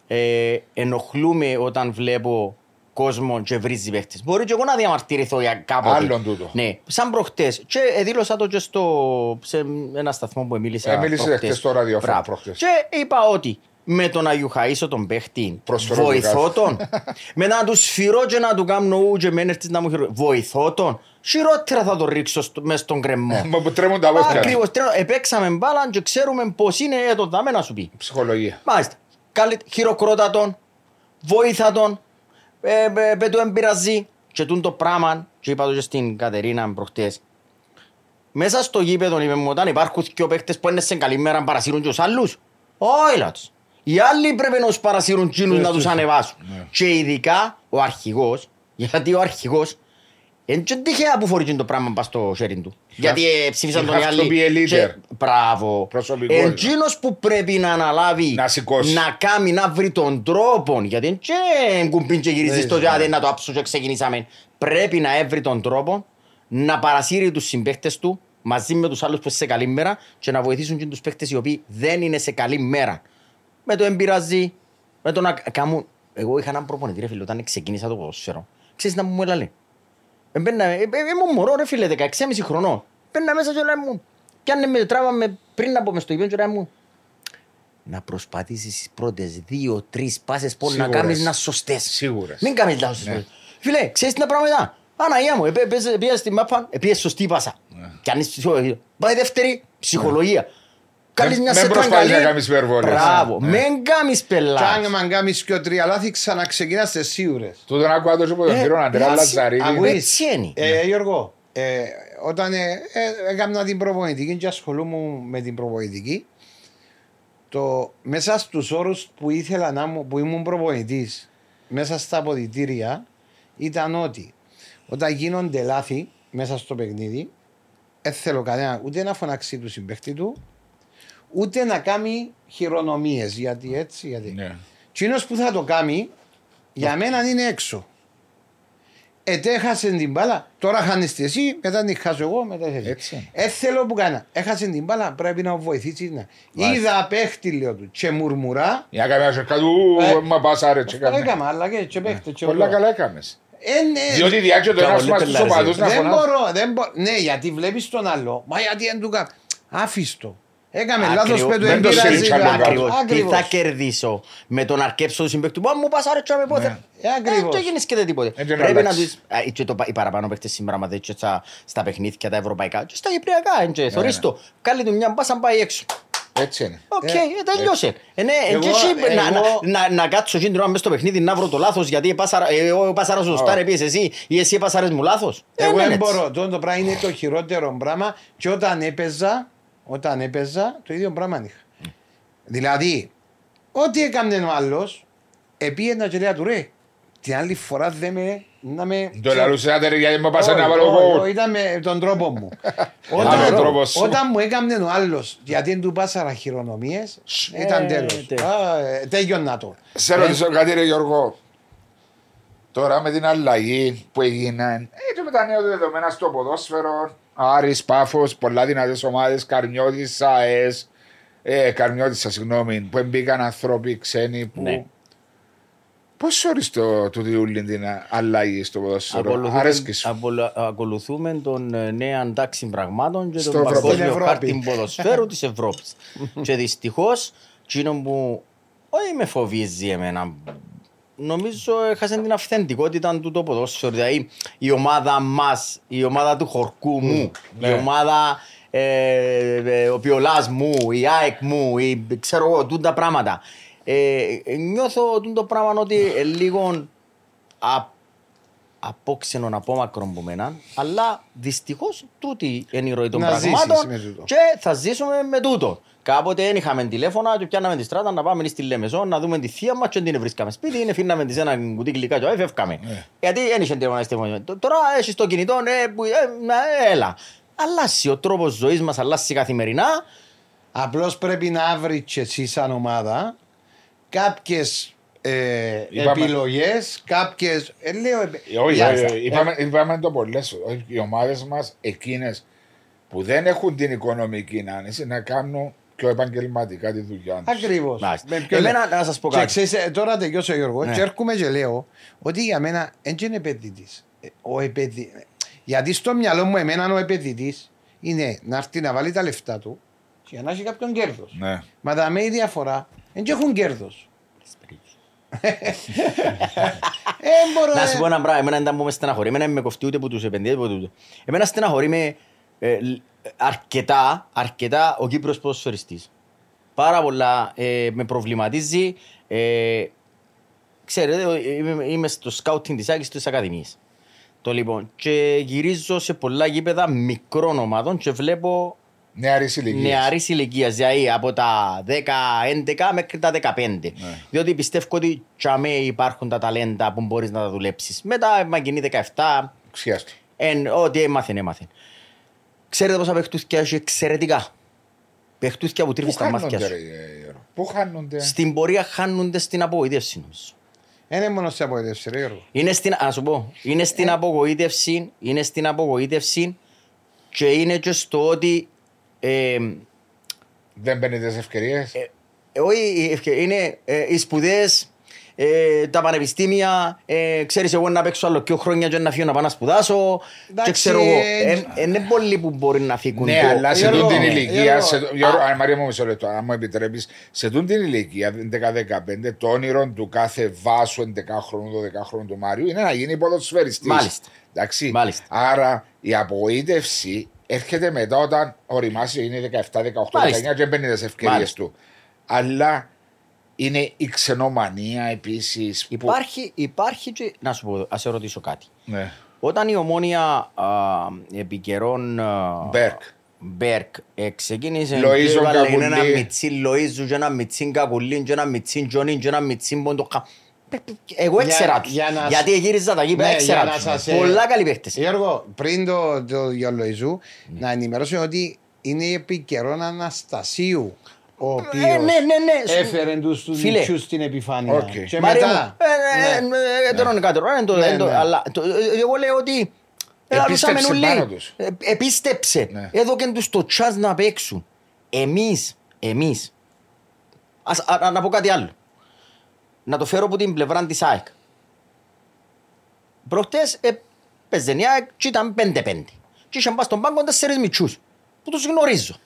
ε, ενοχλούμε όταν βλέπω κόσμο και βρίζει παίχτες. Μπορεί και εγώ να διαμαρτυρηθώ για κάποτε. Άλλον τούτο. Ναι, σαν προχτές. Και ε, δήλωσα το και στο, σε ένα σταθμό που μίλησα Ε, μίλησες προχτές. χτες στο ραδιόφωνο Μπράβο. προχτές. Και είπα ότι με το να γιουχαίσω τον παίχτη Προσφέρω βοηθώ του τον. με να τους σφυρώ και να του κάνω ου και με έρθεις να μου χειρό. Βοηθώ τον. Χειρότερα θα τον ρίξω στο, μες στον κρεμό. Μα που τρέμουν τα βόθια. Ακριβώς. τρένο. Επέξαμε μπάλα και ξέρουμε πώς είναι ε, το δάμε να σου πει. Ψυχολογία. Μάλιστα. Καλή, χειροκρότα τον, βοήθα τον, ε, ε, πε του εμπειραζεί. Και τούν το πράγμα, και είπα το και στην Κατερίνα προχτές, μέσα στο γήπεδο είπε μου όταν υπάρχουν και παίχτες που είναι σε καλή μέρα να παρασύρουν και τους άλλους. Όχι λάτος. Οι άλλοι πρέπει να τους παρασύρουν κοινούς να τους ανεβάσουν. Και ειδικά ο αρχηγός, γιατί ο αρχηγός Εν και τυχαία που φορεί το πράγμα πας στο χέρι του. Γιατί ε, ψήφισαν you τον οι have to άλλοι. be a leader. Και- Μπράβο. Προσωπικότητα. Εντζήνος που πρέπει να αναλάβει, Να σηκώσει. να κάνει, να βρει τον τρόπο. Γιατί και κουμπίν και γυρίζεις στο τζάδι να το άψω και ξεκινήσαμε. Πρέπει να έβρει τον τρόπο να παρασύρει τους συμπαίχτες του μαζί με τους άλλους που είναι σε καλή μέρα και να βοηθήσουν και τους παίχτες οι οποίοι δεν είναι σε καλή μέρα. Με το εμπειραζεί, με το να κάνουν... Εγώ είχα έναν προπονητή ρε φίλε όταν ξεκίνησα το ποδόσφαιρο. Ξέρεις να μου έλαλε; Εμπαίνα, ε, ε, ήμουν μωρό ρε φίλε, 16,5 χρονών. Μπαίνα μέσα και λέει μου, πιάνε με τράβα με πριν να πω μες στο γήπεδο και λέει μου, να προσπαθήσεις τις πρώτες δύο, τρεις πάσες πώς να Σίγουρες. κάνεις να σωστές. Σίγουρες. Μην κάνεις λάθος. Ναι. Φίλε, ξέρεις τι είναι τα πράγματα; Αναγία μου, επέ- έπαιζε- πήγα στη μάπα, πήγες σωστή πάσα. Ναι. Κι αν είσαι ψυχολογία. Πάει δεύτερη, ψυχολογία. Κάλεις μια Μεν σέντρα προσπαθείς καλή. να κάνεις υπερβολές. Μπράβο. Ναι. Μεν κάνεις Και αν πελάς. μαν κάνεις και ο τρία λάθη ξαναξεκινάς τις σίγουρες. Τούτον άκουγα το από τον Ε, κύριο Αντρέα έτσι, Λαζαρίδη. ακούει. Έτσι είναι. Ε, Γιώργο, ε, όταν ε, ε, έκανα την προπονητική και ασχολούμαι με την προπονητική, το, μέσα στους όρους που ήθελα να μου, που ήμουν προπονητής, μέσα στα αποδητήρια, ήταν ότι όταν γίνονται λάθη μέσα στο παιχνίδι, δεν θέλω κανένα ούτε να φωνάξει του συμπαίχτη του, ούτε να κάνει χειρονομίες. Γιατί έτσι, γιατί. Ναι. Κοινός που θα το κάνει, για μένα είναι έξω. Ετέχασε την μπάλα, τώρα χάνεις τη εσύ, μετά την χάσω εγώ, μετά εσύ. Έτσι. Ε, θέλω που κάνα. Έχασε την μπάλα, πρέπει να βοηθήσει. Να. Μάλιστα. Είδα παίχτη, λέω του, και μουρμουρά. Για να κάνεις ένα του, Ε, μα πας άρε και Αυτό κάνε. έκανα, αλλά και, και παίχτη. και Πολλά εγώ. καλά έκαμες. Ε, ναι, Διότι διάκει το Καλά, ένας πολύ μας τους πελάρες, οπαδούς να δεν φωνάζει. μπορώ, δεν μπορώ. Ναι, γιατί βλέπεις τον άλλο. Μα γιατί δεν του κάνω. Άφηστο. Έκαμε λάθος Ακριβώς. με το Δεν το εμπειράζει. συρρήξαμε κάτω. Ακριβώς. Τι Ακριβώς. θα κερδίσω με το να αρκέψω το συμπέκτη μου; Αν μου πας άρα τσάμε πότε. Ε, ακριβώς. Δεν γίνεις και δεν τίποτε. Έτσι να Πρέπει να αλλάξεις. τους... Α, και το πα- Οι παραπάνω παίχτες σήμερα μα και στα, στα παιχνίδια τα ευρωπαϊκά και στα κυπριακά. εντζε, Θωρείς ναι. το. Κάλει του μια μπάσα πάει έξω. Έτσι είναι. Οκ, Ε, ε, τελειώσε. Ε, ναι, εγώ- εν και εσύ να- εγώ- να- να- Να κάτσω εκείνη την ώρα μες στο παιχνίδι να βρω το λάθος γιατί επάσαρα- ε, εγώ επάσαρα σωστά ρε πιες εσύ ή εσύ επάσαρες μου λάθος. Ε, Εγώ ναι, δεν έτσι. μπορώ. Το, το πράγμα είναι το χειρότερο πράγμα. Και όταν έπαιζα, όταν έπαιζα, το ίδιο πράγμα είχα. Δηλαδή, ό,τι έκανε ο άλλος, επίαινα και λέει του ρε, την άλλη φορά δεν με. Να με Το λαλούσε άντε ρε γιατί μου πας Όχι, να βάλω όχι, εγώ. όχι, Ήταν με τον τρόπο μου. με όταν, τον τρόπο σου. όταν μου έκανε ο άλλος, γιατί δεν του πάσαρα χειρονομίε, ήταν Ε, τέλος. τέλος. Τέλειωνα το. Σε ρωτήσω κάτι ρε Γιώργο. Τώρα με την αλλαγή που έγινε, ε, και με τα νέα δεδομένα στο ποδόσφαιρο, Άρης, Πάφος, πολλά δυνατές ομάδες, Καρμιώτης, ΣΑΕΣ, ε, Καρμιώτης, συγγνώμη, που μπήκαν ανθρώποι ξένοι που... Ναι. Πώς ορίζεις το, το διούλιν την αλλαγή στο ποδόσφαιρο, Ακολουθούμε- αρέσκεις σου. απολα- Ακολουθούμε τον ε, νέο τάξη πραγμάτων και Στο τον Ευρωπαϊκό. παγκόσμιο Στην Ευρώπη. χάρτη ποδοσφαίρου της Ευρώπης. και δυστυχώς, εκείνο που όχι με φοβίζει εμένα, νομίζω έχασε την αυθεντικότητα του το ποδόσφαιρο. Δηλαδή η ομάδα μας, η ομάδα του χορκού μου, ναι. η ομάδα ε, ε, ο Πιολάς μου, η ΑΕΚ μου, η, ξέρω εγώ, τούτα πράγματα. Ε, ε, νιώθω τούτο πράγμα ότι ε, λίγο α, απόξενον απόμακρον που μένα, αλλά δυστυχώς τούτη είναι η ροή των Να ζήσεις πραγμάτων με τούτο. και θα ζήσουμε με τούτο. Κάποτε δεν είχαμε τηλέφωνα και πιάναμε τη στράτα να πάμε στη Λεμεζό να δούμε τη θεία μας και δεν την βρίσκαμε σπίτι, είναι φύναμε της ένα κουτί γλυκά και όχι, φεύγαμε. Ναι. Γιατί δεν είχε τηλέφωνα στη τηλέφωνα. Τώρα έχεις το κινητό, ναι, που, ε, να, έλα. Αλλάσει ο τρόπος ζωής μας, αλλάσει καθημερινά. Απλώς πρέπει να βρεις και εσύ σαν ομάδα κάποιες ε, Είπαμε- επιλογές, κάποιες. Ε, λέω. επ- Ε, Όχι, Για- όχι, ε, είπαμε, είπαμε το πολλές. Οι ομάδες μας, εκείνες που δεν έχουν την οικονομική άνεση, να κάνουν πιο επαγγελματικά τη δουλειά τους. Ακριβώς. Μάλιστα. Εμένα, να σας πω κάτι. ε, τώρα τελειώσω Γιώργο. Ναι. Και έρχομαι και λέω ότι για μένα δεν είναι επενδυτής. Ο επενδυ... Γιατί στο μυαλό μου, εμένα ο επενδυτής είναι να έρθει να βάλει τα λεφτά του και να έχει κάποιον κέρδος. Ναι. Μα τα με η διαφορά δεν έχουν κέρδος. Ε, μπορώ, Να ε, σου πω ένα πράγμα, εμένα δεν μου με στεναχωρεί, εμένα με κοφτεί ούτε που τους επενδύες, ούτε τούτο. Εμένα στεναχωρεί με ε, λ- αρκετά, αρκετά ο Κύπρος ποδοσφαιριστής. Πάρα πολλά ε, με προβληματίζει. Ε, ξέρετε, ε, είμαι, είμαι στο σκάουτινγκ της Άκης της Ακαδημίας. Το λοιπόν, και γυρίζω σε πολλά γήπεδα μικρών ομάδων και βλέπω Νεαρής ηλικίας. νεαρής ηλικίας, δηλαδή από τα 10-11 μέχρι τα 15. Ναι. Διότι πιστεύω ότι τσαμέ υπάρχουν τα ταλέντα που μπορείς να τα δουλέψεις. Μετά, μαγκινή 17, Ξιάστο. εν, ό,τι έμαθεν, έμαθεν. Ξέρετε πόσα παιχτούθηκια έχει εξαιρετικά; Παιχτούθηκια που Πού τρίβει στα μάτια χάνονται, σου. ρε Γιώργο. Πού χάνονται; Στην πορεία χάνονται στην απογοήτευση νομίζω. Δεν είναι μόνο σε απογοήτευση, ρε Γιώργο. Είναι στην, να σου πω, είναι στην απογοήτευση, είναι στην απογοήτευση και είναι και στο ότι ε, Δεν παίρνει τις ευκαιρίες. Ε, όχι, οι ευκαι- είναι ε, οι σπουδέ, ε, τα πανεπιστήμια, ε, ξέρεις εγώ να παίξω άλλο δύο χρόνια και να φύγω να πάω να σπουδάσω και Εντάξει, ξέρω εγώ, ε, ε, ε, είναι πολλοί που μπορεί να φύγουν Ναι, το- αλλά σε Γιώργο, τούτη την Γιώργο, ηλικία. σε- Γιώργο. Γιώργο, α, Μαρία μου, μισό λεπτό, αν μου επιτρέπεις, σε τούτη την ηλικία, 10-15, το όνειρο του κάθε βάσου 11χρονου, 12χρονου του Μάριου είναι να γίνει ποδοσφαιριστής. Μάλιστα. Εντάξει. Μάλιστα. Άρα η απογοήτευση έρχεται μετά όταν οριμάσει, είναι 17, 18, Μάλιστα. 19 και μπαίνει τι ευκαιρίες Μάλιστα. του. Αλλά είναι η ξενομανία επίσης. Υπάρχει, υπάρχει και... Να σου πω, ας σε ρωτήσω κάτι. Ναι. Όταν η ομόνια α, επί καιρών α, Μπέρκ. Μπέρκ ε, ξεκίνησε Λοΐζο και έβαλε Κακουλή. ένα μιτσί Λοΐζου και ένα μιτσί Κακουλή και ένα μιτσί Τζονί και ένα μιτσί Ποντοχα. Εγώ Για- έξερα τους. για να- Γιατί γύριζα τα γήπεδα, Ναι, έξερα για να τους. σας, ε, Πολλά καλοί παίχτες. Γιώργο, πριν το, το Γιώλοϊζού, να ενημερώσω ότι είναι επί καιρών Αναστασίου ο οποίος ναι, ναι, ναι. έφερε του τους Φίλε. νητσιούς στην επιφάνεια. Οκ. Και Μάρια μετά. μου, ε, ε, ναι. ε, ε, τώρα είναι κάτω, ε, το- Ναι, ε, το- ναι. αλλά το- ε, εγώ λέω ότι Επίστεψε ελαλούσαμε όλοι. πάνω τους. Ε, Επίστεψε. Ναι. Έδωκεν τους το τσάς να παίξουν. Εμείς, εμείς, ας, α, α, να πω κάτι άλλο. Να το φέρω από την πλευρά της ΑΕΚ. Προχτές έπαιζε η ΑΕΚ και ήταν 5-5. Και είχαν πάει στον πάγκο τέσσερις μητσούς. Που τους γνωρίζω.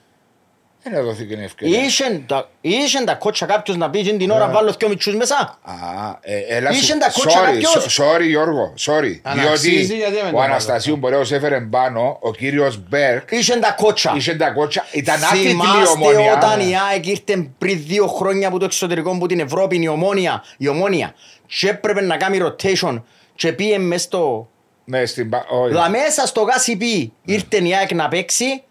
Δεν δόθηκε η ευκαιρία. Είχεν τα- Είχεν τα κότσα κάποιος να πει «Τζιν την ώρα βάλω δυο μητσούς μέσα. Α, ε, έλα σου- Είχε τα κότσια sorry, κάποιος. so- sorry Γιώργο, sorry. Αναξίζει Διότι γιατί δεν το ο βάλω. Αναστασίου Μπορέος έφερε πάνω, ο κύριος Μπέρκ Είχεν τα κότσα. είχε τα κότσα, ήταν άκρητη η Θυμάστε ομόνια. όταν η ΑΕΚ ήρθε πριν δύο χρόνια από το εξωτερικό από την Ευρώπη η ομόνια, η ομόνια και έπρεπε να κάνει rotation και πήγε μες στο... Ναι, στην πα- όχι. Δηλαδή μέσα στο γάσι πει ήρθε η ΑΕΚ να παίξει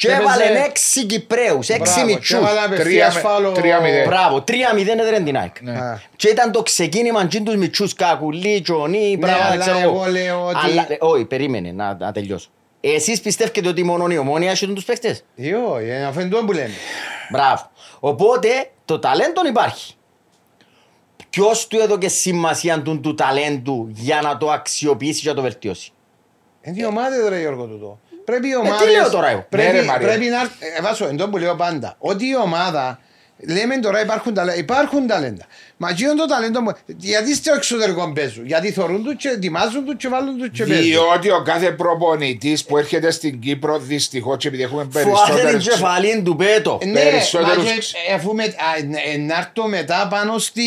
και Και έβαλε έπαιζε- έξι Κυπρέους, έξι Μπράβο, και μητσούς. έβαλε Τρία απευθείας με- φάουλο. τρία μηδέν. Μπράβο, τρία μηδέν έδερε την ΑΕΚ. Α. Και ήταν το ξεκίνημα και τους μητσούς κακουλί, τζονί, πράγματα Ναι, αλλά ξέρω εγώ λέω ότι- Αλλά, ε, όχι, περίμενε να, να τελειώσω. Εσείς πιστεύετε ότι μόνο η ομόνια έχει τους παίχτες. Ιω, είναι αφεντό που λέμε. Μπράβο. Οπότε το ταλέντο υπάρχει. Ποιος του έδωκε σημασία του, του ταλέντου για να το αξιοποιήσει και να το βελτιώσει; Είναι οι ομάδες ρε Γιώργο τούτο. Πρέπει οι τι ομάδες... λέω τώρα εγώ; Πρέπει, Ναι, ρε, Μαρία. πρέπει να... Ε, βάσο, εντό που λέω πάντα. Ότι η ομάδα... Λέμε τώρα υπάρχουν ταλέντα. Υπάρχουν ταλέντα. Μα τι είναι το ταλέντο μου. Γιατί στο εξωτερικό παίζουν. Γιατί θωρούν τους και ετοιμάζουν τους και βάλουν τους και παίζουν. Διότι ο κάθε προπονητής που έρχεται στην Κύπρο δυστυχώς και επειδή έχουμε Φουάτε την περισσότερε. κεφαλή του πέτο. Ε, Ναι, περισσότερους- μα και, αφού με, α, ε, να έρθω μετά πάνω στη,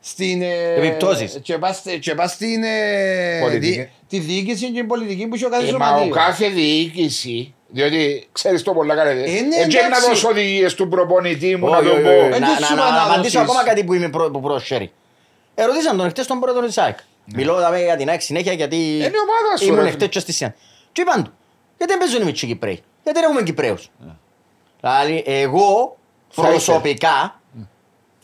στην... ε, Επιπτώσεις. Και πας, και πας στην... ε, Πολιτική. δι- τη διοίκηση και την πολιτική που έχει ο κάθε Ε, μα ο σωματείος. κάθε διοίκηση, διότι ξέρεις το πολλά καλά. Ε, ναι, Έτσι να εντάξει. δώσω οδηγίες του προπονητή μου να Όχι, το όχι, πω. όχι. Ε, Να- δεν να- σου να- είπα Να να απαντήσω δώσεις. ακόμα κάτι που είμαι προ- που πρόσχερη. Ερωτήσαν τον χτες τον πρόεδρο της ΑΕΚ. Μιλώ δάμε για την ΑΕΚ συνέχεια γιατί Ναι. Είναι η ομάδα σου, ήμουν ρε. χτες και στη ΣΥΑΝ. Και είπαν του, γιατί δεν παίζουν οι μητσοί Κυπρέοι; Γιατί δεν έχουμε Κυπρέους; Δηλαδή εγώ Ναι. Θα προσωπικά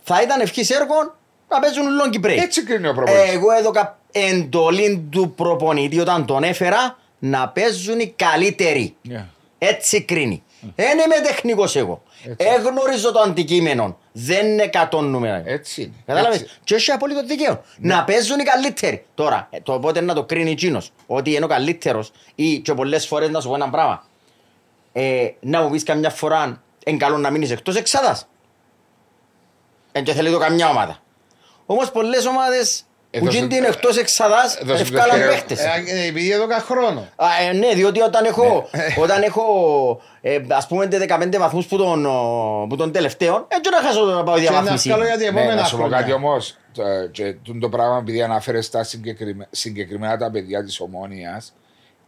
θα ήταν ευχής έργων να παίζουν ουλόν Κυπρέοι. Έτσι κρίνει ο προπονητής. Εγώ έδωκα εντολή του προπονητή όταν τον έφερα να παίζουν οι καλύτεροι. Ναι. Έτσι κρίνει. Δεν είμαι τεχνικός εγώ. Εγνωρίζω το αντικείμενο. Δεν είναι 100 νούμερα. Έτσι είναι. Κατάλαβε. Έτσι. Και έχει απολύτω δικαίωμα. Να παίζουν οι καλύτεροι. Τώρα, ε, το οπότε να το κρίνει εκείνος ότι είναι ο καλύτερος ή και πολλές φορές να σου πω ένα πράγμα. Ε, να μου πεις καμιά φορά είναι καλό να μείνεις εκτός εξάδας. Δεν και θέλει το καμιά ομάδα. Όμως πολλές ομάδες Ε, που δώσε- γίνεται εκτός εξάδα δώσε ευκάλαν ευκαιρία. παίχτες. Ε, επειδή έδωκα χρόνο. Α, ε, ναι, διότι όταν έχω, όταν έχω ε, ας πούμε 15 βαθμούς που τον, ο, που τον τελευταίο, έτσι να χάσω να πάω Και να διαβάθμιση. βγάλω για την Ναι, επόμενα να σου πω κάτι χρόνια. όμω. Και τούτο το πράγμα, επειδή αναφέρες στα συγκεκριμένα, συγκεκριμένα τα παιδιά της ομόνοια,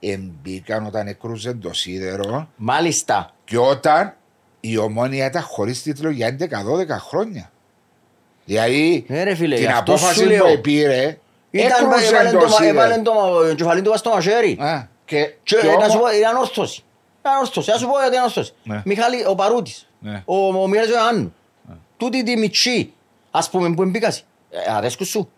εμπήκαν όταν έκρουζε το σίδερο Μάλιστα. και όταν η ομόνια ήταν χωρίς τίτλο για 11-12 χρόνια. Δηλαδή Ναι, ρε φίλε, γι' την αυτό σου απόφαση λέω. που πήρε Ήταν, έκρουζε έβαλε το το, σίδερο. έβαλε το κεφαλή του στο μαχαίρι. Α, Και, Και και να όμως- σου πω, ήταν όρθωση. Ήταν όρθωση. Να σου πω γιατί ήταν όρθωση. Ναι. Μιχάλη, ο Παρούτης, Ναι. ο, ο Μιχάλης Ιωάννου, τούτη τη μητσή, ας πούμε, που εμπίκασαι. Ε, αρέσκουν σου.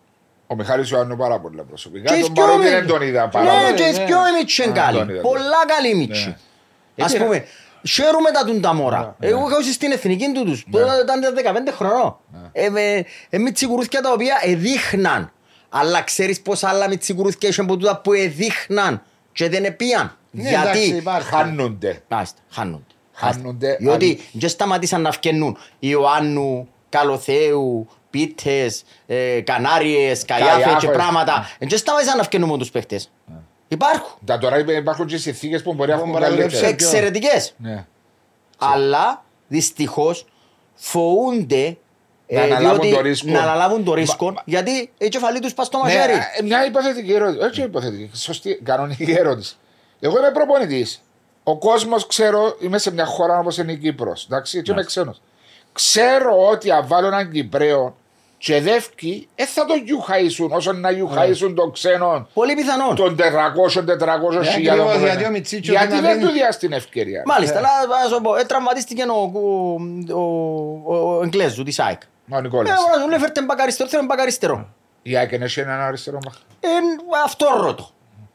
Ο Μιχάλης Ιωάννου πάρα πολλά προσωπικά. Και Τον δυο Παρότι με- δεν τον είδα πάρα Ναι, πολύ. και ναι. δυο οι μητσοί είναι Α, καλοί. τον είδα. Πολλά καλοί μητσοί. Ναι. Ας Γιατί, πούμε, χαίρομαι τα τούν τα μωρά. Ναι. Εγώ είχα aussi στην εθνική του τους. Τότε ήταν 15 χρονών. Ε, με- ε, μητσικουρούθκια τα οποία εδείχναν. Αλλά ξέρεις πόσα άλλα μητσικουρούθκια είχαν από τούτα που εδείχναν και δεν επίαν. Ναι, εντάξει, Γιατί υπάρχει. Χάνονται. Μάλιστα, χάνονται. Χάνονται. Διότι δεν σταματήσαν να φκαινούν Ιωάννου, Καλοθέου, Πίτες, ε, Κανάριες, Καϊάφες και Καϊάφες. πράγματα. Δεν σταματήσαν να φκαινούν με τους παίχτες. Υπάρχουν. Τα τώρα υπάρχουν και συνθήκες που μπορεί να έχουν Μπορεί να δουλέψει. καλύτερα. Εξαιρετικές. Ναι. Αλλά δυστυχώς φοβούνται ε, Να αναλάβουν διότι- το ρίσκο. να αναλάβουν το ρίσκο Μα- γιατί η κεφαλή τους πας στο Ναι, μαχαίρι. ε, μια υποθετική ερώτηση. Όχι υποθετική, σωστή, κανονική ερώτηση. Εγώ είμαι προπονητής. ο κόσμος ξέρω, είμαι σε μια χώρα όπως είναι η Κύπρος. Εντάξει, και είμαι ξένος. Ξέρω ότι αν βάλω έναν Κυπραίο και δεύκει, δεν θα τον γιουχαίσουν όσο να γιουχαίσουν τον ξένο Πολύ πιθανόν. των 400-400 Ναι, χιλιάδων. ακριβώς, που γιατί είναι. ο Μιτσίτσιος Γιατί να δεν βγαίνει- του διάσει την ευκαιρία. Μάλιστα, να να σου πω, ε, τραυματίστηκε ο, ο, ο, ο Εγγλέζου της ΑΕΚ. Μα ο Ε, Νικόλας. ο να του λέει φέρτε μπακ αριστερό, θέλω μπακ αριστερό. Η ΑΕΚ είναι σε έναν αριστερό μαχ. Ε, αυτό ρωτώ.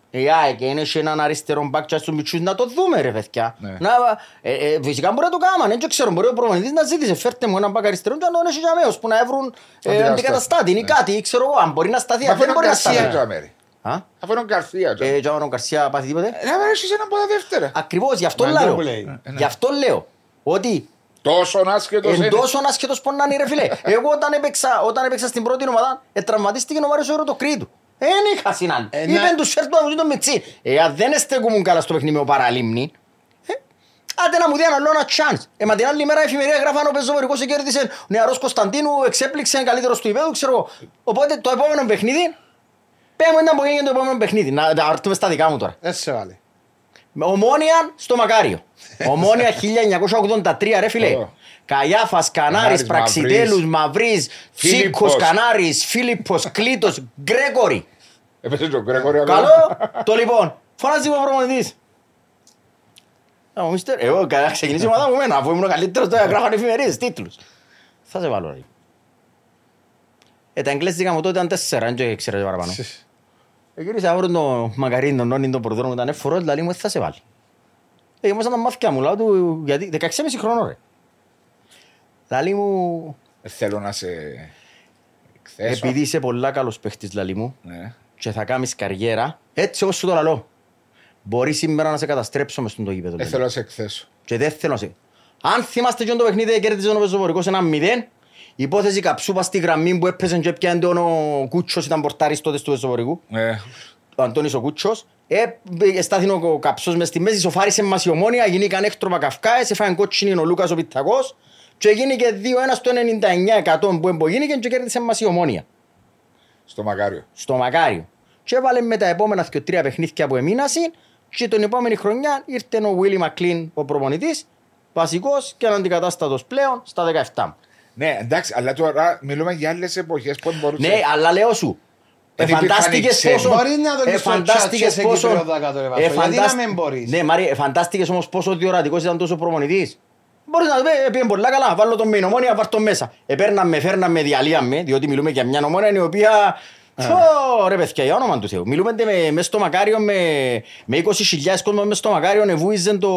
Η ΑΕΚ είναι σε έναν αριστερό μπακ και στους μητσούς να το δούμε ρε παιδιά. Ναι. Να, ε, ε, φυσικά μπορεί να το κάνουν, δεν ξέρω, μπορεί ο προπονητής να ζήτησε φέρτε μου έναν μπακ αριστερό και να τον έχει για μέος που να έβρουν ε, Αντικαταστάτη. αντικαταστάτη ή Ναι. κάτι, ξέρω εγώ, αν μπορεί να σταθεί, Μα αν δεν φέρνουν μπορεί να Καρσία σταθεί. τζαμέρι. Α; Αφού είναι ο Καρσία τζαμέρι. Ε, και ο Καρσία πάθει τίποτε; Να μην έχεις έναν από τα δεύτερα. Ακριβώς, γι' αυτό Μα, αυτό λέω. που λέει. Γι' αυτό λέω. Ότι Τόσο άσχετος είναι. εντός ο άσχετος μπορεί να είναι ρε φίλε. Εγώ όταν έπαιξα, όταν έπαιξα στην πρώτη ομάδα, ε, τραυματίστηκε ο Μάριος Ερωτοκρίτου. Δεν είχα συνάν. Ε, Είπεν να- τους φέρτου να μου το μητσί. Ε, αν δεν στέκουμουν καλά στο παιχνίδι με ο παραλίμνη, ε, άντε να μου δει ένα άλλο ένα chance. Ε, μα την άλλη μέρα η εφημερία γράφαν ο πεζοβερικός κέρδισε ο νεαρός Κωνσταντίνου, εξέπληξε καλύτερος του υπέδου, ξέρω εγώ. Οπότε το επόμενο παιχνίδι, πέμε ήταν που έγινε το επόμενο παιχνίδι. Να, να έρθουμε στα δικά μου τώρα. Δεν σε βάλε. Ομόνια στο Μακάριο. Ομόνια 1983 ρε φίλε. Ωραίο. Καγιάφας, Κανάρης, Κανάρης, Πραξιτέλους, Μαυρής, Τσίκος, Φίλιππος. Κανάρης, Φίλιππος, Κλήτος, Γκρέκορη. Έπαιζε και ο Γκρέκορη ακόμα. Καλό, το λοιπόν. Φωνάζει ο προπονητής. Α, ο μίστερ, εγώ κα- ξεκινήσει η ομάδα μου μένα, αφού ήμουν ο καλύτερος, τώρα γράφανε εφημερίες, τίτλους. Θα σε βάλω ρε. Ε, τα εγγλέζικα μου τότε ήταν τέσσερα, δεν ξέρω παραπάνω. Γύρισα αύριο το μακαρίνι, τον νόνι, τον προδρόμο, ήταν εφορό, δηλαδή μου «Ε, θα σε βάλει. Ε, ήμουν σαν τα μάθηκια μου, λέω του, γιατί 16,5 χρόνο ρε. Λαλή μου, Ε, Θέλω να σε εκθέσω. επειδή είσαι πολλά καλός παίχτης λαλή μου Ναι. και θα κάνεις καριέρα, έτσι όπως σου το λαλώ, μπορείς σήμερα να σε καταστρέψω μες στον το γήπεδο. Ε, λαλή. Θέλω να σε εκθέσω. Και δεν θέλω να σε... Αν θυμάστε και το παιχνίδι κέρδιζε ο Πεζοπορικός ένα μηδέν, υπόθεση καψούπα στη γραμμή που έπαιζε και έπιανε τον ο Κούτσος ήταν πορτάρις τότε του Πεζοπορικού. Ε, ο Αντώνης ο Κούτσος, ε, εστάθηνε ο καψός μες στη μέση, σοφάρισε μας η ομόνια, γίνηκαν έκτροπα καυκάες, έφαγαν κότσινη ο Λούκας ο Πιθαγός και γίνηκε 2-1 στο 99% που εμπογίνηκε και κέρδισε μας η ομόνια, Στο Μακάριο. στο Μακάριο. Και έβαλε με τα επόμενα και τρία παιχνίδια που εμείνασαν και την επόμενη χρονιά ήρθε ο Βίλι Μακλίν ο προπονητής, βασικός και αναντικατάστατος πλέον στα 17. Ναι, εντάξει, αλλά τώρα μιλούμε για άλλες εποχές που μπορούσε. Ναι, αλλά λέω σου, Δεν υπήρχαν εφαντάστηκες οι ξένοι. πόσο... Μπορεί να το λύσει το εφαντάστηκες chat σε πόσο... Κύπρο δάκα το ρε Βάσο, γιατί εφαντάσ- να μην μπορείς; Ναι, Μάρη, εφαντάστηκες όμως πόσο διορατικός ήταν τόσο προπονητής. Μπορείς να το πει, πήγαινε πολλά καλά, βάλω τον με ομόνια, βάρ' τον μέσα. Επέρναμε, φέρναμε, διαλύαμε, διότι μιλούμε για μια ομόνια η οποία... Ω, ρε παιδιά, για όνομα του Θεού. Μιλούμε με, μες στο Μακάριο με, με 20.000 κόσμος μες στο Μακάριο νεβούιζαν το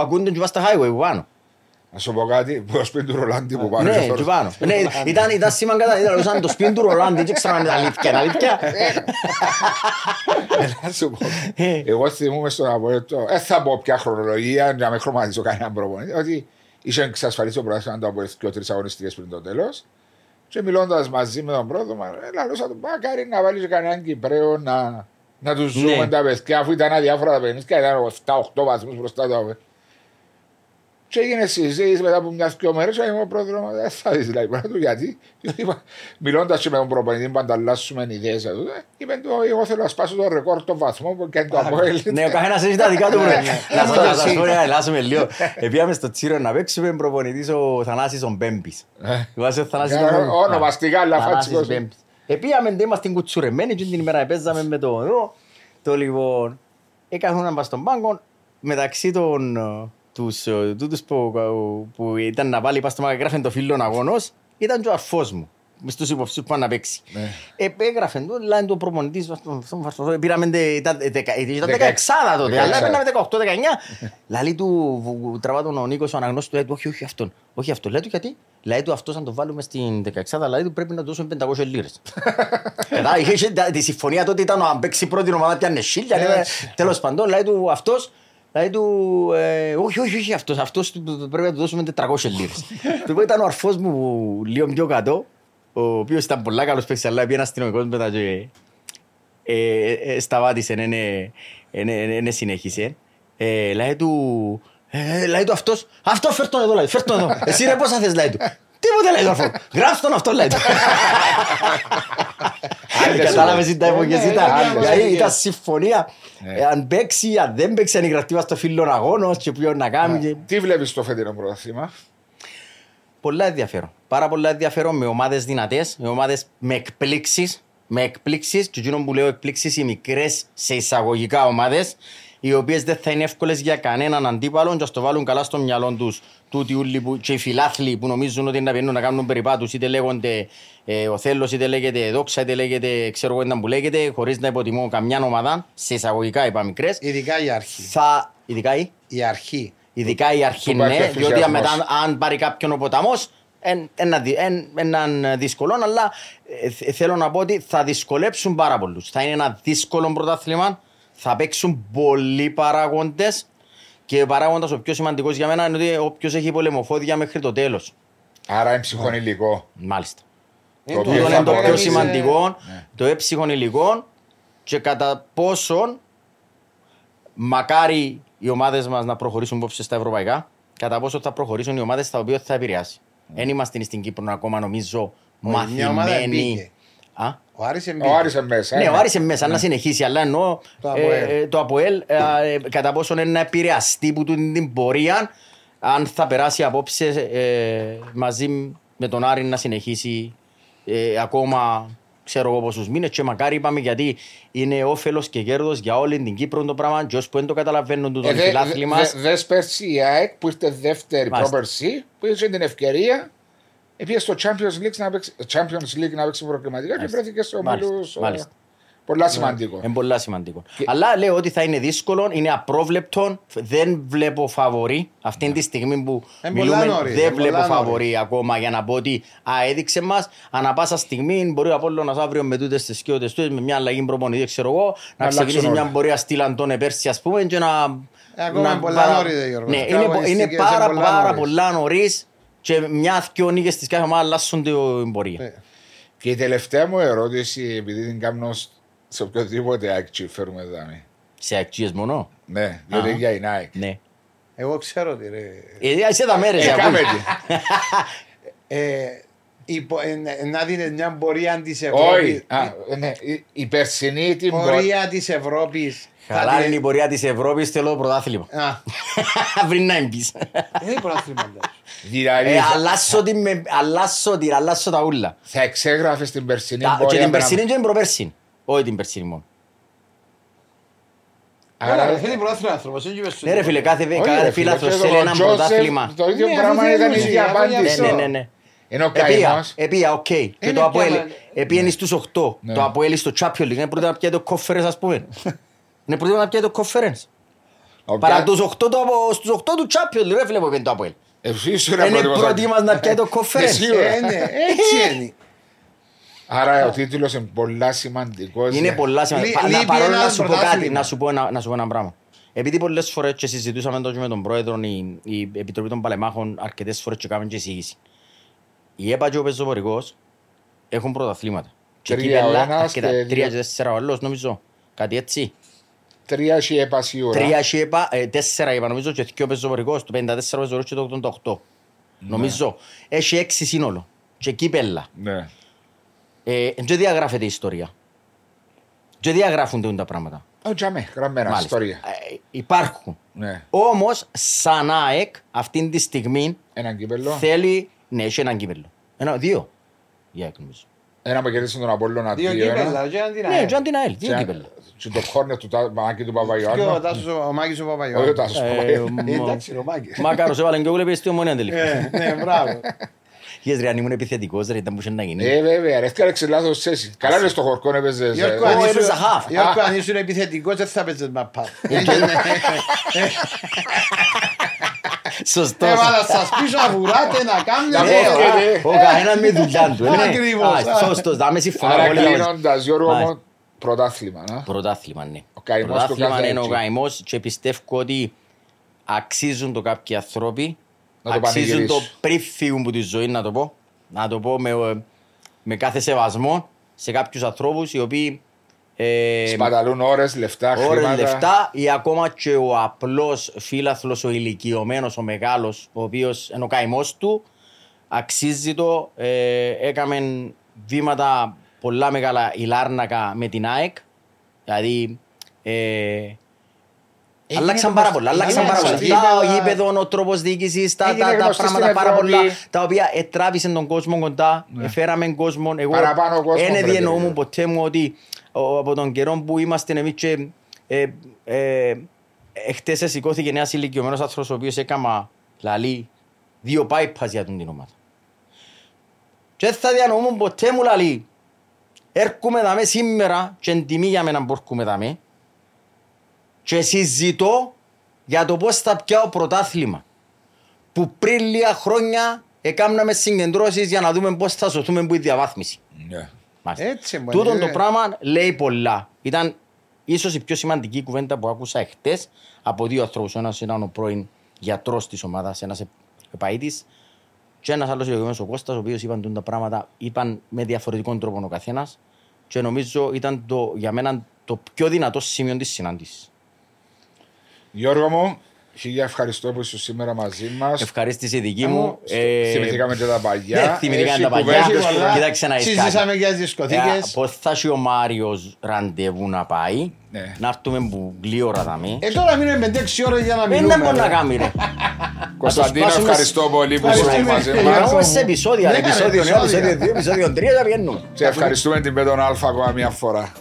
ακούνται και βάζει στα highway που πάνω. Να σου πω κάτι που το σπίτι του Ρολάντι που πάνω. Ναι, και πάνω. Ναι, ήταν, ήταν σήμαν κατά, ήταν σαν το σπίτι του Ρολάντι, δεν ξέρω αν είναι αλήθεια, είναι αλήθεια. Να σου πω. Ε. Εγώ θυμούμαι στον Αποέλτο, δεν θα πω πια χρονολογία, για να μην χρωματίσω κανέναν προπονητή, ότι είχε εξασφαλίσει ο πρωτάθλημα το Αποέλτο και τρεις αγωνιστικές πριν το τέλος. Και μιλώντας μαζί με τον πρώτο, λαλούσα του Μπάκαρη να βάλεις κανέναν Κυπρέο να, να τους ζούμε Ναι. τα παιδιά, αφού ήταν αδιάφορα τα παιχνίδια, ήταν 7-8 βαθμούς μπροστά του Αποέλτο. Και έγινε συζήτηση μετά από μιας δυο μέρες. Και ο πρόεδρο δεν θα δεις δηλαδή πάνω του γιατί; Μιλώντας και με τον προπονητή που ανταλλάσσουμε ιδέες εδώ, ε, είπε του: Εγώ θέλω να σπάσω το ρεκόρ των βαθμών που κάνει το Αποέλ. Ναι, ο καθένας έχει τα δικά του Ναι, βρε. ναι. Να σας- Ναι, να σας εσύ. πω να ελάσουμε λίγο. Επήγαμε στο Τσίρο να παίξουμε προπονητής ο Θανάσης ο Μπέμπης. Βάζει ο Θανάσης ο Ε, Μπέμπης. ονομαστικά, αλλά Θανάσης φάτσικος. Μπέμπης. Επήγαμε ντε είμαστε κουτσουρεμένοι και την ημέρα παίζαμε με το εδώ. Το λοιπόν, έκαναν μας στον πάγκο μεταξύ των ε, τους ε, τούτους που, που ήταν να βάλει πας στο μαγαγράφεν το φίλον αγώνος ήταν και ο αρφός μου. Μες τους υποψήφιους που πάνε να παίξει. Ναι. Επέγραφε το, λένε το προπονητής, στον Βαρσοβό, πήραμε, τε- ήταν δεκα- ήταν Δεκα- δεκαεξάδα τότε, αλλά δεκαεξάδα. έπαιρναμε 18-19. Λαλή του, βου- βου- τραβά τον ο Νίκος ο αναγνώστης του, λέει του, όχι, όχι αυτόν, όχι αυτόν. Λέει του γιατί, λέει του αυτός αν το βάλουμε στην δεκαεξάδα, λέει του πρέπει να του δώσουμε 500 λίρες. Κατά, είχε- είχε τα- Τη συμφωνία τότε ήταν αν παίξει πρώτη ομάδα πιάνε χίλια, λέει, τέλος παντών, λέει του αυτός, λέει του, ε, όχι, όχι, όχι αυτός, αυτός του- του- πρέπει να του δώσουμε 400 λίρες. Του πω, ήταν ο αρφός μου που λίγο πιο κάτω, ο οποίος ήταν πολλά καλός παίκτης, αλλά πήγαινε αστυνομικός μετά και ε, ε, σταμάτησε, ναι, ναι, ναι, ναι, ναι, συνέχισε. Ε, λέει του, ε, λέει του αυτός, αυτός φέρ' τον εδώ, λέει, φέρ' τον εδώ. Εσύ ρε πόσα θες, λέει του. Τίποτε λέει του αφού. Γράψ' τον αυτό, λέει του. Άλλες Κατάλαβες ώρες. τι τα εποχές Ναι, ήταν. ναι, Δηλαδή ναι. ήταν συμφωνία. Ναι. Ε, Αν παίξει, αν δεν παίξει, αν γραφτεί στο φίλο αγώνος και ποιον να κάνει. και- Τι βλέπεις στο φετινό πρωτάθλημα. Πολλά ενδιαφέρον. Πάρα πολλά ενδιαφέρον με ομάδες δυνατές, με ομάδες με εκπλήξεις. Με εκπλήξεις, και εκείνο που λέω εκπλήξεις, οι μικρές σε εισαγωγικά ομάδες, οι οποίες δεν θα είναι εύκολες για κανέναν αντίπαλο, και ας το βάλουν καλά στο μυαλό τους τούτοι ούλοι που, και οι φιλάθλοι που νομίζουν ότι να πηγαίνουν να κάνουν περιπάτους, είτε λέγονται ε, ο Θέλος, είτε λέγεται Δόξα, είτε λέγεται ξέρω εγώ ήταν που λέγεται, χωρίς να υποτιμώ καμιά ομάδα, σε εισαγωγικά είπα μικρές. Ειδικά η αρχή. Θα. Ειδικά η. Η αρχή. Ειδικά η αρχή Που υπάρχει ναι, διότι ενθουσιασμός. μετά αν πάρει κάποιον ο ποταμός, έναν δύσκολο, αλλά ε, θ- θέλω να πω ότι θα δυσκολέψουν πάρα πολλούς. Θα είναι ένα δύσκολο πρωτάθλημα, θα παίξουν πολλοί παράγοντε και ο παράγοντας ο πιο σημαντικός για μένα είναι ότι όποιος έχει πολεμοφόδια μέχρι το τέλος. Άρα είναι ψυχον υλικό. Μάλιστα. Το Ε, οποίο Αυτό θα είναι το πιο μπορέσει- σημαντικό, Ναι. το έψυχον υλικό και κατά πόσον μακάρι οι ομάδες μας να προχωρήσουν υπόψη στα ευρωπαϊκά, κατά πόσο θα προχωρήσουν οι ομάδες τα οποία θα επηρεάσει. Δεν είμαστε στην Κύπρο ακόμα νομίζω Όχι, μια ομάδα μαθημένοι. Μπήκε. Α; Ο Άρης Ο εμπήκε. Άρης είναι μέσα. Ναι, ε, ο Άρης είναι μέσα να συνεχίσει, αλλά εννοώ Το ε, ΑΠΟΕΛ. ε, το ΑΠΟΕΛ ε, ε, κατά πόσο είναι να επηρεαστεί που του την πορεία αν θα περάσει απόψε ε, μαζί με τον Άρη να συνεχίσει ε, ακόμα ξέρω εγώ πόσους μήνες και μακάρι είπαμε γιατί είναι όφελος και κέρδος για όλη την Κύπρο το πράγμα και όσοι που δεν το καταλαβαίνουν του Ε, τον δε- φιλάθλοι δε- μας δε- Δες πέρσι η ΑΕΚ που ήρθε δεύτερη Μάλιστα. πρόπερσι που είχε την ευκαιρία Πήγε στο Champions League να παίξει, Champions League να παίξει προκριματικά και Μάλιστα. βρέθηκε σε Μάλιστα. ομίλους. ε, Μάλιστα. Πολλά σημαντικό. Είναι πολύ σημαντικό. Αλλά λέω ότι θα είναι δύσκολο, είναι απρόβλεπτο. Δεν βλέπω φαβορή. Αυτή τη στιγμή που Είναι πολλά μιλούμε, νωρίς, δεν είναι βλέπω πολλά φαβορή ακόμα για να πω ότι α, έδειξε μας. Ανά πάσα στιγμή μπορεί ο Απόλλωνας αύριο με τούτες τις σκιώτες του, με μια αλλαγή προπονητής, ξέρω εγώ, να αλλάξουν ξεκινήσει όλα. μια πορεία στυλ Αντώνε πέρσι, ας πούμε, και να. Ε, ακόμα είναι πολλά παρα- νωρίς, Γιώργος. Ναι, Κάτι είναι, πο- είναι αγωνιστικές πάρα, είναι πολλά πάρα νωρίς. πολλά νωρίς και μια-δυο νίκες της κάθε ομάδα αλλάσσουν την πορεία. Ε, Και η τελευταία μου ερώτηση, επειδή την κάνω σε οποιοδήποτε άκτσι φέρουμε εδώ. Σε αξίε μόνο; Ναι, διότι Α. για η Nike. Ναι. Εγώ ξέρω ότι ρε. Ε, Είσαι τα μέρε. Ε, κάμε τι. Ε, υπο- ε, να δίνει μια πορεία της Όχι. Ευρώπης. Α, ναι, η- Η περσινή την πορεία. Πορεία της Ευρώπης. Καλά είναι η πορεία της Ευρώπης, θέλω πρωτάθλημα. Α, Πριν να εμπείς. δεν είναι πρωτάθλημα. Δηλαδή Ε, θα- αλλάσω την, με- αλλάσω την, αλλάσω τα ούλα. θα εξέγραφες την περσινή Τα- Και πορεία. την με περσινή ένα- και την προπέρσινη. Όχι την περσινή μόνο. Άρα, θέλει πρωτάθλημα άνθρωπος. Ναι ρε φίλε, κάθε όχι, κάθε ρε φίλε, φίλαθρος και θέλει ο ένα Τζόσεφ, πρωτάθλημα. Το ίδιο Ναι, πράγμα αφού ήταν η θέλει ίδια μουσική, αφού Ναι, απάντηση. ναι, ναι, ναι. Είναι ο Επία, καημός. επία, οκ. Και Είναι το Αποέλ, πια- επίενε στους 8. Ναι. Το Αποέλ στο Champions League, είναι πρώτο να πιάει το conference ας πούμε. Είναι πρώτο να πιάει το conference. Ο Παρά Κα- τους 8 το, απο- στους 8 του Champions League, ρε φίλε που έπαιρνε το Αποέλ. Εσύ ήσουν Είναι πρώτος. πρώτη μας να πιάει το Ναι, conference. σίγουρα. Ε, ναι, έτσι είναι. Άρα ο τίτλος είναι πολλά σημαντικός. Είναι πολλά σημαντικά. Λεί- Πα- λείπει Παρόλο ένα να σου πω πρωτάθλημα. κάτι, να σου πω ένα, να σου πω ένα πράγμα. Επειδή πολλές φορές και συζητούσαμε το και με τον πρόεδρο, η, η Επιτροπή των Παλεμάχων αρκετές φορές και κάνουμε και εισήγηση. Η ΕΠΑ και ο Πεζοπορικός έχουν πρωταθλήματα. Και Τρία ο κύπελλα ένας αρκετά. και Τρία δύο. και τέσσερα ο άλλος νομίζω. Κάτι έτσι. Τρία έχει έπαση ώρα. Τρία και ΕΠΑ, ε, τέσσερα είπα νομίζω και δύο Πεζοπορικός. Το 54 Πεζοπορικός και το 88. Νομίζω. Έχει έξι σύνολο. Και κύπελλα. Ναι. Ε, και διαγράφεται η ιστορία. Και διαγράφονται τα πράγματα. Ο Τζαμέ, γραμμένα Μάλιστα. ιστορία. Ε, υπάρχουν. Ναι. Όμως, σαν ΑΕΚ, αυτή τη στιγμή Έναν κύπελο. θέλει. Ναι, έχει έναν κύπελο. Ένα, δύο. Η ΑΕΚ νομίζω. Ένα που κέρδισε τον Απόλλωνα Δύο δύο. ένα. κύπελα. και έναν την Ναι, ΑΕΛ. και την ΑΕΛ, δύο Και- κύπελα. Και το κόρνερ του Τα- Μάκη του Και ο Παπαγιώργου. Τάσος ο- ο Μάκης ο Όχι ο Παπαγιώργου. Τάσος Ε, Παπαγιώργου. μ- Εντάξει, ο Μάκης. Μάκαρος έβαλε και ούλε στη ομόνια τελικά. Ε, Ναι, μπράβο. Yes, ρε, αν ήμουν επιθετικός, ρε, ήταν που είχε να γίνει. Ε, βέβαια, ρε, έφτιαξε λάθος θέση. Καλά είναι στο χορκό έπαιζες. ε, Γιώργο, Ω, αν ήσουν- έπαιζα half. Γιώργο, αν ήσουν επιθετικός δεν θα παίζεις μαπά. Σωστός. Έβαλα σας πίσω να βουράτε να Να κάνετε. πω Ναι, και ο- ναι. Ο καθένας με δουλειά του. ε, ναι. Ακριβώς. Α, Σωστός, δάμε συμφωνώ Άρα πολύ. κλείνοντας, Γιώργο Μάλιστα. μου, πρωτάθλημα. να. Πρωτάθλημα, ναι. Ο καημός του Πρωτάθλημα κάθε είναι ο έτσι. καημός και πιστεύω ότι αξίζουν το κάποιοι άνθρωποι. Να το αξίζουν το πανηγυρίσουν. πριν φύγουν από τη ζωή, να το πω. Να το πω με, με κάθε σεβασμό σε κάποιους ανθρώπους οι οποίοι ε, Σπαταλούν ώρες, λεφτά, ώρες, χρήματα. λεφτά ή ακόμα και ο απλός φίλαθλος, ο ηλικιωμένος, ο μεγάλος, ο οποίος είναι ο καημός του, αξίζει το, ε, έκαμε βήματα πολλά μεγάλα η Λάρνακα με την ΑΕΚ. Δηλαδή, ε, Έγινε Αλλάξαν πάρα πολλά. γνωστή. Αλλάξαν πάρα πολλά. Έγινε γνωστή. Τα γήπεδο, ο τρόπος διοίκησης, τα, Έγινε τα, τα γνωστή πράγματα στην πάρα Ευρώπη. πολλά. Τα οποία ετράβησαν τον κόσμο κοντά, έφεραμε κόσμο. Εγώ Παραπάνω κόσμο δεν πρέπει. διεννοούμουν ποτέ μου ότι ο, από τον καιρό που είμαστε εμείς και. Ε, ε, Εχθές σηκώθηκε ένας ηλικιωμένος άνθρωπος ο οποίος έκαμα λαλή δύο bypass για τον την ομάδα. Και δεν θα διανοούμουν ποτέ μου λαλή έρχομαι δαμέ σήμερα και εν τιμή για μένα που έρχομαι δαμέ και συζητώ για το πώς θα πιάω πρωτάθλημα. Που πριν λίγα χρόνια έκαναμε συγκεντρώσεις για να δούμε πώς θα σωθούμε από τη διαβάθμιση. Ναι. Μάλιστα. Έτσι, μωρέ. Τούτο το πράγμα λέει πολλά. Ήταν ίσως η πιο σημαντική κουβέντα που άκουσα εχθές από δύο ανθρώπους. Ο ένας ήταν ο πρώην γιατρός της ομάδας, ένας επαΐτης και ένας άλλος ηλικιωμένος ο Κώστας, ο οποίος είπαν τούτα τα πράγματα, είπαν με διαφορετικό τρόπο ο καθένας και νομίζω ήταν το, για μένα το πιο δυνατό σημείο της συνάντησης. Γιώργο μου, χίλια ευχαριστώ που είσαι σήμερα μαζί μας. Ευχαρίστηση δική μου. Ε, Θυμηθήκαμε και τα παλιά. Ναι, θυμηθήκαμε Έχει τα παλιά. κουβέντες που- πολλά. Κοίταξε να δεις κάτι. Συζήσαμε για τις Ε, δισκοθήκες. Πώς θα έχει ο Μάριος ραντεβού να πάει, Ναι. να έρθουμε που γλύωρα δαμέ. Ε, τώρα μείνουμε 5-6 ώρες για να Δεν μιλούμε. μπορεί να ρε. κάνει ρε. Κωνσταντίνο, Να το σπάσουμε ευχαριστώ πολύ που Ευχαριστούμε. ήσουν μαζί Ε, μας. Να Γιώργο πάμε μου. σε επεισόδια, Ναι, επεισόδιο ρε, 1, επεισόδια. επεισόδιο 2, επεισόδιο 3 και βγαίνουμε. Σε ευχαριστούμε την Πέτον Αλφα ακόμα μια φορά.